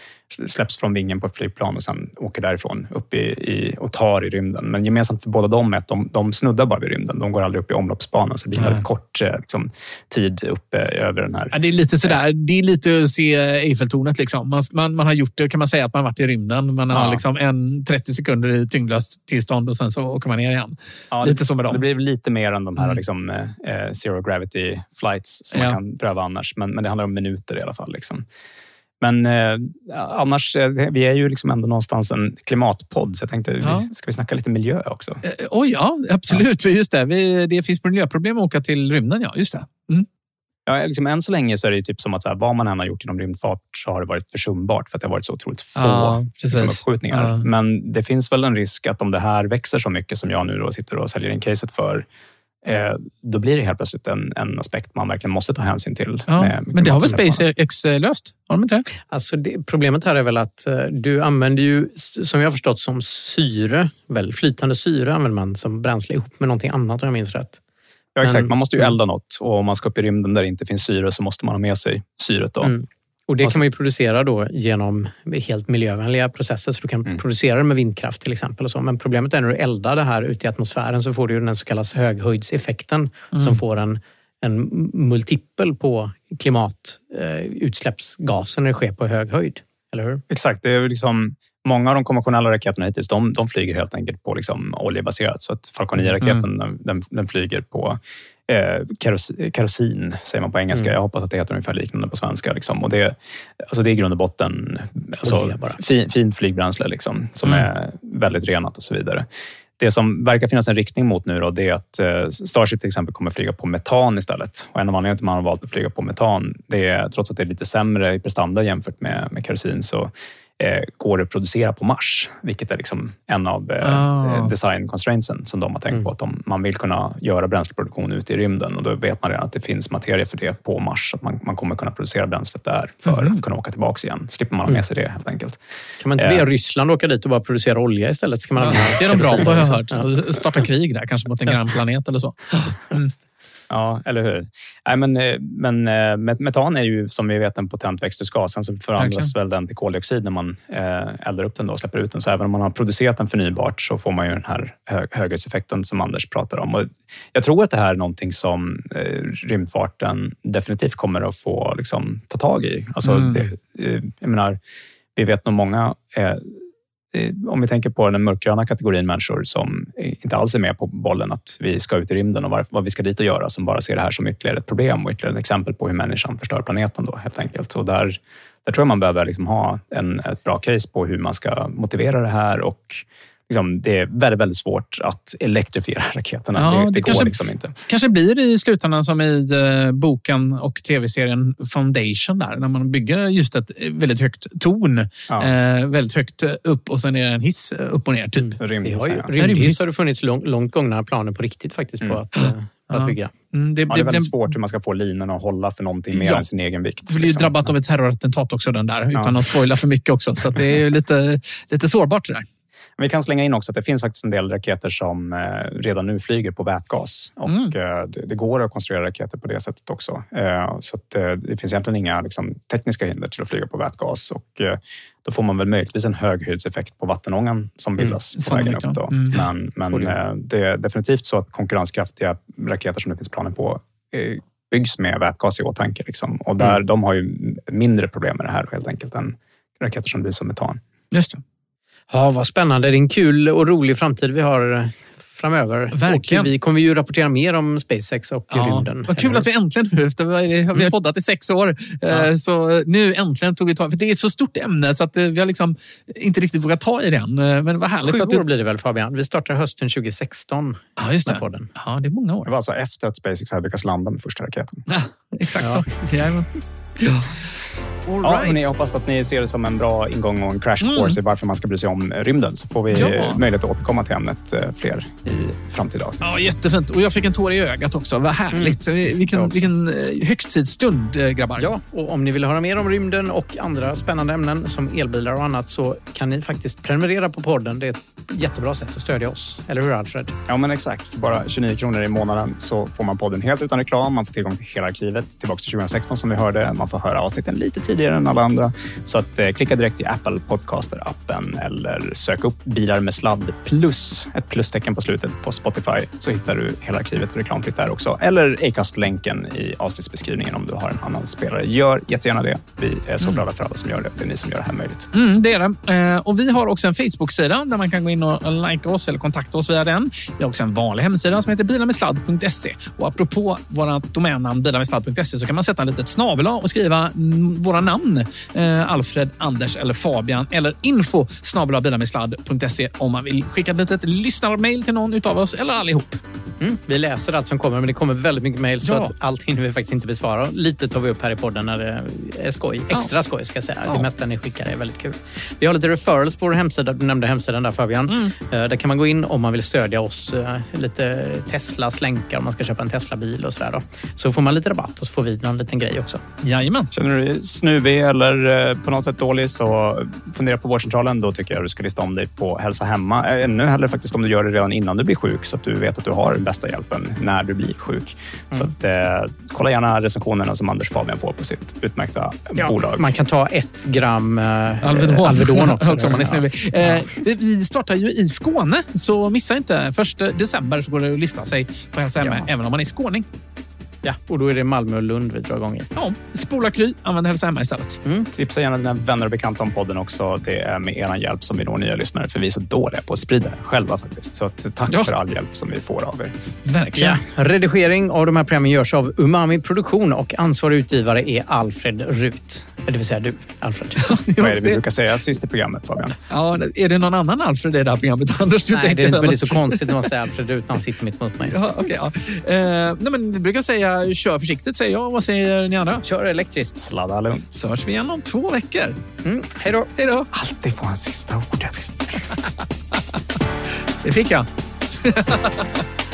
släpps från vingen på ett flygplan och sen åker därifrån upp i, i, och tar i rymden. Men gemensamt för båda dem är att de, de snuddar bara vid rymden. De går aldrig upp i omloppsbanan så det blir väldigt kort eh, liksom, tid uppe över den här Ja, det är lite sådär, det är lite att se Eiffeltornet. Liksom. Man, man, man har gjort det, kan man säga, att man har varit i rymden. Man har Ja. liksom en 30 sekunder i tyngdlöst tillstånd och sen så åker man ner igen. Ja, lite så med dem. Det blir lite mer än de här Mm. liksom, eh, zero gravity flights som Ja. man kan pröva annars. Men, men det handlar om minuter i alla fall. Liksom. Men eh, annars, eh, vi är ju liksom ändå någonstans en klimatpodd, så jag tänkte, Ja. ska vi snacka lite miljö också? Eh, Oj, ja, absolut. Just det. Vi, det finns miljöproblem att åka till rymden, ja. Just det. Mm. Ja, liksom, än så länge så är det typ som att så här, vad man än har gjort inom rymdfart så har det varit försumbart för att det har varit så otroligt få Ja, liksom, uppskjutningar. Ja. Men det finns väl en risk att om det här växer så mycket som jag nu då sitter och säljer in caset för, eh, då blir det helt plötsligt en, en aspekt man verkligen måste ta hänsyn till. Ja, men det har väl. SpaceX eh, löst? Har de inte det? Alltså det, problemet här är väl att eh, du använder ju, som jag har förstått, som syre, väl, flytande syre använder man som bränsle ihop med någonting annat om jag minns rätt. Ja, exakt. Men- Man måste ju elda något och om man ska upp i rymden där det inte finns syre så måste man ha med sig syret. Då. Mm. Och det kan man ju producera då genom helt miljövänliga processer. Så du Mm. kan producera det med vindkraft till exempel. Och så. Men problemet är när du eldar det här ute i atmosfären så får du ju den så kallade höghöjdseffekten Mm. som får en, en multipel på klimatutsläppsgaser när det sker på hög höjd. Eller hur? Exakt. Det är liksom, många av de konventionella raketerna hittills, de, de flyger helt enkelt på liksom oljebaserat. Så att Falcon 9-raketen, den, den, den flyger på eh, keros, kerosin, säger man på engelska. Mm. Jag hoppas att det heter ungefär liknande på svenska. Liksom. Och det, alltså det är i grund och botten alltså, fin, fint flygbränsle liksom, som Mm. är väldigt renat och så vidare. Det som verkar finnas en riktning mot nu då, det är att eh, Starship till exempel kommer flyga på metan istället. Och en av anledningarna till att man har valt att flyga på metan, det är trots att det är lite sämre i prestanda jämfört med, med kerosin, så går det att producera på Mars, vilket är liksom en av eh, eh, design constraintsen som de har tänkt Mm. på. Att de, man vill kunna göra bränsleproduktion ute i rymden och då vet man redan att det finns materia för det på Mars. Så att man, man kommer kunna producera bränslet där för Mhm. att kunna åka tillbaka igen. Slipper man ha Mm. med sig det helt enkelt. Kan man inte be Eh. Ryssland åka dit och bara producera olja istället? Ska man det är de bra på, har jag hört. Starta krig där, kanske mot en grannplanet eller så. Mm. Ja, eller hur? Nej, men, eh, men eh, met- metan är ju som vi vet en potent växthusgas. Sen så förvandlas väl den till koldioxid när man eh, eldar upp den då och släpper ut den. Så även om man har producerat den förnybart så får man ju den här hö- höghöjdseffekten som Anders pratar om. Och jag tror att det här är någonting som rymdfarten definitivt kommer att få liksom, ta tag i. Alltså, Mm. det, jag menar, vi vet nog många Eh, om vi tänker på den mörkgröna kategorin människor som inte alls är med på bollen att vi ska ut i rymden och vad vi ska dit och göra, som bara ser det här som ytterligare ett problem och ytterligare ett exempel på hur människan förstör planeten. Då, helt enkelt. Så där, där tror jag man behöver liksom ha en, ett bra case på hur man ska motivera det här och liksom, det är väldigt, väldigt svårt att elektrifiera raketerna. Ja, det, det det, går kanske- liksom inte. kanske blir det i slutändan som i eh, boken och tv-serien Foundation där, när man bygger just ett väldigt högt torn. Ja. Eh, väldigt högt upp och sen är det en hiss upp och ner. Typ. Vi Rymdhiss, ja. rymdhiss har det funnits lång, långt gångna planer på riktigt faktiskt på Mm. att, eh, Ja. att bygga. Mm, det, Ja, det är väldigt det, svårt hur man ska få linorna att hålla för någonting mer Ja. än sin egen vikt. det blir ju liksom. drabbat av ett terrorattentat också den där, utan Ja. att spoila för mycket också. Så att det är ju lite, lite sårbart det där. Men Vi kan slänga in också att det finns faktiskt en del raketer som eh, redan nu flyger på vätgas. Och Mm. eh, det, går att konstruera raketer på det sättet också. Eh, Så det finns egentligen inga liksom, tekniska hinder till att flyga på vätgas. Och, då får man väl möjligtvis en höghöjdseffekt på vattenångan som bildas på vägen upp. Då. Mm. Men, men det. det är definitivt så att konkurrenskraftiga raketer som det finns planer på byggs med vätgas i åtanke. Liksom. Och där, Mm. de har ju mindre problem med det här helt enkelt än raketer som drivs av metan. Just det. Ja, vad spännande. Det är en kul och rolig framtid vi har eh, framöver. Verkligen. Och vi kommer ju rapportera mer om SpaceX och rymden. Vad kul att vi äntligen nu, efter det, vi har poddat i sex år, eh, så nu äntligen tog vi tag För det är ett så stort ämne så att eh, vi har liksom inte riktigt vågat ta i den. Eh, Men vad härligt Sju att du... år blir det väl Fabian? Vi startar hösten 2016 Ja, just med det. podden. Ja, det är många år. Det var alltså efter att SpaceX hade lyckats landa med första raketen. Ja, exakt Ja. så. Ja. All Ja, right. hörni, jag hoppas att ni ser det som en bra ingång och en crash Mm. course i varför man ska bry sig om rymden. Så får vi Ja. möjlighet att återkomma till ämnet eh, fler i framtida avsnitt. Ja, jättefint. Och jag fick en tår i ögat också. Vad härligt. Vi- Vilken, vilken eh, högtidsstund, eh, grabbar. Ja, och om ni vill höra mer om rymden och andra spännande ämnen som elbilar och annat så kan ni faktiskt prenumerera på podden. Det är ett jättebra sätt att stödja oss. Eller hur Alfred? Ja, men exakt. För bara 29 kronor i månaden så får man podden helt utan reklam. Man får tillgång till hela arkivet tillbaka till 2016 som vi hörde. Man får höra avsnitten lite tidigare än alla andra. Så att, eh, klicka direkt i Apple Podcaster-appen eller sök upp Bilar med sladd plus ett plustecken på slutet på Spotify så hittar du hela arkivet reklamfritt där också. Eller Acast-länken i avsnittsbeskrivningen om du har en annan spelare. Gör jättegärna det. Vi är så glada för alla som gör det. Det är ni som gör det här möjligt. Mm, det är det. Eh, och vi har också en Facebook-sida där man kan gå in och likea oss eller kontakta oss via den. Vi har också en vanlig hemsida som heter bilarmedsladd.se. Och apropå vårt domännamn bilarmedsladd.se så kan man sätta en litet snabel och skriva mm, våra namn. Eh, Alfred, Anders eller Fabian. Eller info snabel bilarmedsladd.se om man vill skicka ett litet lyssnarmail till någon utav oss eller allihop. Mm. Vi läser allt som kommer, men det kommer väldigt mycket mejl så Ja. att allt hinner vi faktiskt inte besvara. Lite tar vi upp här i podden när det är skoj. Extra skoj ska jag säga. Ja. Det mesta ni skickar är väldigt kul. Vi har lite referrals på vår hemsida. Du nämnde hemsidan där Fabian. Mm. Eh, Där kan man gå in om man vill stödja oss. eh, Lite Teslas länkar om man ska köpa en Tesla-bil och sådär. då. Så får man lite rabatt och så får vi någon liten grej också. Jajamän. Känner du dig snuvig eller eh, på något sätt dålig så fundera på vårdcentralen. Då tycker jag du ska lista om dig på Hälsa Hemma. Eh, Ännu hellre faktiskt om du gör det redan innan du blir sjuk så att du vet att du har bästa hjälpen när du blir sjuk. Så att, eh, kolla gärna recensionerna som Anders Fabian får på sitt utmärkta bolag. Man kan ta ett gram eh, Alvedon, Alvedon också. också om man är Ja. snuvig. Eh, vi- startar ju i Skåne, så missa inte. Första december så går det att lista sig på Hälsa Hemma, även om man är skåning. Ja, och då är det Malmö och Lund vi drar igång i. Ja, spola Kry, använd Hälsa Hemma istället. Tipsa gärna dina vänner och bekanta om podden också. Det är med er hjälp som vi når nya lyssnare, för vi är så dåliga på att sprida den själva faktiskt. Så tack Ja. för all hjälp som vi får av er. Verkligen. Ja. Redigering av de här programmen görs av Umami Produktion och ansvarig utgivare är Alfred Rut. Det vill säga du, Alfred. Vad är det vi brukar säga sist i programmet, Fabian? Ja, är det någon annan Alfred i det här programmet, Anders? Du Nej, det är, men det är så konstigt när man säger Alfred Rut när han sitter mitt mot mig. Ja, okej, ja. Eh, nej, men vi brukar säga kör försiktigt, säger jag. Vad säger ni andra? Kör elektriskt. Sladda lugnt. Så hörs vi igen om två veckor. Mm, hej då. Hej då. Alltid få en sista ordet. Det fick jag.